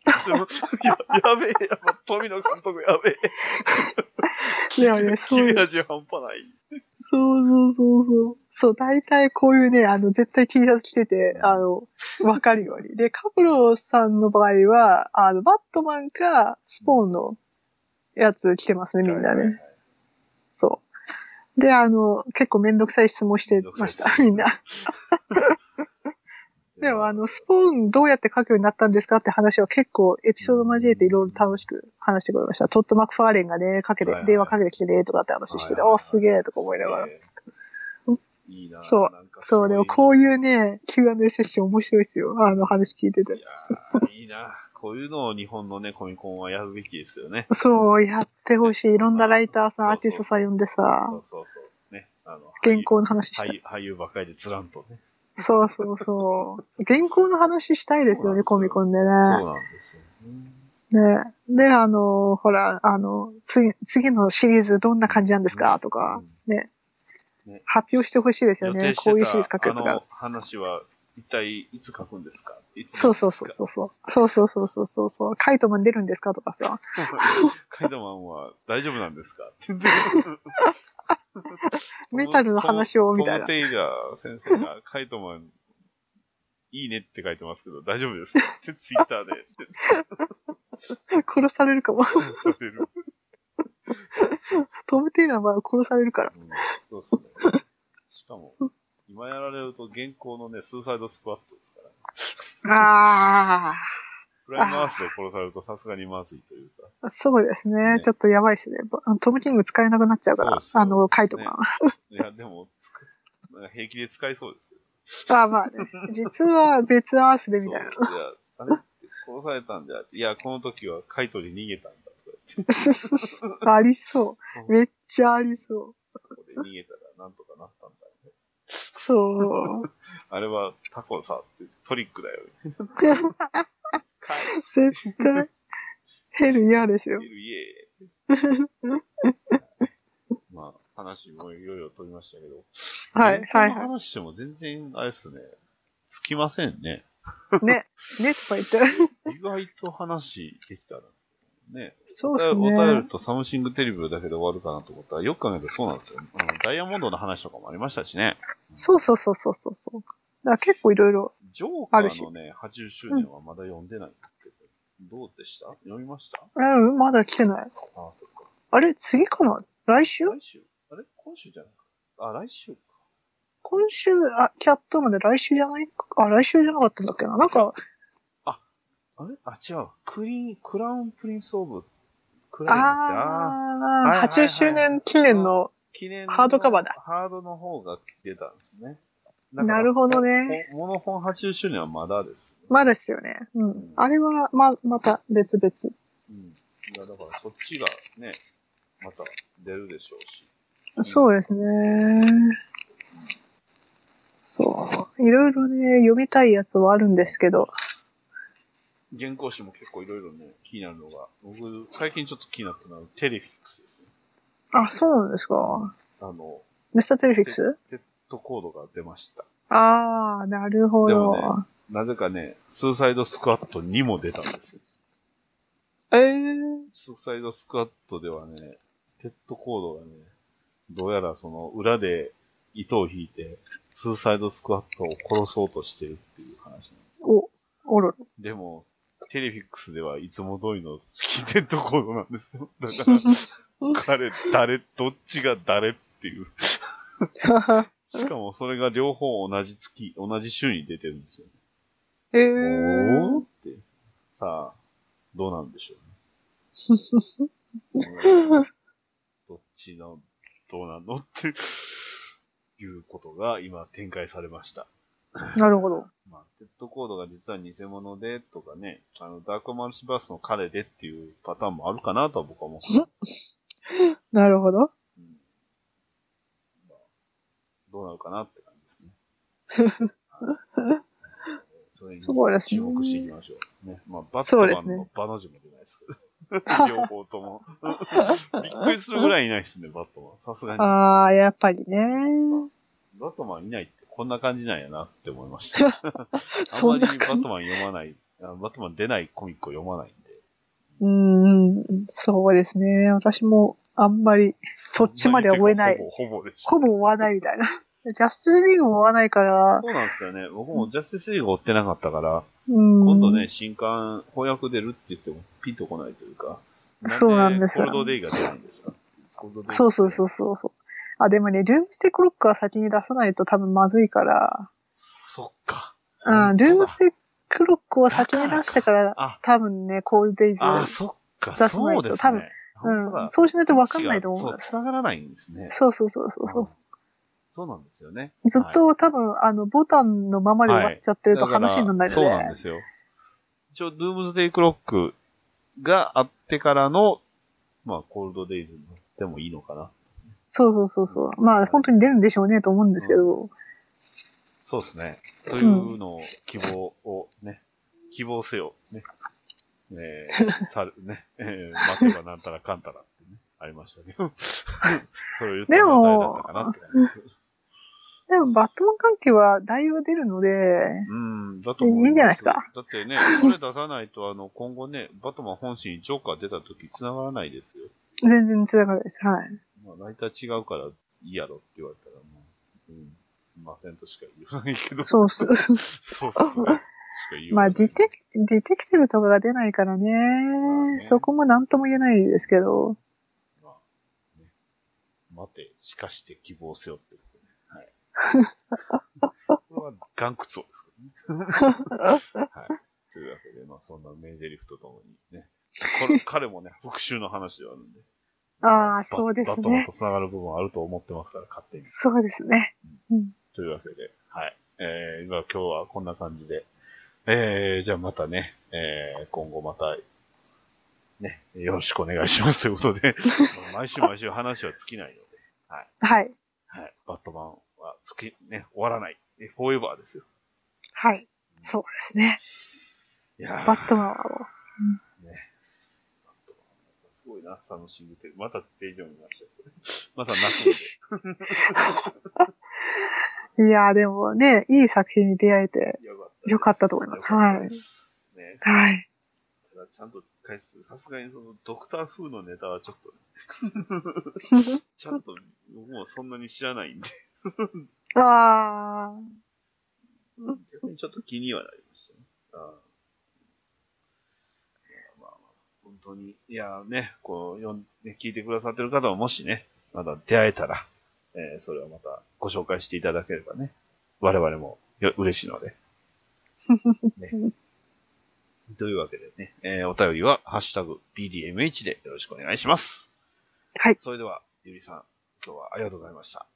ややべえ、やっぱ富野監督やべえ。でもね、そういう君、味半端ない。そうそうそうそう。そう、大体こういうね、あの、絶対 T シャツ着てて、あの、わかるように。で、カプロさんの場合は、あの、バットマンか、スポーンのやつ着てますね、みんなね。そう。で、あの、結構めんどくさい質問してました、みんな。でも、あの、スポーンどうやって書くようになったんですかって話は結構エピソード交えていろいろ楽しく話してくれました。トッド・マクファーレンがね、かけてはいは、い電話かけてきてね、とかって話してて、はいはいはいおすげえとか思いながら。えーいいなそうそう、でもこういいうね、Q&A セッション面白いですよ。あの話聞いててい。いいなこういうのを日本のね、コミコンはやるべきですよね。そう、やってほしい。いろんなライターさん、アーティストさん呼んでそさ、うそうそう。ね。あの、原稿の話したい。俳優ばっかりでつらんとね。そうそうそう。原稿の話したいですよね、コミコンでね。そうなんですよね。ねで、あの、ほら、あの、次、次のシリーズどんな感じなんですか？とか、ねね。発表してほしいですよね。こういうシリーズ書くとあのか。話は一体いつ書くんですか？そうそうそうそうそう。そうそうそうそうそうそう。カイトマン出るんですか？とかさ。カイドマンは大丈夫なんですか？メタルの話を、みたいなトム・。テイラー先生がカイトマンいいねって書いてますけど、大丈夫ですか？ツイッターで殺されるかも。される。トム・テイラーは殺されるから。うんそうですね。しかも、今やられると現行のね、スーサイドスクワットですから、あプライムアースで殺されるとさすがにまずいというか、あ、そうですね。ねちょっとやばいですね。あのトム・キング使えなくなっちゃうからあの、カイトマン。いや、でも、平気で使いそうですけど。ああ、まあね。実は別アースでみたいな。いや、あれ殺されたんじゃ、いや、この時はカイトに逃げたんだとか ありそう。めっちゃありそう。ここで逃げたらなんとかなったんだよね。そう。あれはタコさトリックだよ ね。カイ絶対、ヘル嫌ですよト。イエ まあ、話もいろいろ飛びましたけど。はいはいはい話しても全然、あれっすね。つきませんね。ね。ねとか言って。意外と話できたら。ね。そうですお便ねり。とサムシングテレビだけで終わるかなと思ったら、よく考えたらそうなんですよ。ダイヤモンドの話とかもありましたしね。そうそうそうそうそうそう。だ結構いろいろ。ジョーカあるしーのね、80周年はまだ読んでないんですけど、どうでした？読みました？うん、まだ来てない。ああ、そっか。あれ？次かな？来週？来週？あれ？今週じゃないか。あ、来週か。今週、あ、キャットまで来週じゃない？あ、来週じゃなかったんだっけな？なんか、あれ？あ、違う。クリーン、クラウンプリンスオブ、クラウンああ、はいあー、はいはい80周年記念の、記念のハードカバーだ。ハードの方が出たんですね。なるほどね。ほ。モノ本80周年はまだです、まだですよね。うん。あれは、ま、また別々。うん。いや、だからそっちがね、また出るでしょうし。そうですね。そう。いろいろね、読みたいやつはあるんですけど。原稿誌も結構いろいろね、気になるのが、僕、最近ちょっと気になったのはテレフィックスですね。あ、そうなんですか。あの、ミスターテレフィックス？テッドコードが出ました。あー、なるほでど。もねなぜかね、スーサイドスクワットにも出たんですよ。えー、スーサイドスクワットではね、テッドコードがね、どうやらその裏で糸を引いて、スーサイドスクワットを殺そうとしてるっていう話なんですよ。お、おろろ。でも、テレフィックスではいつも通りのキーテントコードなんですよ。だから、彼、誰、どっちが誰っていう。しかもそれが両方同じ月、同じ週に出てるんですよね。ええおーって。さあ、どうなんでしょうね。う んどっちの、どうなんのっていうことが今展開されました。なるほど。まあ、テッドコードが実は偽物でとかね、あの、ダークマルチバースの彼でっていうパターンもあるかなとは僕は思ってます。なるほど。うんまあどうなるかなって感じですね。はいそれにそうですね注目していきましょう。ね。まあ、バットマンのバの字も出ないですけど。両方とも。びっくりするぐらいいないですね、バットマン。さすがに。ああ、やっぱりね。バットマンいないってこんな感じなんやなって思いました。あまりバッ。トマン読まない、あバットマン出ないコミックを読まないんで。うんうん、そうですね。私もあんまり、そっちまでは追えない。ほぼ、ほぼ。ほぼ追わないみたいな。ジャスティスリーグも追わないから、そうなんですよね。僕もジャスティスリーグ追ってなかったから、うん。今度ね、新刊、翻訳出るって言ってもピンとこないというか。そうなんですよコールドデイが出ないんですか？コールドデイそうそうそうそうそう。あ、でもね、ルームステクロックは先に出さないと多分まずいから、そっか。うん、ルームステクロックを先に出してから、あ、多分ね、コールデイズ。あ、そっか。出さないとそうです多分うん、そうしないと分かんないと思うんそう。繋がらないんですね。そうそうそうそうそう。そうなんですよね。ずっと多分、あの、ボタンのままで終わっちゃってると話にならないので。そうなんですよ。一応、ドゥームズデイクロックがあってからの、まあ、コールドデイズに乗ってもいいのかな。そうそうそうそう。まあ、本当に出るんでしょうねと思うんですけど。そうですね。というのを、希望をね、希望せよ。ね。えー、さる、ね、えー、待てばなんたらかんたらってね、ありましたけど。それを言ったのは誰だったかなって感じです。でも、バットマン関係はだいぶ出るので、うん、だと思いいんじゃないですか？だってね、これ出さないと、あの、今後ね、バトマン本誌にジョーカー出た時繋がらないですよ。全然違かったです。はい。まあ、大体違うからいいやろって言われたら、もう、うん、すいませんとしか言わないけど。そうそう。そうっすね。まあ、がないディテク、ディテクティブとかが出ないからね。ねそこも何とも言えないですけど。まあ、ね。待て、しかして希望せよってこれは岩窟王ですけどね。はい。というわけで、まあ、そんな名台詞とともにね。これ彼もね、復讐の話ではあるんで。ああバそうですねバットマンと繋がる部分はあると思ってますから、勝手に。そうですね。うん。というわけで、はい。えー、今今日はこんな感じで。えー、じゃあまたね、えー、今後また、ね、よろしくお願いしますということで、毎週毎週話は尽きないので、はい。はい。はい。バットマンは尽き、ね、終わらない。えフォーエバーですよ。はい。そうですね。いやーバットマンはもね。バットマンすごいな、楽しみて。またページを見ましたけどまた泣くんで。う。いやーでもね、いい作品に出会えて、よかったと思いますよかったですね。はい。ただちゃんと返す。さすがにその、ドクター風のネタはちょっとね、ちゃんと、僕もそんなに知らないんで、あ逆にちょっと気にはなりましたね。あまあまあ、本当に、いやね、こう、読んね、聞いてくださってる方ももしね、まだ出会えたら、えーそれをまたご紹介していただければね、我々もよ嬉しいので、ー。というわけでね、えーお便りは、ハッシュタグ、BDMH でよろしくお願いします。はい。それでは、ゆりさん、今日はありがとうございました。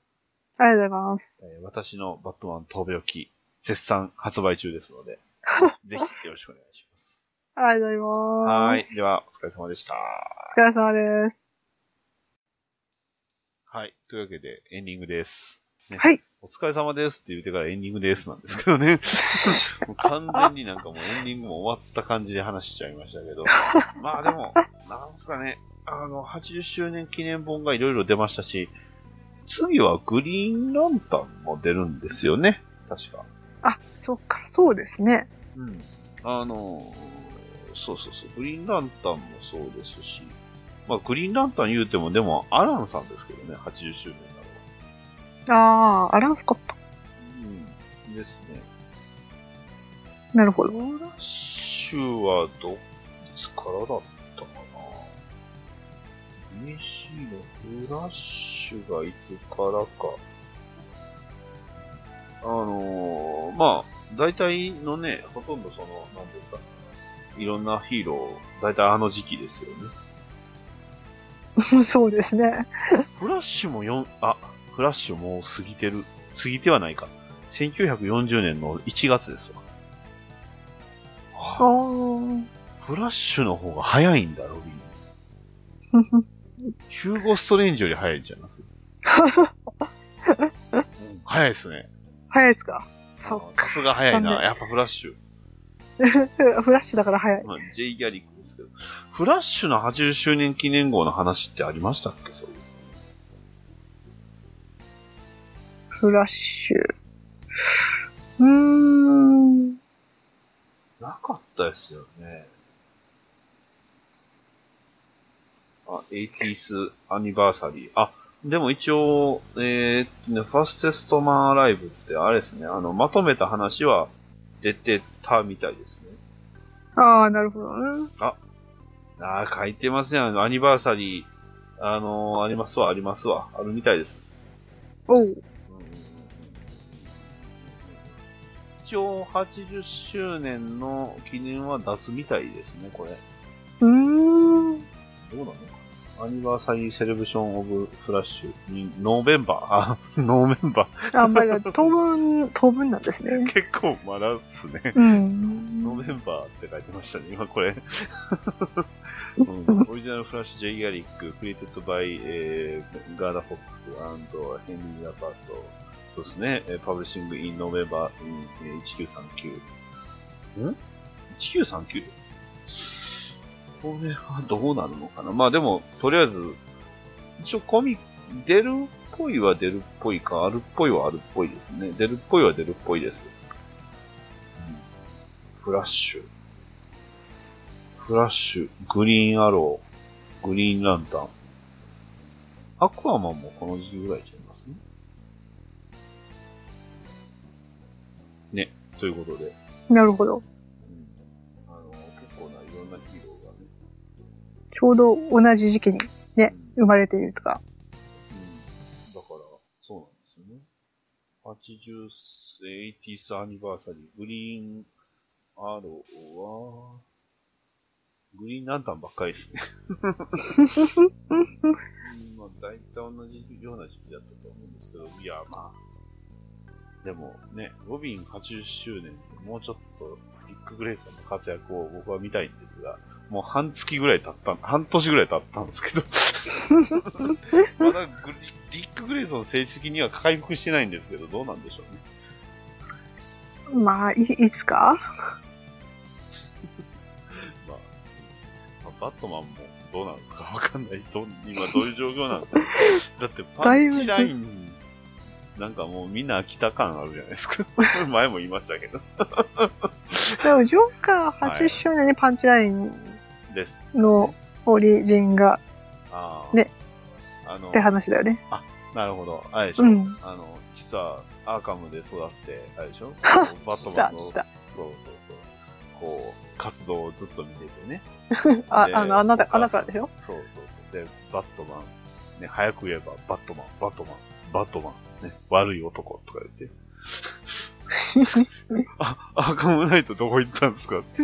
ありがとうございます。えー私のバットマン闘病記、絶賛発売中ですので、ぜひよろしくお願いします。ありがとうございます。はい。では、お疲れ様でした。お疲れ様です。はい。というわけで、エンディングです。ねはい。お疲れ様ですって言ってからエンディングですなんですけどね。もう完全になんかもうエンディングも終わった感じで話しちゃいましたけど。まあでも、なんすかね、あの、80周年記念本がいろいろ出ましたし、次はグリーンランタンも出るんですよね。確か。あ、そっか、そうですね。うん。あの、そうそうそう、グリーンランタンもそうですし、まあグリーンランタン言うてもでもアランさんですけどね、80周年なのは。ああ、アランスコット。うん。ですね。なるほど。フラッシシュはど、いつからだった？かな ?DC のフラッシュがいつからか。あのー、まあ、大体のね、ほとんどその、なんですか、いろんなヒーロー、大体あの時期ですよね。そうですね。フラッシュも4、あ、フラッシュもう過ぎてる。過ぎてはないか。1940年の1月ですわ。ああーフラッシュの方が早いんだ、ロビン。ヒューゴ・ストレンジより早いんちゃいます？うん早いですね。早いですか？そっさすが早いな。やっぱフラッシュ。か。フラッシュだから早い。まあ、J. ギャリックですけど。フラッシュの80周年記念号の話ってありましたっけ？そういう。フラッシュ。うーん。なかったですよね。あ、80th アニバーサリー。あ、でも一応、えーっとね、ファステストマンライブってあれですね、あの、まとめた話は出てたみたいですね。ああ、なるほどね。ああ、書いてますね。あの、アニバーサリー、あのーありますわ、ありますわ。あるみたいです。おう。一応、80周年の記念は出すみたいですね、これ。うーん。どうなのかアニバーサリーセレブションオブフラッシュに、ノーベンバーあ、ノーベンバあんまり当分、当分なんですねー。結構まだっすね。うん。ノーベンバーって書いてましたね、今これ。うん、オリジナルフラッシュ J ギャリック、クリエイテッドバイ、えー、ガードナー・フォックス、ハリー・ランパートそうですね、えー publishing in November、in えー1939。ん ?1939? これはどうなるのかな？まあでも、とりあえず、一応コミ、出るっぽいは出るっぽいか、あるっぽいはあるっぽいですね。出るっぽいは出るっぽいです。フラッシュ。フラッシュ、グリーンアロー、グリーンランタン。アクアマンもこの時期ぐらいちゃいますね。ね、ということで。なるほど。ちょうど同じ時期にね、生まれているとか。うん。だから、そうなんですよね。80、80th アニバーサリー、グリーンアローは、グリーンランタンばっかりですね。うんまあ、大体同じような時期だったと思うんですけど、いや、まあ、でもね、ロビン80周年、もうちょっと、ビッググレイソンの活躍を僕は見たいんですが、もう半月ぐらい経った、半年ぐらい経ったんですけど、まだグリディック・グレイソン成績には回復してないんですけど、どうなんでしょうね。まあ、いいつか？まあ、まあバットマンもどうなのかわかんない。どん今どういう状況なのか？だってパンチライン、なんかもうみんな飽きた感あるじゃないですか。前も言いましたけど。でも、ジョーカー80周年にパンチラインです。のオリジンがああ。ね。あのって、話だよね。なるほど。あれでしょ。うん。あの、実はアーカムで育って、あれでしょ バットしマンの、そう。そうそう。こう、活動をずっと見ててね。あ、であの、あなた、あなたでしょ？そうそうそう。で、バットマン。ね、早く言えば、バットマン、バットマン、バットマン。ね、悪い男とか言って。あ、アーカムナイトどこ行ったんですか？って。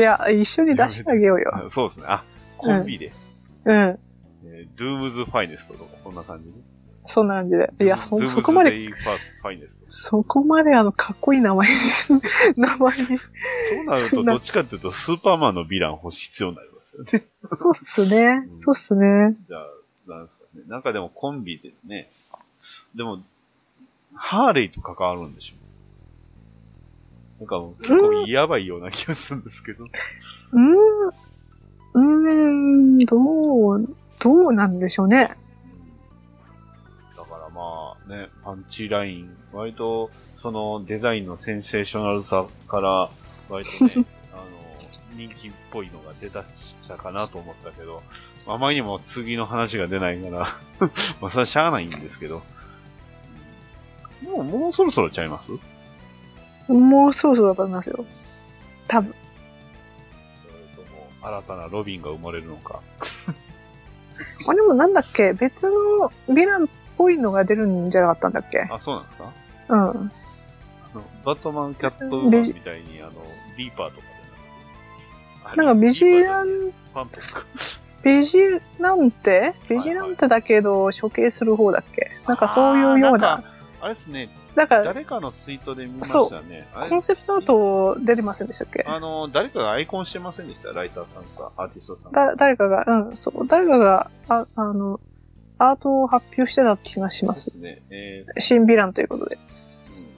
いや、一緒に出してあげようよ。あそうですね。あ、コンビで。うん。えードゥームズファイネストとか、こんな感じね。そんな感じで。いや、そ、そこまで。そこまであの、かっこいい名前に、名前に。そうなると、どっちかっていうと、スーパーマンのヴィラン欲し必要になりますよね。そうっすねうん。そうっすね。じゃあ、なんですかね。なんかでもコンビでね。でも、ハーレイと関わるんでしょなんか結構やばいような気がするんですけど。うーん。うーん、どう、どうなんでしょうね。だからまあね、パンチライン、割とそのデザインのセンセーショナルさから、割とね、あの、人気っぽいのが出だしたかなと思ったけど、あまりにも次の話が出ないから、まあそれはしゃあないんですけど、もう、もうそろそろちゃいます？もうそろそろだと思いますよ。多分。それとも、新たなロビンが生まれるのか。あ、でもなんだっけ？別のヴィランっぽいのが出るんじゃなかったんだっけ？あ、そうなんですか？うん。あのバットマン、キャットウーマンみたいに、あの、リーパーとかじゃなくて。なんかビジランパンプか。ビジランテビジランテだけど処刑する方だっけ？なんかそういうような。あれですね、だから、誰かのツイートで見ましたね。コンセプトアート出てませんでしたっけ？あの、誰かがアイコンしてませんでした？ライターさんか、アーティストさんだ誰かが、うん、そう、誰かが、ああの、アートを発表してた気がしま。ですすね。えー。新ヴィランということで。うん。そ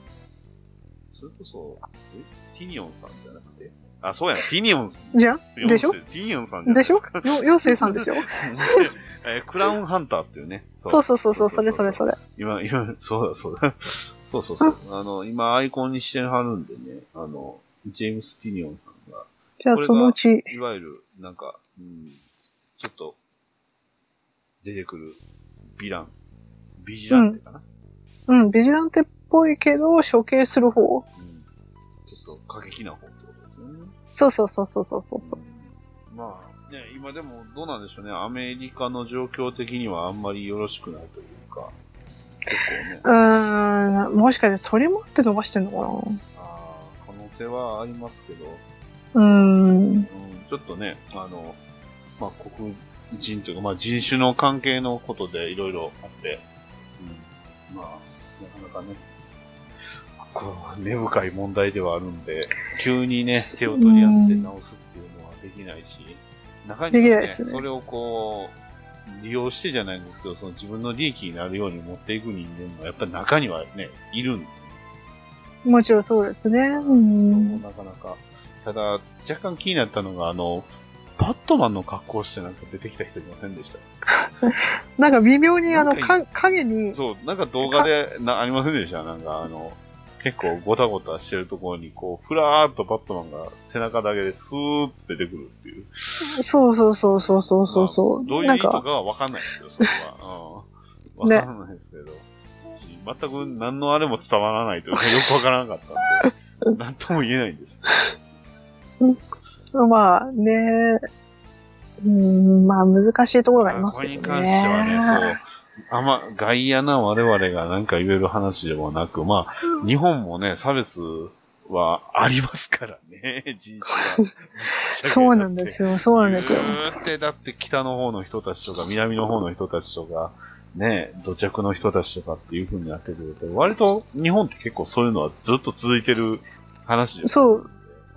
れこそ、え？ティニオンさんじゃなくて？あ、そうや、ティニオンさん。じゃん？でしょ？ティニオンさんじゃないでしょ？よ妖精さんですよ。えークラウンハンターっていうね。そうそうそうそう、それそれそれ。今、今、そうだそうだ。そうそうそう。あの、今アイコンにしてはるんでね、あの、ジェームス・ティニオンさんが、じゃあそのうち、いわゆる、なんか、うん、ちょっと、出てくる、ヴィラン、ビジランテかな、うん、ビジランテっぽいけど、処刑する方。うん、ちょっと過激な方ってことですよね。そうそうそうそうそうそう。まあ、ね、今でもどうなんでしょうね。アメリカの状況的にはあんまりよろしくないというか、結構ね、うーん、もしかしてそれもあって伸ばしてんのかあー可能性はありますけど、なうーん。うん、ちょっとね、あの、まあ、黒人というか、まあ、人種の関係のことでいろいろあって、うん、まあ、なかなかね、こう根深い問題ではあるんで、急にね、手を取り合って直すっていうのはできないし、中にはいね、それをこう、利用してじゃないんですけど、その自分の利益になるように持っていく人間もやっぱり中にはね、いるんで、もちろんそうですね。う。そうんなかなか。ただ、若干気になったのが、あの、バットマンの格好してなんか出てきた人いませんでした？なんか微妙にあの、か影に、そう、なんか動画でなありませんでした？なんかあの、結構ゴタゴタしてるところに、こう、ふらーっとバットマンが背中だけでスーッと出てくるっていう。そうそうそうそうそうそうそまあどう。いう意図かはわかんないですよ、それは。うん。かんないですけど。全く何のあれも伝わらないというか、よくわからなかったんで、なんとも言えないんです。まあね、うん、まあ難しいところがありますよね。これに関してはね、そう。あんま、外野な我々がなんか言える話でもなく、まあ、日本もね、差別はありますからね、人種は。そうなんですよ、そうなんですよ。ずーって、だって北の方の人たちとか、南の方の人たちとか、ね、土着の人たちとかっていう風になってくると、割と日本って結構そういうのはずっと続いてる話ですそう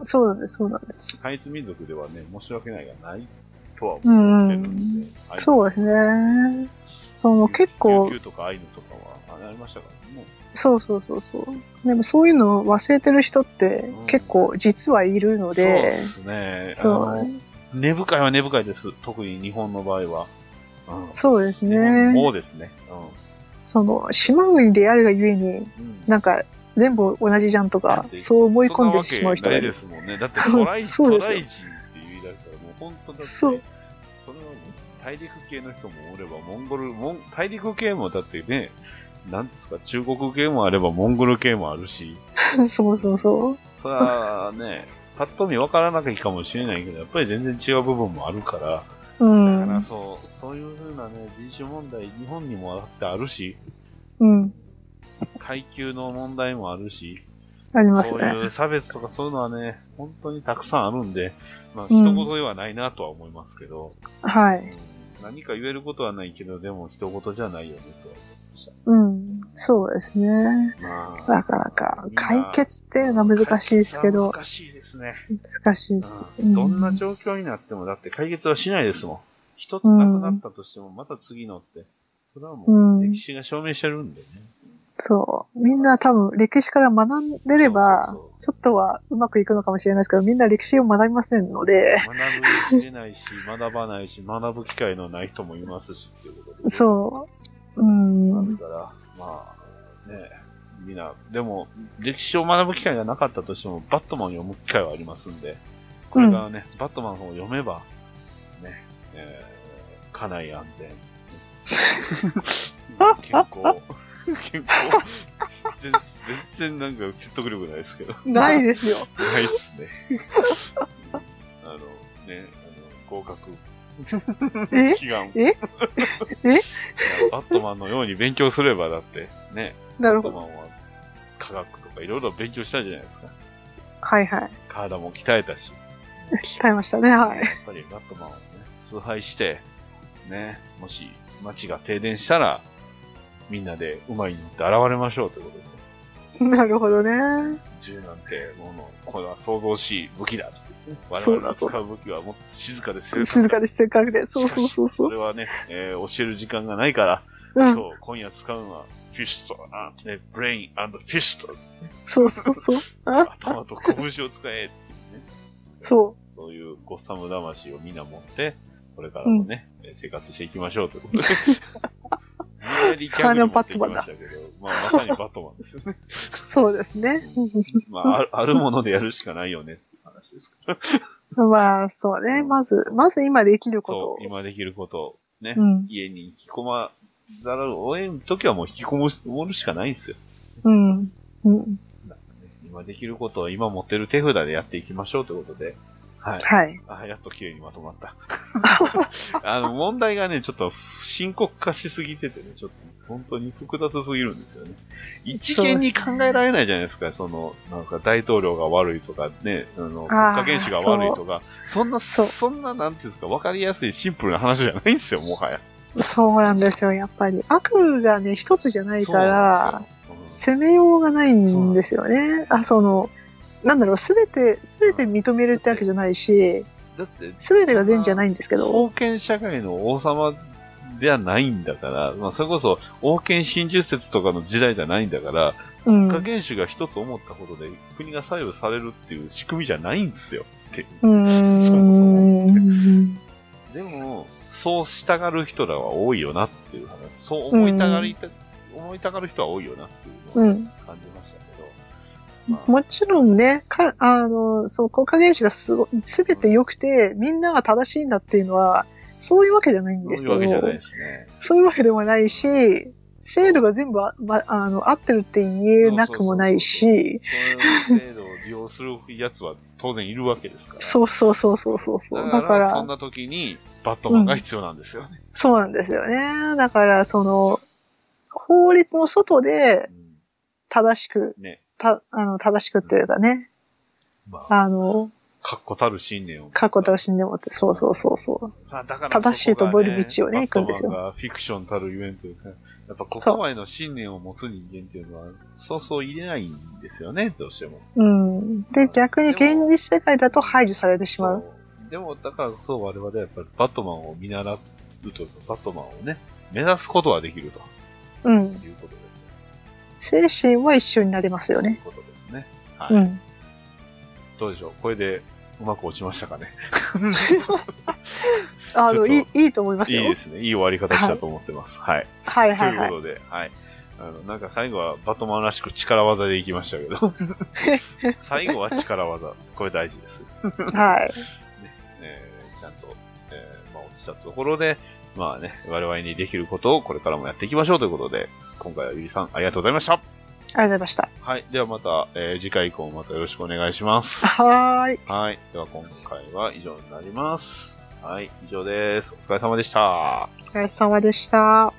そうなんです、そうなんです。単一民族ではね、申し訳ないがないとはう思ってるんんで。あそうですね。その結構とかアイヌとかはありましたからね。そうそうそうそう。でもそういうのを忘れてる人ってうん結構実はいるのそうでで、すね。根深いは根深いです。特に日本の場合は。うんそうですね。もですね。その、島国であるがゆえに、うん。なんか全部同じじゃんとか、そう思い込んでしまう人がいる。ですもんね。だってトライ、トライ人って言い出したらもう本当だって、そう大陸系の人もおれば、モンゴル、モン大陸系もだってね、なんですか、中国系もあればモンゴル系もあるし、そうそうそう。それはね、パッと見分からなきゃいいかもしれないけど、やっぱり全然違う部分もあるから、うだからん。そう、そういうふうなね、人種問題、日本にもあってあるし、うん。階級の問題もあるし、ありますそうね。いう差別とかそういうのはね、本当にたくさんあるんで、まあ、うん一言ではないなとは思いますけど、はい。うん何か言えることはないけど、でも一言じゃないよねとは思いました。うん。そうですね。まあ、なかなか解決っていうのが難しいですけど、難しいですね。難しいです。うんどんなう状況になっても、だって解決はしないですもん。一つなくなったとしても、また次のって、それはもうんう歴史が証明してるんでね。そう。みんな多分歴史から学んでればちょっとはうまくいくのかもしれないですけど、みんな歴史を学びませんので、学ぶきれないし、学ばないし、学ぶ機会のない人もいますし、っていうことで。そう。うんで。すから、まあ、ね、みんな、でも、歴史を学ぶ機会がなかったとしても、バットマンを読む機会はありますんで、これからね、バットマンを読めば、ね、えー、家内安全。結構、健康全全然なんか説得力ないですけど。ないですよ。ないっすね。あの、ね、あの、合格。え？祈願。え？え？バットマンのように勉強すればだって、ね、なるほど。バットマンは科学とかいろいろ勉強したじゃないですか。はいはい。体も鍛えたし。鍛えましたね、はいやっ。ぱりバットマンをね、崇拝して、ね、もし街が停電したら、みんなで馬に乗って現れましょうということで、なるほどね。銃なんてもの、これは想像しい武器だ。我々が使う武器はもっと静かで正静かで正確で。そうそうそうそ。そうれはね、えー教える時間がないから、うん。今日、今夜使うのは、 fist。ね、 brain fist。そうそうそう。あ頭と拳を使えっていうね。そそういうゴッサム魂をみんな持って、これからもね、えー生活していきましょうということで。りギャグに持ってきましたけど、まあ、まさにバットマンですよね。う。そうですね。まあ、あるものでやるしかないよねって話ですから。まあ、そうね。まず、まず今できることをそう、。今できることをね、うん家に引き込まざるを得ん時はもう引きこもるしかないんですよ。うん。うん。今できることは今持ってる手札でやっていきましょうということで、はい。はい。あ、やっと綺麗にまとまった。あの、問題がね、ちょっと深刻化しすぎててね、ちょっと本当に複雑すぎるんですよね。一見に考えられないじゃないですか、その、なんか大統領が悪いとかね、あの、国家元首が悪いとか、そんな、そうそんな、なんていうんですか、わかりやすいシンプルな話じゃないんですよ、もはや。そうなんですよ、やっぱり。悪がね、一つじゃないから、攻めようがないんですよね。あ、その、なんだろう、すべて、すべて認めるってわけじゃないし、だって、すべてが善じゃないんですけど、王権社会の王様ではないんだから、まあ、それこそ王権真珠説とかの時代じゃないんだから、うん。国家元首が一つ思ったことで国が左右されるっていう仕組みじゃないんですよ。ってうーそもそもん。でも、そうしたがる人らは多いよなっていう話。そう思いたがりた、思いたがる人は多いよなっていうのをうん。感じ。まあもちろんね、か、あの、そう、国家元首がすご、すべて良くて、みんなが正しいんだっていうのは、そういうわけじゃないんそういですけど、うわけじゃないですね。そういうわけでもないし、制度が全部あ、ま、あの、合ってるって言えなくもないし、そういう制度を利用するやつは当然いるわけですから。そうそうそうそうそうそう。だか、ららそん、な時にバットマンが必要なんですよね。そうなんですよね。だから、その、法律の外で正しく、うんね。た、あの、正しくっていうかね、まあ、あの、確固たる信念を。過去と死んでもって、そうそうそうそう。まあだから正しいと覚える道をね行くんですよフィクションたるゆえんというか、やっぱここまでの信念を持つ人間っていうのは、そうそう入れないんですよね、どうしても。うん。で、逆に現実世界だと排除されてしまう。でも、だからこそ我々はやっぱりバットマンを見習うというか、バットマンをね、目指すことはできるとうん。いうこと。精神は一緒になりますよね。ことですね。はい。うん。どうでしょう？これでうまく落ちましたかね？あの、ちょっといい、いいと思いますよ。いいですね。いい終わり方したと思ってます。はい。はいはいはい。ということで、はい。あの、なんか最後はバットマンらしく力技でいきましたけど、最後は力技。これ大事です。はい。えーちゃんと、えーまあ、落ちたところで、まあね、我々にできることをこれからもやっていきましょうということで、今回はゆりさんありがとうございました。ありがとうございました。はい。ではまた、えー次回以降もまたよろしくお願いします。はーい。はい。では今回は以上になります。はい。以上です。お疲れ様でした。お疲れ様でした。